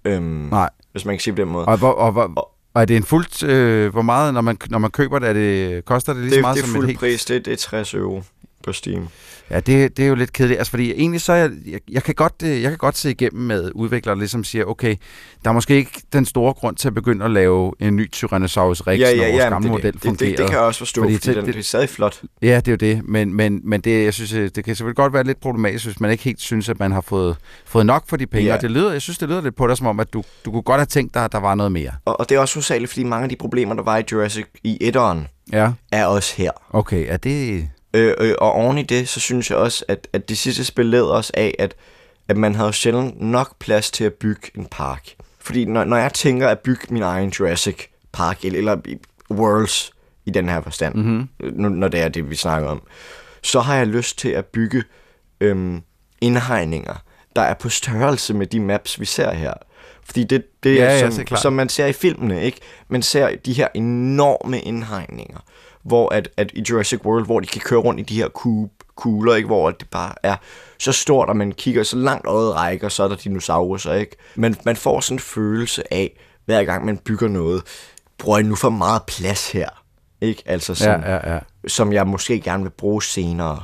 Øhm, Nej. Hvis man kan sige på den måde. Og, og, og, og, og er det en fuldt, øh, hvor meget, når man, når man køber det, er det, koster det lige det, så meget det er som fuld et helt? pris, det, det er 60 euro på Steam. Ja, det, det er jo lidt kedeligt, altså fordi egentlig så, jeg, jeg, jeg, kan godt, øh, jeg kan godt se igennem med udviklere, der ligesom siger, okay, der er måske ikke den store grund til at begynde at lave en ny Tyrannosaurus Rex, ja, ja, når vores ja, gamle det, model det, fungerer. Det, det, kan jeg også forstå, fordi, fordi den, det, det er stadig flot. Ja, det er jo det, men, men, men det, jeg synes, øh, det kan selvfølgelig godt være lidt problematisk, hvis man ikke helt synes, at man har fået, fået nok for de penge, Ja. og det lyder, jeg synes, det lyder lidt på dig som om, at du, du kunne godt have tænkt dig, at der var noget mere. Og, og det er også hovedsageligt, fordi mange af de problemer, der var i Jurassic i etteren, Ja. er også her. Okay, er det... Øh, øh, og oven i det, så synes jeg også, at, at det sidste spil led os af, at, at man havde sjældent nok plads til at bygge en park. Fordi når, når jeg tænker at bygge min egen Jurassic Park, eller, eller Worlds i den her forstand, Mhm. nu, når det er det, vi snakker om, så har jeg lyst til at bygge øhm, indhegninger, der er på størrelse med de maps, vi ser her. Fordi det, det Ja, er, ja, som, klart. som man ser i filmene, ikke? Man ser de her enorme indhegninger, hvor at, at i Jurassic World, hvor de kan køre rundt i de her kugler, ikke? hvor det bare er så stort, og man kigger så langt øjet rækker, så er der dinosaurer, ikke? Men man får sådan en følelse af, hver gang man bygger noget, bruger jeg nu for meget plads her? Ikke? Altså som, Ja, ja, ja. som jeg måske gerne vil bruge senere.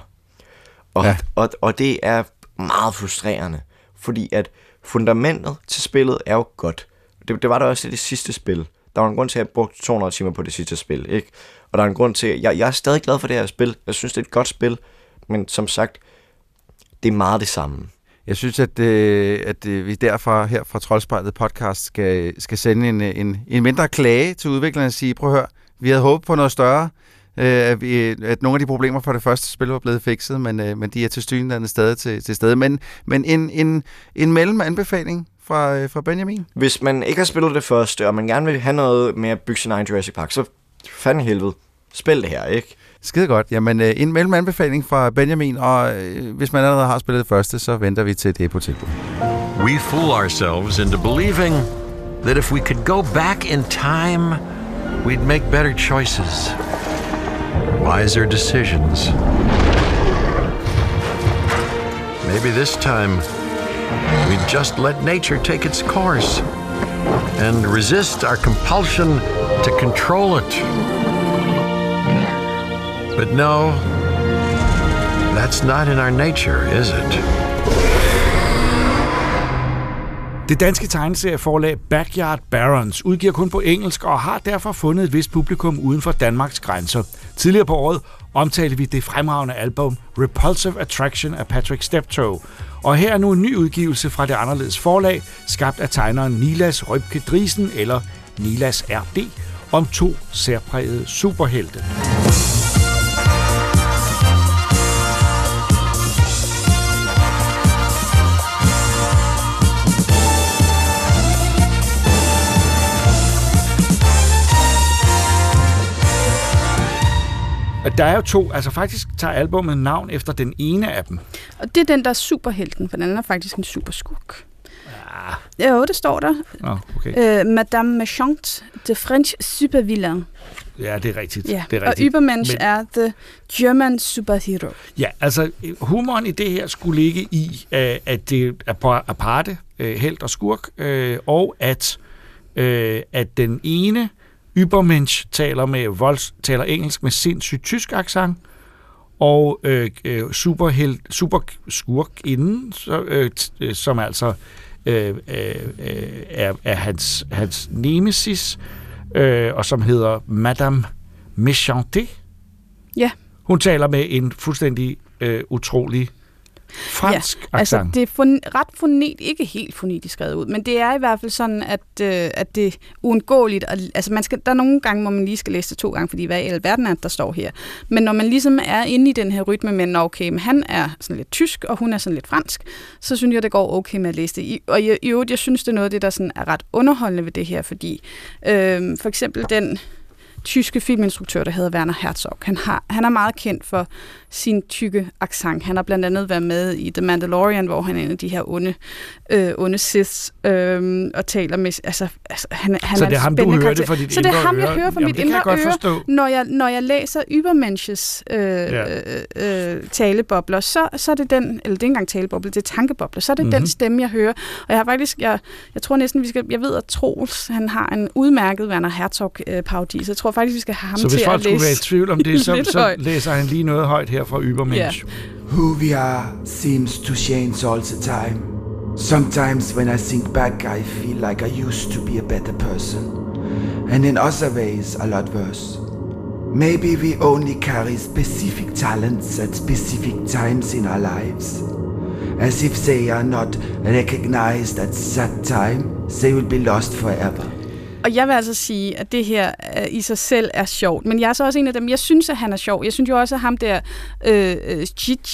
Og, ja. og, og det er meget frustrerende, fordi at fundamentet til spillet er jo godt. Det, det var der også i det sidste spil. Der var en grund til, at jeg brugte 200 timer på det sidste spil, ikke? Og der er en grund til, at jeg, jeg er stadig glad for det her spil. Jeg synes, det er et godt spil, men som sagt, det er meget det samme. Jeg synes, at, øh, at øh, vi derfor her fra Troldspejlet podcast skal, skal sende en, en, en mindre klage til udviklerne og sige, prøv at høre, vi havde håbet på noget større, øh, at, vi, at nogle af de problemer for det første spil var blevet fikset, men, øh, men de er til synligheden stadig til, til stede. Men, men en, en, en mellemanbefaling fra, øh, fra Benjamin? Hvis man ikke har spillet det første, og man gerne vil have noget med at bygge sin egen Jurassic Park, så fanden helvede, spil det her, ikke? Skide godt. Jamen, øh, en mellemanbefaling fra Benjamin, og øh, hvis man allerede har spillet det første, så venter vi til det på tilbud. We fool ourselves into believing that if we could go back in time, we'd make better choices, wiser decisions. Maybe this time, we'd just let nature take its course and resist our compulsion to control it. But no, that's not in our nature, is it? Det danske tegneserieforlag Backyard Barons udgiver kun på engelsk og har derfor fundet et vist publikum uden for Danmarks grænser. Tidligere på året omtalte vi det fremragende album Repulsive Attraction af Patrick Steptoe. Og her er nu en ny udgivelse fra det anderledes forlag, skabt af tegneren Nilas Røbke Drisen eller Nilas RD, om to særprægede superhelte. der er jo to, altså faktisk tager albumet navn efter den ene af dem. Og det er den, der er superhelten, for den er faktisk en superskurk. Ja. Jo, det står der. Nå, okay. Øh, Madame Méchante, the French supervillain. Ja, det er rigtigt. Ja. Det er Og rigtigt. Übermensch Men- er the German superhero. Ja, altså humoren i det her skulle ligge i, øh, at det er på aparte, øh, held og skurk, øh, og at, at den ene Übermensch taler, med volds, taler engelsk med sindssygt tysk accent, og øh, superheld, superskurk inden, så, øh, som altså øh, øh, øh, er, er hans, hans nemesis, øh, og som hedder Madame Méchanté. Ja. Hun taler med en fuldstændig øh, utrolig fransk ja, altså accent. det er fon, ret fonet, ikke helt fonetisk skrevet ud, men det er i hvert fald sådan, at, øh, at det er uundgåeligt. At, altså man skal, der er nogle gange, hvor man lige skal læse det to gange, fordi hvad i alverden er der står her. Men når man ligesom er inde i den her rytme med, "Nå, okay, men han er sådan lidt tysk, og hun er sådan lidt fransk, så synes jeg, det går okay med at læse det. I, og i, i øvrigt, jeg synes, det er noget af det, der sådan er ret underholdende ved det her, fordi øh, for eksempel den tyske filminstruktør, der hedder Werner Herzog. Han, har, han er meget kendt for sin tykke accent. Han har blandt andet været med i The Mandalorian, hvor han er en af de her onde, øh, onde Siths, øh, og taler med... Altså, altså, han, han Så er det er en ham, du hører karakter. det fra dit Så det er ham, jeg øre? hører fra Jamen, mit indre øre, forstå. når jeg, når jeg læser Übermensches øh, Ja. øh, øh, talebobler, så, så er det den, eller det er ikke engang talebobler, det er tankebobler, så er det mm-hmm. Mhm. den stemme, jeg hører. Og jeg har faktisk, jeg, jeg tror næsten, vi skal, jeg ved, at Troels, han har en udmærket Werner Herzog-parodi, så jeg tror faktisk, vi skal have ham Så til hvis folk at skulle læse være i tvivl om det, så, lidt så højt. læser han lige noget højt her fra Übermensch. Who we are seems to change all the time. Sometimes when I think back, I feel like I used to be a better person. And in other ways, a lot worse. Maybe we only carry specific talents at specific times in our lives. As if they are not recognized at that time, they will be lost forever. Og jeg vil altså sige, at det her øh, i sig selv er sjovt. Men jeg er så også en af dem, jeg synes, at han er sjov. Jeg synes jo også, at ham der, øh, øh,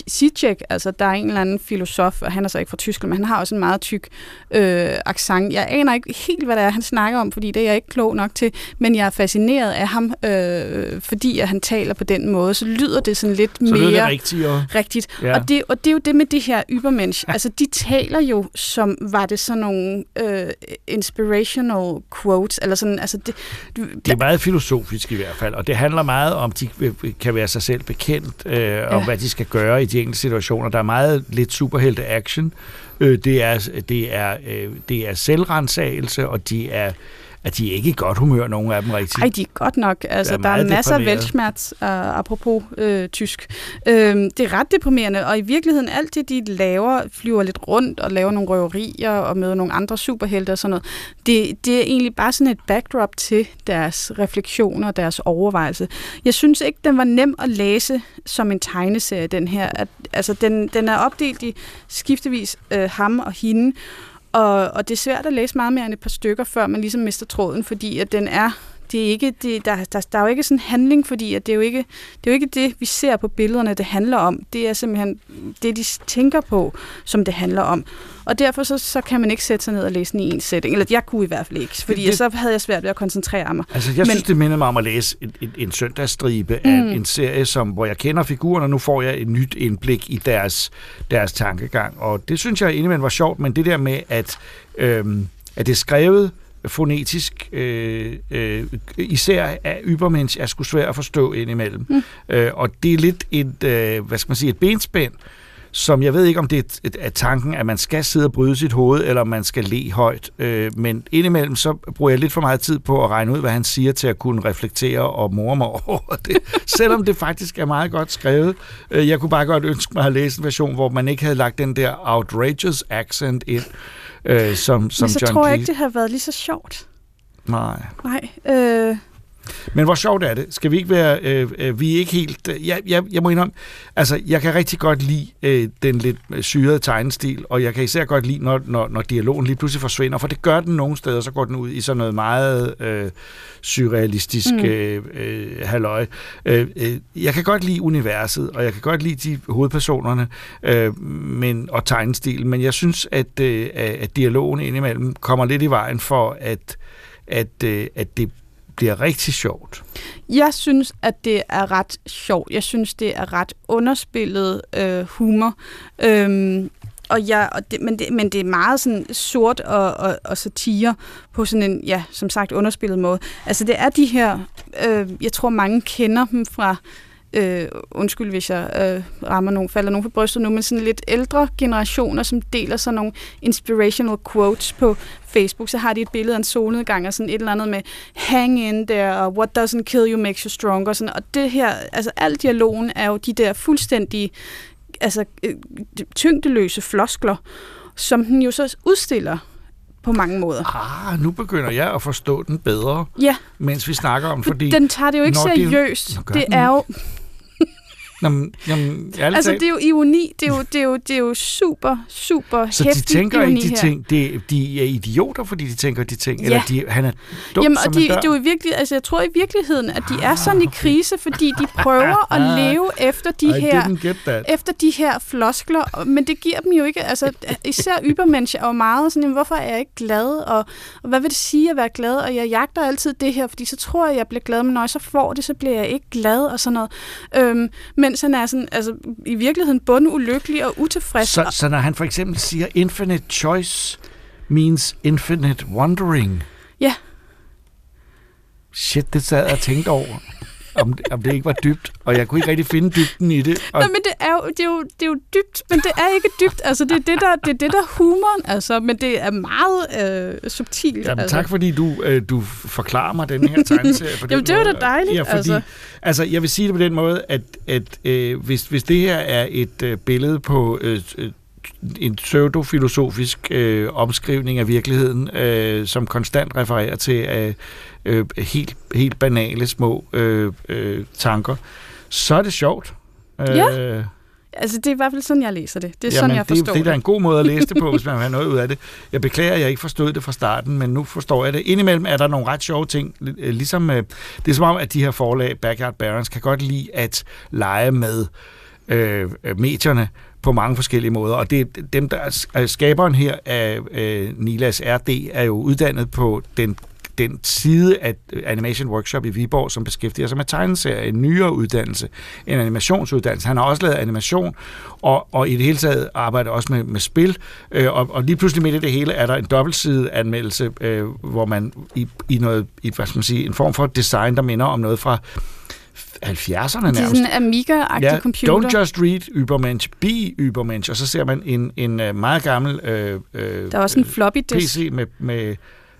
Zizek, altså der er en eller anden filosof, og han er så ikke fra Tyskland, men han har også en meget tyk øh, accent. Jeg aner ikke helt, hvad det er, han snakker om, fordi det er jeg ikke klog nok til, men jeg er fascineret af ham, øh, fordi at han taler på den måde, så lyder det sådan lidt Så mere... det rigtigere. Rigtigt. Ja. Og, det, og det er jo det med de her Übermensch. altså, de taler jo som, var det sådan nogle øh, inspirational quotes, eller sådan, altså det... Det er meget filosofisk i hvert fald, og det handler meget om, de kan være sig selv bekendt, øh, ja. og hvad de skal gøre i de enkelte situationer. Der er meget lidt superhelte action. Øh, det, er, det, er, øh, det er selvrensagelse, og de er, at de er ikke i godt humør, nogen af dem rigtigt. Ej, de er godt nok. Altså, Der er er, der er masser af velschmerz, uh, apropos øh, tysk. Øhm, det er ret deprimerende, og i virkeligheden alt det, de laver, flyver lidt rundt og laver nogle røverier og møder nogle andre superhelte og sådan noget, det, det er egentlig bare sådan et backdrop til deres refleksioner og deres overvejelse. Jeg synes ikke, den var nem at læse som en tegneserie, den her. At, altså, den, den er opdelt i skiftevis øh, ham og hende, og, og det er svært at læse meget mere end et par stykker, før man ligesom mister tråden, fordi at den er det er ikke, det, der, der, der er jo ikke sådan en handling, fordi at det, er jo ikke, det er jo ikke det, vi ser på billederne, det handler om. Det er simpelthen det, de tænker på, som det handler om. Og derfor så, så kan man ikke sætte sig ned og læse den i en sætning. Eller jeg kunne i hvert fald ikke, fordi Det- så havde jeg svært ved at koncentrere mig. Altså, jeg Men, synes, det minder mig om at læse en, en, en søndagsstribe mm. af en serie, som, hvor jeg kender figurerne, og nu får jeg et nyt indblik i deres, deres tankegang. Og det synes jeg indimellem var sjovt, men det der med, at, øhm, at det er skrevet fonetisk, øh, øh, især af Übermensch, er sgu svært at forstå indimellem. Mm. Øh, og det er lidt et, øh, hvad skal man sige, et benspænd, som jeg ved ikke, om det er, er tanken, at man skal sidde og bryde sit hoved, eller om man skal le højt. Øh, men indimellem, så bruger jeg lidt for meget tid på at regne ud, hvad han siger, til at kunne reflektere og morme over det. Selvom det faktisk er meget godt skrevet. Øh, jeg kunne bare godt ønske mig at læst en version, hvor man ikke havde lagt den der outrageous accent ind, øh, som, som Men så John tror jeg Cleese. ikke, det har været lige så sjovt. Nej. Nej. Øh, Men hvor sjovt er det? Skal vi ikke være... Øh, øh, vi er ikke helt... Øh, jeg, jeg, jeg må indrømme... Altså, jeg kan rigtig godt lide øh, den lidt øh, syrede tegnestil, og jeg kan især godt lide, når, når, når dialogen lige pludselig forsvinder, for det gør den nogle steder, så går den ud i sådan noget meget øh, surrealistisk Mm. øh, øh, halløj. Øh, øh, jeg kan godt lide universet, og jeg kan godt lide de hovedpersonerne øh, men, og tegnestilen, men jeg synes, at, øh, at dialogen indimellem kommer lidt i vejen for, at, at, øh, at det bliver rigtig sjovt. Jeg synes, at det er ret sjovt. Jeg synes, det er ret underspillet øh, humor. Øhm, og jeg, og det, men, det, men det er meget sådan sort og, og, og satire på sådan en, ja, som sagt, underspillet måde. Altså det er de her, øh, jeg tror mange kender dem fra, øh, undskyld hvis jeg øh, rammer nogen, falder nogen på brystet nu, men sådan lidt ældre generationer, som deler sådan nogle inspirational quotes på Facebook, så har de et billede af en solnedgang og sådan et eller andet med hang in there, og what doesn't kill you makes you stronger, sådan, og det her, altså al dialogen er jo de der fuldstændig altså, øh, tyngdeløse floskler, som den jo så udstiller på mange måder. Ah, nu begynder jeg at forstå den bedre, Ja. mens vi snakker om, fordi... Den tager det jo ikke er seriøst. Gør Det den er jo... Men, jamen, ærligt Altså, det er jo ironi. Det er jo, det er jo, det er jo super, super Så de tænker ikke de her. ting, de, de er idioter, fordi de tænker de ting, Ja. eller de, han er dum Jamen, som og de, det er jo virkelig, altså jeg tror i virkeligheden, at de er sådan i krise, fordi de prøver at leve efter de I her efter de her floskler, men det giver dem jo ikke, altså især Übermensch er jo meget sådan, jamen, hvorfor er jeg ikke glad, og, og hvad vil det sige at være glad, og jeg jagter altid det her, fordi så tror jeg, jeg bliver glad, men når jeg så får det, så bliver jeg ikke glad, og sådan noget. Øhm, mens han er sådan, altså i virkeligheden bunden ulykkelig og utilfreds. Så, så når han for eksempel siger, infinite choice means infinite wondering. Ja. Shit, det sad jeg og tænkte over, om, om det ikke var dybt. Og jeg kunne ikke rigtig finde dybden i det. Og Nå, men det er, jo, det, er jo, det er jo dybt, men det er ikke dybt. Altså, det er det, der, det er det, der er humoren, altså, men det er meget øh, subtilt. Jamen, altså. tak fordi du, øh, du forklarer mig den her tegneserie. På Jamen, det var da dejligt, Ja, fordi, altså. altså. jeg vil sige det på den måde, at, at øh, hvis, hvis det her er et øh, billede på øh, en pseudofilosofisk øh, omskrivning af virkeligheden, øh, som konstant refererer til øh, øh, helt, helt banale små øh, øh, tanker, så er det sjovt. Ja. Altså, det er i hvert fald sådan, jeg læser det. Det er sådan, jeg det, forstår det er da en god måde at læse det på, hvis man vil have noget ud af det. Jeg beklager, at jeg ikke forstod det fra starten, men nu forstår jeg det. Indimellem er der nogle ret sjove ting. øh, Ligesom, øh, det er som om, at de her forlag, Backyard Barons, kan godt lide at lege med øh, øh, medierne på mange forskellige måder. Og det er dem, der er er skaberen her af øh, Nilas RD, er jo uddannet på den den side af øh, Animation Workshop i Viborg, som beskæftiger sig med tegneserier, en nyere uddannelse, en animationsuddannelse. Han har også lavet animation, og, og i det hele taget arbejder også med, med spil. Øh, og, og lige pludselig midt i det hele er der en dobbeltside anmeldelse, øh, hvor man i, i noget, i, hvad skal man sige, en form for design, der minder om noget fra 70'erne Det er nærmest. sådan en Amiga-agtig computer. Don't just read Übermensch, be Übermensch. Og så ser man en, en øh, meget gammel øh, øh, Der er også en floppy disk. PC med, med,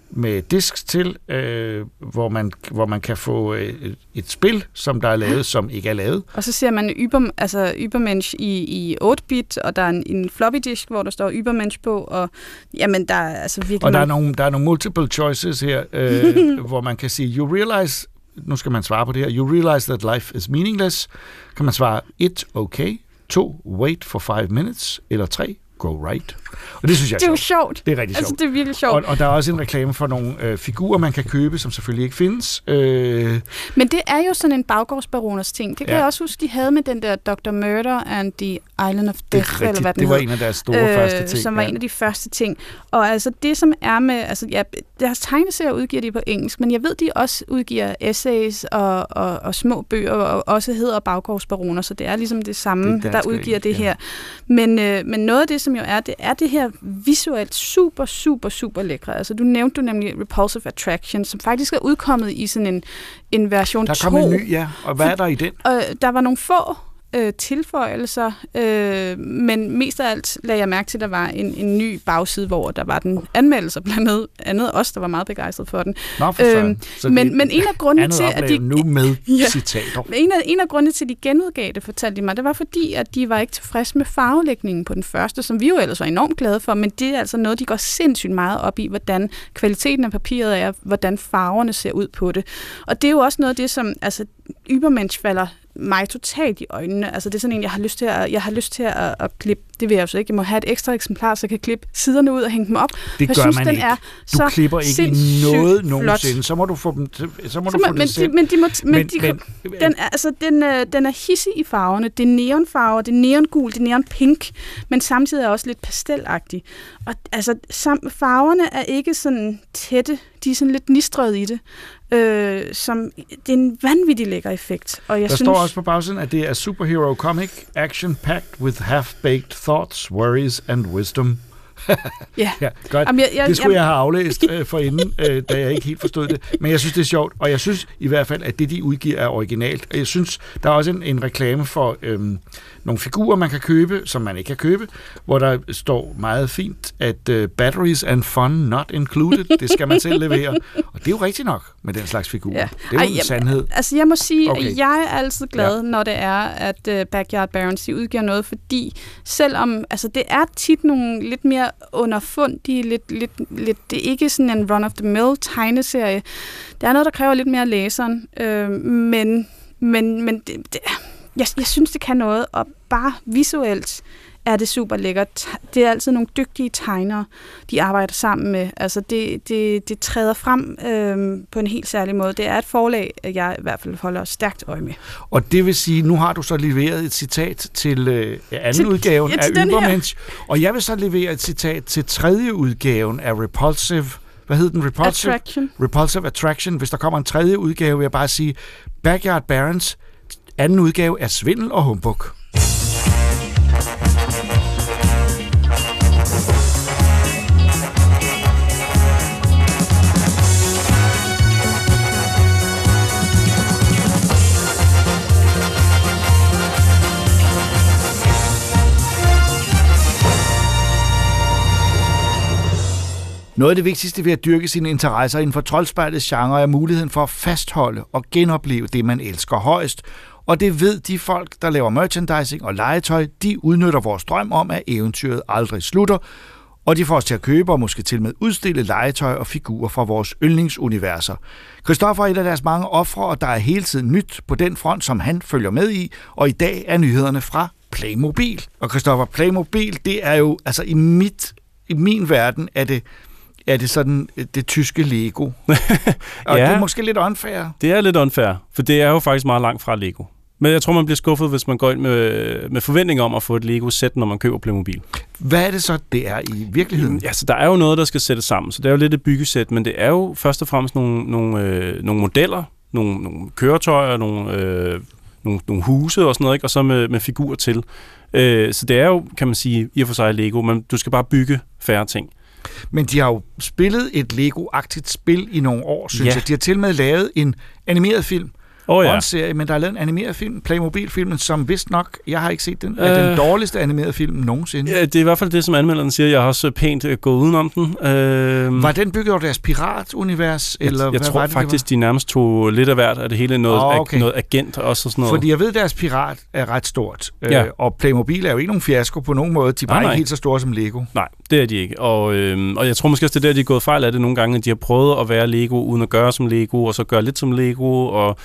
med disk til, øh, hvor, man, hvor man kan få øh, et, et spil, som der er lavet, som ikke er lavet. Og så ser man Über, altså Übermensch i, i 8-bit, og der er en, en floppy disk, hvor der står Übermensch på, og jamen, der er altså virkelig... Og der er, nogle, der er nogle multiple choices her, øh, hvor man kan sige, you realize, nu skal man svare på det her, you realize that life is meaningless. Kan man svare 1, okay, 2, wait for 5 minutes, eller 3, go right. Og det synes jeg er, Det er jo sjovt. Det er rigtig Altså, sjovt. det er virkelig sjovt. Og, og der er også en reklame for nogle øh, figurer, man kan købe, som selvfølgelig ikke findes. Øh, Men det er jo sådan en baggårdsbaroners ting. Det kan Ja. jeg også huske, de havde med den der Dr. Murder and the Island of Death, eller rigtigt. hvad den Det var hed. en af deres store første ting, Som var ja. en af de første ting. Og altså det, som er med... Altså, ja, deres tegneserier udgiver de på engelsk, men jeg ved, de også udgiver essays og, og, og små bøger, og også hedder baggårdsbaroner, så det er ligesom det samme, Det er der udgiver engelsk, det her. Men, øh, men noget af det, som jo er, det er det her visuelt super, super, super lækre. Altså du nævnte du nemlig Repulsive Attraction, som faktisk er udkommet i sådan en, en version der 2. kom en ny, ja. Og hvad er der i den? Og der var nogle få øh, tilføjelser, øh, men mest af alt lagde jeg mærke til, at der var en, en ny bagside, hvor der var den anmeldelse, blandt andet, os, der var meget begejstret for den. Nå, for. Så men, det- men en af grundene til, at de... nu med Ja. citater. En af, en af grundene til, at de genudgav det, fortalte de mig, det var fordi, at de var ikke tilfredse med farvelægningen på den første, som vi jo ellers var enormt glade for, men det er altså noget, de går sindssygt meget op i, hvordan kvaliteten af papiret er, hvordan farverne ser ud på det. Og det er jo også noget af det, som altså, Übermensch falder mig totalt i øjnene. Altså det er sådan en, jeg har lyst til at, jeg har lyst til at, at klippe det vil jeg altså ikke. Jeg må have et ekstra eksemplar, så jeg kan klippe siderne ud og hænge dem op. Det jeg gør synes, man den ikke. Er Du så klipper ikke noget flot. nogensinde. Så må du få dem til, så må Så du må- få men, de, men, de må, men, Men- de, men- den, er, altså, den, øh, den er hissig i farverne. Det er neonfarver, det er neongul, det er neonpink, men samtidig er også lidt pastelagtig. Og altså, sam, farverne er ikke sådan tætte, de er sådan lidt nistrede i det. Øh, som, det er en vanvittig lækker effekt. Og jeg Der synes, står også på bagsiden, at det er superhero comic, action-packed with half-baked thoughts, worries and wisdom. Ja. ja godt. Jamen, jeg- jeg- det skulle jeg- jeg have aflæst øh, for inden, øh, da jeg ikke helt forstod det. Men jeg synes, det er sjovt, og jeg synes i hvert fald, at det, de udgiver, er originalt. Og jeg synes, der er også en, en reklame for øhm, nogle figurer, man kan købe, som man ikke kan købe, hvor der står meget fint, at øh, batteries and fun not included. Det skal man selv levere. Og det er jo rigtigt nok med den slags figurer. Ja. Det er jo Ej, en jeg- sandhed. Altså, jeg må sige, Okay. at jeg er altid glad, Ja. når det er, at uh, Backyard Barons de udgiver noget, fordi selvom, altså det er tit nogle lidt mere underfundige, lidt, lidt, lidt, det er ikke sådan en run-of-the-mill tegneserie. Der er noget, der kræver lidt mere læseren, øh, men, men, men det, det, jeg, jeg synes, det kan noget, og bare visuelt er det super lækkert. Det er altid nogle dygtige tegnere, de arbejder sammen med. Altså det, det, det træder frem øh, på en helt særlig måde. Det er et forlag, jeg i hvert fald holder stærkt øje med. Og det vil sige, nu har du så leveret et citat til øh, anden Til- udgaven ja, af til her. Übermensch, og jeg vil så levere et citat til tredje udgaven af Repulsive hvad hed den? Repulsive Attraction. Repulsive Attraction. Hvis der kommer en tredje udgave, vil jeg bare sige, Backyard Barons anden udgave er svindel og humbug. Noget af det vigtigste ved at dyrke sine interesser inden for troldspejlets genre er muligheden for at fastholde og genopleve det, man elsker højst. Og det ved de folk, der laver merchandising og legetøj, de udnytter vores drøm om, at eventyret aldrig slutter, og de får os til at købe og måske til med udstille legetøj og figurer fra vores yndlingsuniverser. Christoffer er et af deres mange ofre, og der er hele tiden nyt på den front, som han følger med i, og i dag er nyhederne fra Playmobil. Og Christoffer, Playmobil, det er jo, altså i, mit, i min verden, er det, er det sådan øh, det tyske Lego. og Ja. det er måske lidt unfair. Det er lidt unfair, for det er jo faktisk meget langt fra Lego. Men jeg tror, man bliver skuffet, hvis man går ind med, med forventning om at få et Lego-sæt, når man køber Playmobil. Hvad er det så, det er i virkeligheden? Ja, så der er jo noget, der skal sættes sammen. Så det er jo lidt et byggesæt, men det er jo først og fremmest nogle, nogle, øh, nogle modeller, nogle, nogle køretøjer, nogle, øh, nogle, nogle huse og sådan noget, ikke? og så med, med figurer til. Øh, så det er jo, kan man sige, i og for sig Lego, men du skal bare bygge færre ting. Men de har jo spillet et Lego-agtigt spil i nogle år, synes Ja. jeg. De har til med lavet en animeret film. Åh, ja. Serie, men der er lavet en animeret film, Playmobil-filmen, som vist nok, jeg har ikke set den, er den Øh. dårligste animerede film nogensinde. Ja, det er i hvert fald det, som anmelderen siger. Jeg har også pænt øh, gået udenom den. Øh, Var den bygget over deres piratunivers? jeg, eller jeg hvad tror var det, faktisk, de nærmest tog lidt af hvert af det hele. Noget, oh, okay. noget agent også og sådan noget. Fordi jeg ved, at deres pirat er ret stort. Ja. Øh, og Playmobil er jo ikke nogen fiasko på nogen måde. De er bare Nej, nej. ikke helt så store som Lego. Nej, det er de ikke. Og, øhm, og jeg tror måske også, det er der, de er gået fejl af det nogle gange, at de har prøvet at være Lego, uden at gøre som Lego, og så gøre lidt som Lego, og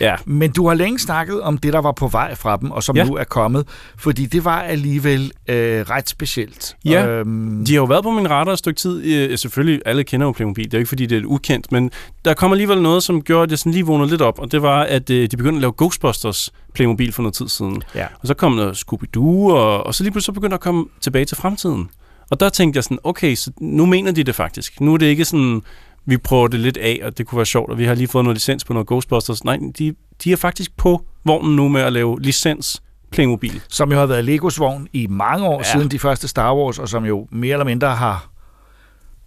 ja. Men du har længe snakket om det, der var på vej fra dem, og som Ja. nu er kommet. Fordi det var alligevel øh, ret specielt. Ja, Øhm, de har jo været på min radar et stykke tid. Øh, selvfølgelig, alle kender jo Playmobil. Det er jo ikke, fordi det er ukendt, men der kom alligevel noget, som gjorde, at jeg sådan lige vågnede lidt op, og det var, at øh, de begyndte at lave Ghostbusters Playmobil for noget tid siden. Ja. Og så kom noget Scooby-Doo, og, og så lige pludselig så begyndte der at komme tilbage til fremtiden. Og der tænkte jeg sådan, okay, så nu mener de det faktisk. Nu er det ikke sådan, vi prøver det lidt af, og det kunne være sjovt, og vi har lige fået noget licens på noget Ghostbusters. Nej, de, de er faktisk på vognen nu med at lave licens Playmobil. som jo har været Legos vogn i mange år Ja. siden de første Star Wars, og som jo mere eller mindre har,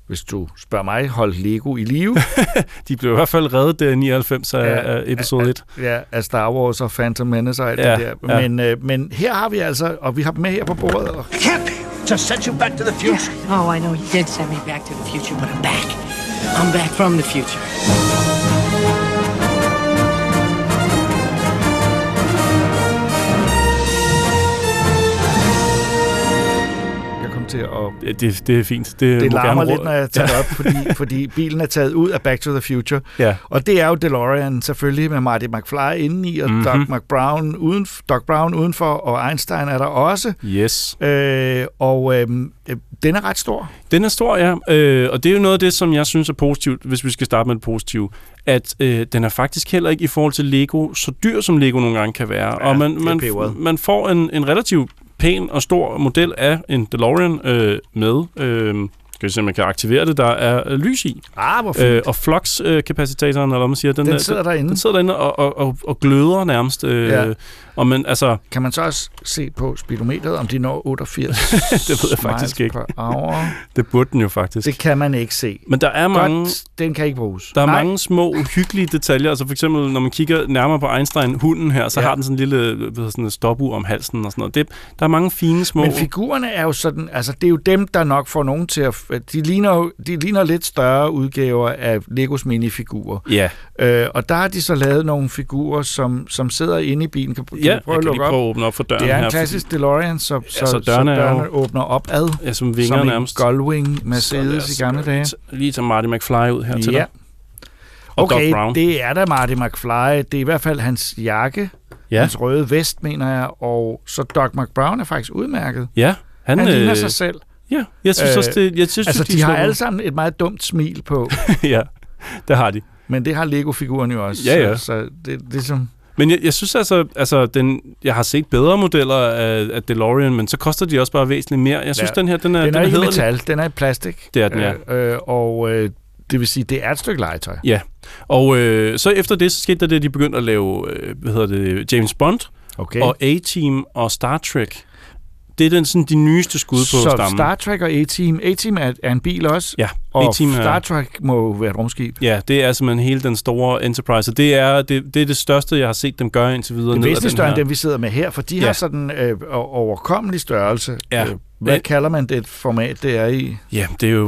hvis du spørger mig, holdt Lego i live. De blev i hvert fald reddet der i 99 af, Ja, af episode 1. ja, af Star Wars og Phantom Menace og alt Ja, det der. ja. Men, øh, men her har vi altså, og vi har dem med her på bordet. Og Happy to send you back to the future. Oh, I know you did send me back to the future, but I'm back. I'm back from the future. Til at... Ja, det, det er fint. Det, Det larmer lidt, når jeg tager det op, fordi, fordi bilen er taget ud af Back to the Future. Ja. Og det er jo DeLorean selvfølgelig med Marty McFly indeni, og Mhm. mm-hmm. Doc, McBrown uden, Doc Brown udenfor, og Einstein er der også. Yes. Øh, og øh, den er ret stor. Den er stor, ja. Øh, og det er jo noget af det, som jeg synes er positivt, hvis vi skal starte med det positive. At øh, den er faktisk heller ikke i forhold til Lego så dyr, som Lego nogle gange kan være. og man, man, man får en, en relativt pæn og stor model af en DeLorean øh, med... Øh, skal vi se, om man kan aktivere det. Der er øh, lys i. Ah, hvor fint. Øh, og flux-kapacitatoren, eller hvad man siger, den, Den der- sidder derinde. Den sidder derinde og, og, og, og gløder nærmest. Øh, Ja. Og man, altså, Kan man så også se på speedometeret, om de når 88 det ved jeg faktisk ikke. Det burde den jo faktisk. Det kan man ikke se. Men der er mange... Godt, den kan ikke bruges. Der er Nej. mange små, hyggelige detaljer. Altså for eksempel, når man kigger nærmere på Einstein, hunden her, så Ja. har den sådan en lille sådan en stopur om halsen og sådan noget. Det, der er mange fine små... Men figurerne er jo sådan, altså det er jo dem, der nok får nogen til at... De ligner jo de ligner lidt større udgaver af Legos minifigurer. Ja. Øh, og der har de så lavet nogle figurer, som, som sidder inde i bilen. Kan, kan Ja, du prøve at lukke lige prøve op? at åbne op for døren Det er en her, klassisk DeLorean, så, så, Ja, så så dørene jo- dørene åbner opad. Ja, som vinger som nærmest. en Gullwing Mercedes i gamle dage. Lige tage Marty McFly ud her til Ja. dig. Og Okay, Brown. det er da Marty McFly. Det er i hvert fald hans jakke, Ja. hans røde vest, mener jeg. Og så Doc McBrown er faktisk udmærket. Ja, han, Han, ligner øh, sig selv. Ja, jeg synes også, det- jeg synes, altså, de de, har alle sammen et meget dumt smil på. ja, det har de. Men det har Lego-figuren jo også. Ja, ja. Så, så det, det er som... Men jeg, jeg synes altså, altså den, jeg har set bedre modeller af, af DeLorean, men så koster de også bare væsentligt mere. Jeg synes, Ja. den her, den er, den er ikke i hæderlig. metal, den er i plastik. Det er den, ja. Øh, øh, og øh, det vil sige, det er et stykke legetøj. Ja, og øh, så efter det, så skete der det, at de begyndte at lave, øh, hvad hedder det, James Bond, Okay. og A-Team og Star Trek. Det er den, sådan, de nyeste skud på så stammen. Star Trek og A-Team. A-Team er, er en bil også. Ja, og A-Team er- Star Trek må være et rumskib. Ja, det er simpelthen hele den store Enterprise, og det er det, det, er det største, jeg har set dem gøre indtil videre. Det er væsentligt større end dem, vi sidder med her, for de Ja. har sådan øh, overkommelig størrelse. Ja. Øh, hvad Men- kalder man det format, det er i? Ja, det er jo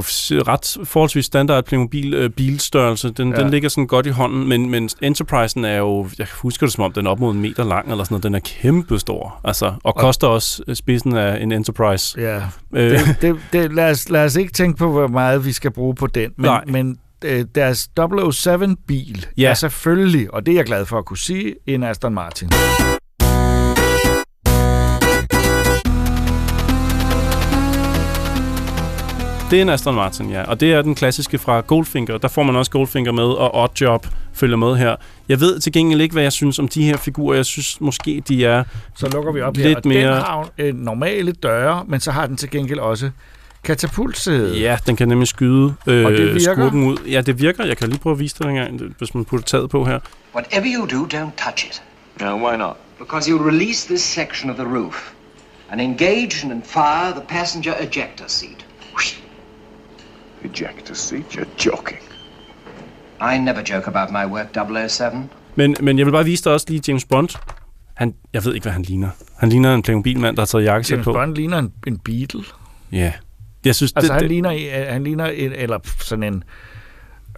ret forholdsvis standard Playmobil øh, bilstørrelse. Den, Ja. den ligger sådan godt i hånden, men, men Enterprisen er jo, jeg husker det som om, den er op mod en meter lang eller sådan noget. Den er kæmpe stor, altså, og, og Og- koster også øh, spidsen af en Enterprise. Ja. Øh, Det, det, det, lad, os, lad os ikke tænke på, hvor meget vi skal bruge på den. Men, Nej. men øh, deres 007-bil Ja. er selvfølgelig, og det er jeg glad for at kunne sige, en Aston Martin. Det er en Aston Martin, ja. Og det er den klassiske fra Goldfinger. Der får man også Goldfinger med, og Oddjob følger med her. Jeg ved til gengæld ikke, hvad jeg synes om de her figurer. Jeg synes måske, de er Så lukker vi op lidt her, og mere... den har øh, normale døre, men så har den til gengæld også katapultsæde. Ja, den kan nemlig skyde øh, Og det virker? skurken ud. Ja, det virker. Jeg kan lige prøve at vise dig en gang, hvis man putter taget på her. Whatever you do, don't touch it. No, why not? Because you'll release this section of the roof and engage and fire the passenger ejector seat. Ejector seat? You're joking. I never joke about my work, 007. Men, men jeg vil bare vise dig også lige James Bond. Han, jeg ved ikke, hvad han ligner. Han ligner en Playmobil-mand, der har taget jakkesæt James på. Bond ligner en, en Beatle. Ja. Jeg synes, Altså, det, han, det, ligner, øh, han ligner en, eller sådan en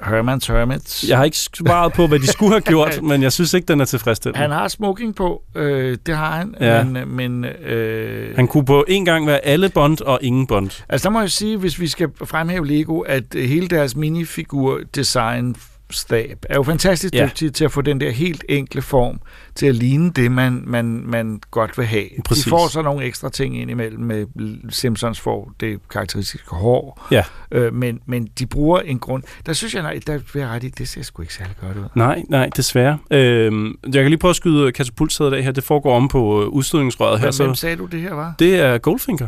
Herman's Hermits. jeg har ikke svaret på, hvad de skulle have gjort, men jeg synes ikke, den er tilfredsstillende. Han har smoking på, øh, det har han, Ja. men, men øh, Han kunne på en gang være alle Bond og ingen Bond. Altså, der må jeg sige, hvis vi skal fremhæve Lego, at øh, hele deres minifigur-design stab er jo fantastisk Ja. dygtige til at få den der helt enkle form til at ligne det, man, man, man godt vil have. Præcis. De får så nogle ekstra ting ind imellem med Simpsons får det karakteristiske hår, Ja. øh, men, men de bruger en grund. Der synes jeg, nej, der vil jeg ret i, det ser sgu ikke særlig godt ud. Nej, nej, desværre. Øhm, jeg kan lige prøve at skyde katapultsædet af her. Det foregår om på øh, udstødningsrøret her. Hvem, hvem sagde du det her var? Det er Goldfinger.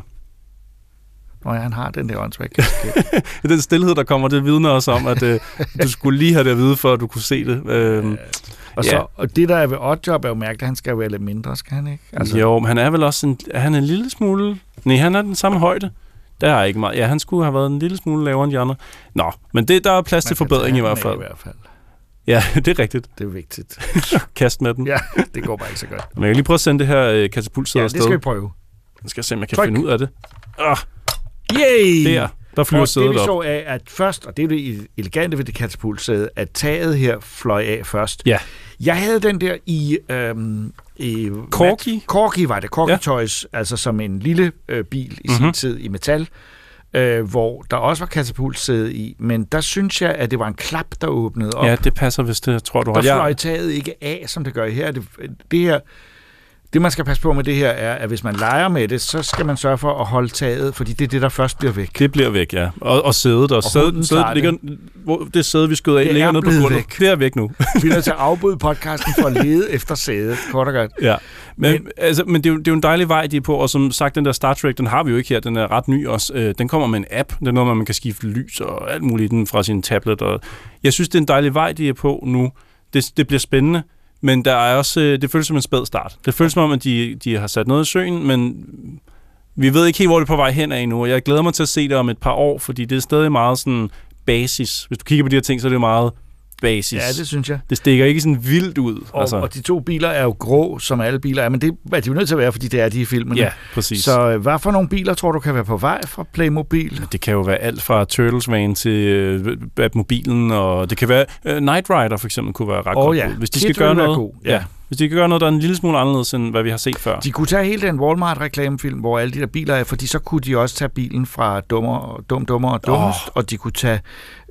Nå ja, han har den der åndssvagt. Den stillhed, der kommer, det vidner også om, at øh, du skulle lige have det at vide, at du kunne se det. Øhm, og, så, og det, der er ved Oddjob, er jo mærkeligt, han skal være lidt mindre, skal han ikke? Altså. Jo, men han er vel også en, er han en lille smule... Nej, han er den samme højde. Der er ikke meget. Ja, han skulle have været en lille smule lavere end de andre. Nå, men det, der er plads til Man forbedring i hvert fald. i hvert fald. Ja, det er rigtigt. Det er vigtigt. Kast med den. Ja, det går bare ikke så godt. Men jeg kan lige prøve at sende det her øh, katapultsæde Ja, afsted. det skal vi prøve. Jeg skal se, om jeg kan Tryk. finde ud af det. Ah, Yay! Der, der flyver og sædet det vi så af, at først, og det er det elegante ved det katapultsæde, at taget her fløj af først. Ja. Jeg havde den der i... Øhm, i Corgi? Corgi var det. Corgi Ja. Toys, altså som en lille øh, bil i mm-hmm. Mhm. sin tid i metal, øh, hvor der også var katapultsæde i. Men der synes jeg, at det var en klap, der åbnede op. Ja, det passer, hvis det tror du Der har. fløj Jeg, taget ikke af, som det gør her. Det, det her. Det, man skal passe på med det her, er, at hvis man leger med det, så skal man sørge for at holde taget, fordi det er det, der først bliver væk. det bliver væk, ja. Og, og sædet. Og, Og sædet, sædet ligger, hvor det sæde, vi skød af, Det er ligger nede på gulvet. væk. Det er væk nu. Vi er nødt til at afbryde podcasten for at lede efter sædet, kort og godt. Ja, men, men, altså, men det, er jo, det er jo en dejlig vej, de er på, og som sagt, den der Star Trek, den har vi jo ikke her, den er ret ny også. Øh, den kommer med en app, det er noget, man kan skifte lys og alt muligt den fra sin tablet, og jeg synes, det er en dejlig vej, de er på nu. Det, det bliver spændende, men der er også, øh, det føles som en spæd start. Det føles som om, at de, de har sat noget i søen, men vi ved ikke helt, hvor det er på vej hen af endnu, og jeg glæder mig til at se det om et par år, fordi det er stadig meget sådan basis. Hvis du kigger på de her ting, så er det meget basis. Ja, det synes jeg. Det stikker ikke sådan vildt ud. Og, altså. og de to biler er jo grå, som alle biler er, men det er de jo nødt til at være, fordi det er de i filmene. Ja, præcis. Så øh, hvad for nogle biler tror du kan være på vej fra Playmobil? Det kan jo være alt fra Turtles van til øh, Batmobilen, og det kan være... Øh, Knight Rider for eksempel kunne være ret Åh godt ja. Hvis de Kid skal gøre noget... god, ja. ja. Hvis de kan gøre noget, der er en lille smule anderledes, end hvad vi har set før. De kunne tage hele den Walmart-reklamefilm, hvor alle de der biler er, fordi så kunne de også tage bilen fra Dummer, Dum, Dummer og Dummest, oh. og de kunne tage,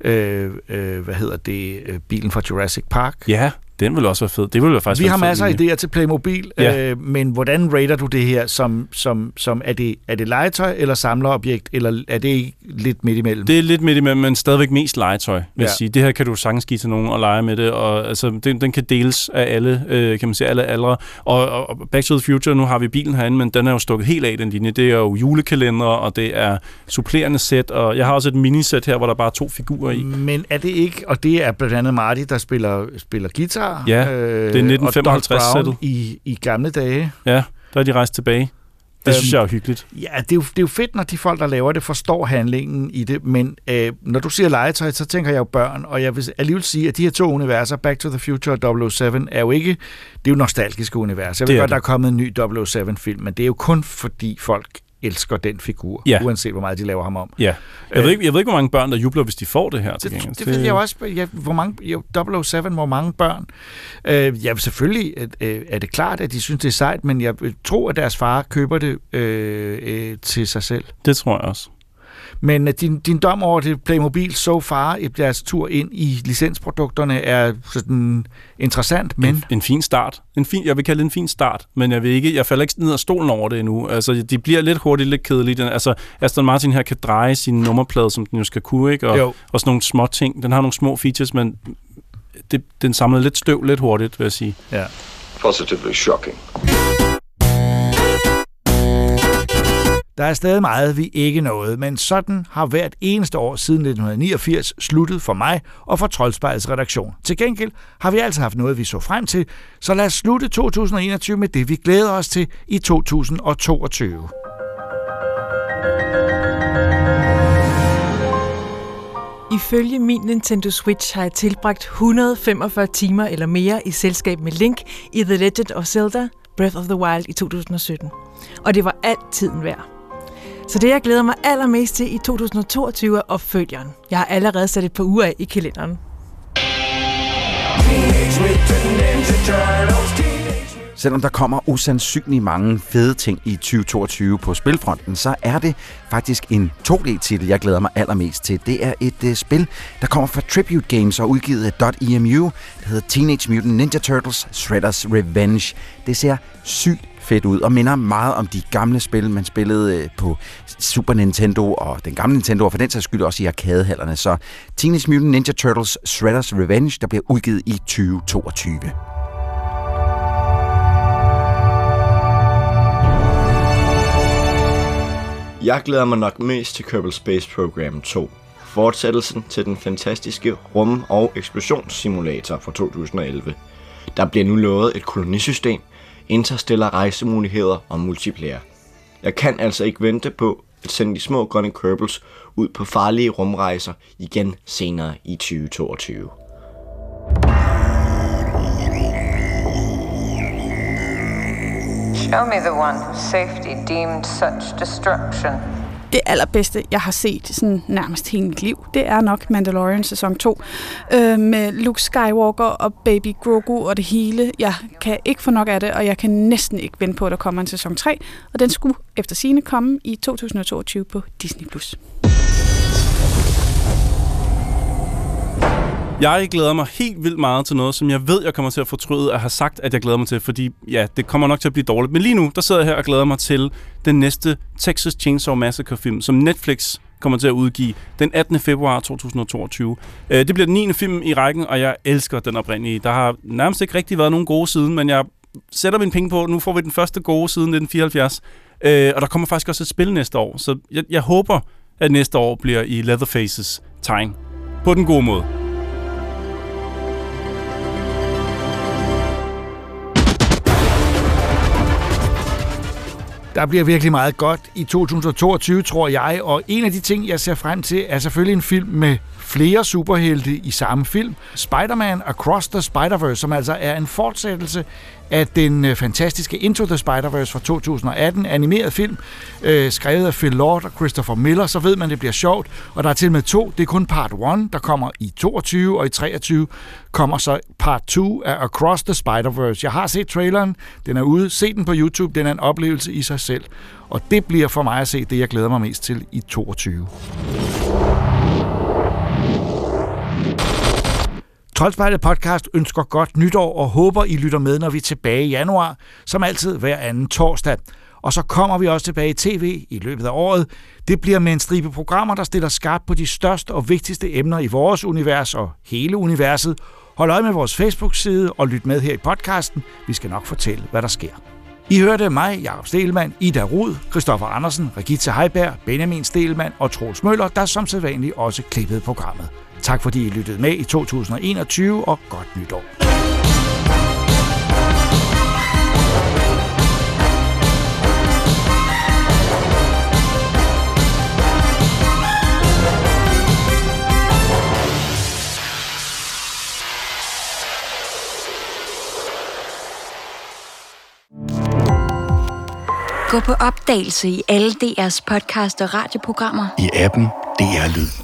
øh, øh, hvad hedder det, øh, bilen fra Jurassic Park. Ja, den vil også være fed. Det vil faktisk Vi være har masser af idéer til Playmobil, Ja. øh, men hvordan rater du det her? Som, som, som er, det, er det legetøj eller samlerobjekt, eller er det ikke lidt midt imellem? Det er lidt midt imellem, men stadigvæk mest legetøj, vil ja. jeg sige. Det her kan du sagtens give til nogen og lege med det, og altså, den, den kan deles af alle, øh, kan man sige, alle aldre. Og, og og Back to the Future, nu har vi bilen herinde, men den er jo stukket helt af, den linje. Det er jo julekalender, og det er supplerende sæt, og jeg har også et minisæt her, hvor der bare er to figurer i. Men er det ikke, og det er blandt andet Marty, der spiller, spiller guitar. Ja, det er 1955 og Doc Brown sættet. i, i gamle dage. Ja, der er de rejst tilbage. Det Øhm, synes jeg er hyggeligt. Ja, det er, jo, det er jo fedt, når de folk, der laver det, forstår handlingen i det, men øh, når du siger legetøj, så tænker jeg jo børn, og jeg vil alligevel sige, at de her to universer, Back to the Future og 007, er jo ikke, det er jo nostalgiske universer. Jeg ved godt, der er kommet en ny 007-film, men det er jo kun fordi folk elsker den figur, Ja. uanset hvor meget de laver ham om. Ja. Jeg ved, ikke, jeg ved ikke, hvor mange børn, der jubler, hvis de får det her til Det, gengæld. det ved jeg også. Ja, hvor mange, jo, 007, hvor mange børn? Øh, ja, selvfølgelig øh, er det klart, at de synes, det er sejt, men jeg vil tro, at deres far køber det øh, øh, til sig selv. Det tror jeg også. Men øh, din, din dom over det Playmobil so far i deres tur ind i licensprodukterne er sådan interessant, men... En, en fin start. En fin, jeg vil kalde det en fin start, men jeg vil ikke, jeg falder ikke ned af stolen over det endnu. Altså, de bliver lidt hurtigt lidt kedelige. Den, altså, Aston Martin her kan dreje sin nummerplade, som den jo skal kunne, ikke? Og, Jo. og sådan nogle små ting. Den har nogle små features, men det, den samler lidt støv lidt hurtigt, vil jeg sige. Ja. Positively shocking. Der er stadig meget, vi ikke nåede, men sådan har hvert eneste år siden 1989 sluttet for mig og for Troldspejlets redaktion. Til gengæld har vi altså haft noget, vi så frem til, så lad os slutte 2021 med det, vi glæder os til i 2022. Ifølge min Nintendo Switch har jeg tilbragt 145 timer eller mere i selskab med Link i The Legend of Zelda Breath of the Wild i 2017. Og det var alt tiden værd. Så det, jeg glæder mig allermest til i 2022 er opfølgeren. Jeg har allerede sat et par uger af i kalenderen. Selvom der kommer usandsynligt mange fede ting i 2022 på spilfronten, så er det faktisk en 2D-titel, jeg glæder mig allermest til. Det er et uh, spil, der kommer fra Tribute Games og udgivet af .emu. Det hedder Teenage Mutant Ninja Turtles Shredder's Revenge. Det ser sygt fedt ud og minder meget om de gamle spil, man spillede øh, på Super Nintendo og den gamle Nintendo, og for den sags skyld også i arkadehallerne. Så Teenage Mutant Ninja Turtles Shredder's Revenge, der bliver udgivet i 2022. Jeg glæder mig nok mest til Kerbal Space Program 2. Fortsættelsen til den fantastiske rum- og eksplosionssimulator fra 2011. Der bliver nu lovet et kolonisystem, interstellar rejsemuligheder og multiplayer. Jeg kan altså ikke vente på at sende de små grønne Kerbals ud på farlige rumrejser igen senere i 2022. Show me the one whose safety deemed such destruction det allerbedste, jeg har set sådan nærmest hele mit liv, det er nok Mandalorian sæson 2. Øh, med Luke Skywalker og Baby Grogu og det hele. Jeg kan ikke få nok af det, og jeg kan næsten ikke vente på, at der kommer en sæson 3. Og den skulle efter sine komme i 2022 på Disney+. Jeg glæder mig helt vildt meget til noget, som jeg ved, jeg kommer til at fortryde at have sagt, at jeg glæder mig til, fordi ja, det kommer nok til at blive dårligt. Men lige nu, der sidder jeg her og glæder mig til den næste Texas Chainsaw Massacre film, som Netflix kommer til at udgive den 18. februar 2022. Øh, det bliver den 9. film i rækken, og jeg elsker den oprindelige. Der har nærmest ikke rigtig været nogen gode siden, men jeg sætter min penge på, nu får vi den første gode siden 1974. Øh, og der kommer faktisk også et spil næste år, så jeg, jeg håber, at næste år bliver i Leatherfaces tegn. På den gode måde. Der bliver virkelig meget godt i 2022, tror jeg, og en af de ting, jeg ser frem til, er selvfølgelig en film med flere superhelte i samme film. Spider-Man Across the Spider-Verse, som altså er en fortsættelse af den øh, fantastiske Into the Spider-Verse fra 2018, animeret film, øh, skrevet af Phil Lord og Christopher Miller, så ved man, det bliver sjovt. Og der er til med to. Det er kun part 1, der kommer i 22, og i 23 kommer så part 2 af Across the Spider-Verse. Jeg har set traileren, den er ude. Se den på YouTube, den er en oplevelse i sig selv. Og det bliver for mig at se det, jeg glæder mig mest til i 22. Troldspejlet podcast ønsker godt nytår og håber, I lytter med, når vi er tilbage i januar, som altid hver anden torsdag. Og så kommer vi også tilbage i tv i løbet af året. Det bliver med en stribe programmer, der stiller skarpt på de største og vigtigste emner i vores univers og hele universet. Hold øje med vores Facebook-side og lyt med her i podcasten. Vi skal nok fortælle, hvad der sker. I hørte mig, Jakob Stelmann, Ida Rud, Christoffer Andersen, Regitze Heiberg, Benjamin Stelmann og Troels Møller, der som sædvanligt også klippede programmet. Tak fordi I lyttede med i 2021, og godt nytår. Gå på opdagelse i alle DR's podcast og radioprogrammer. I appen DR Lyd.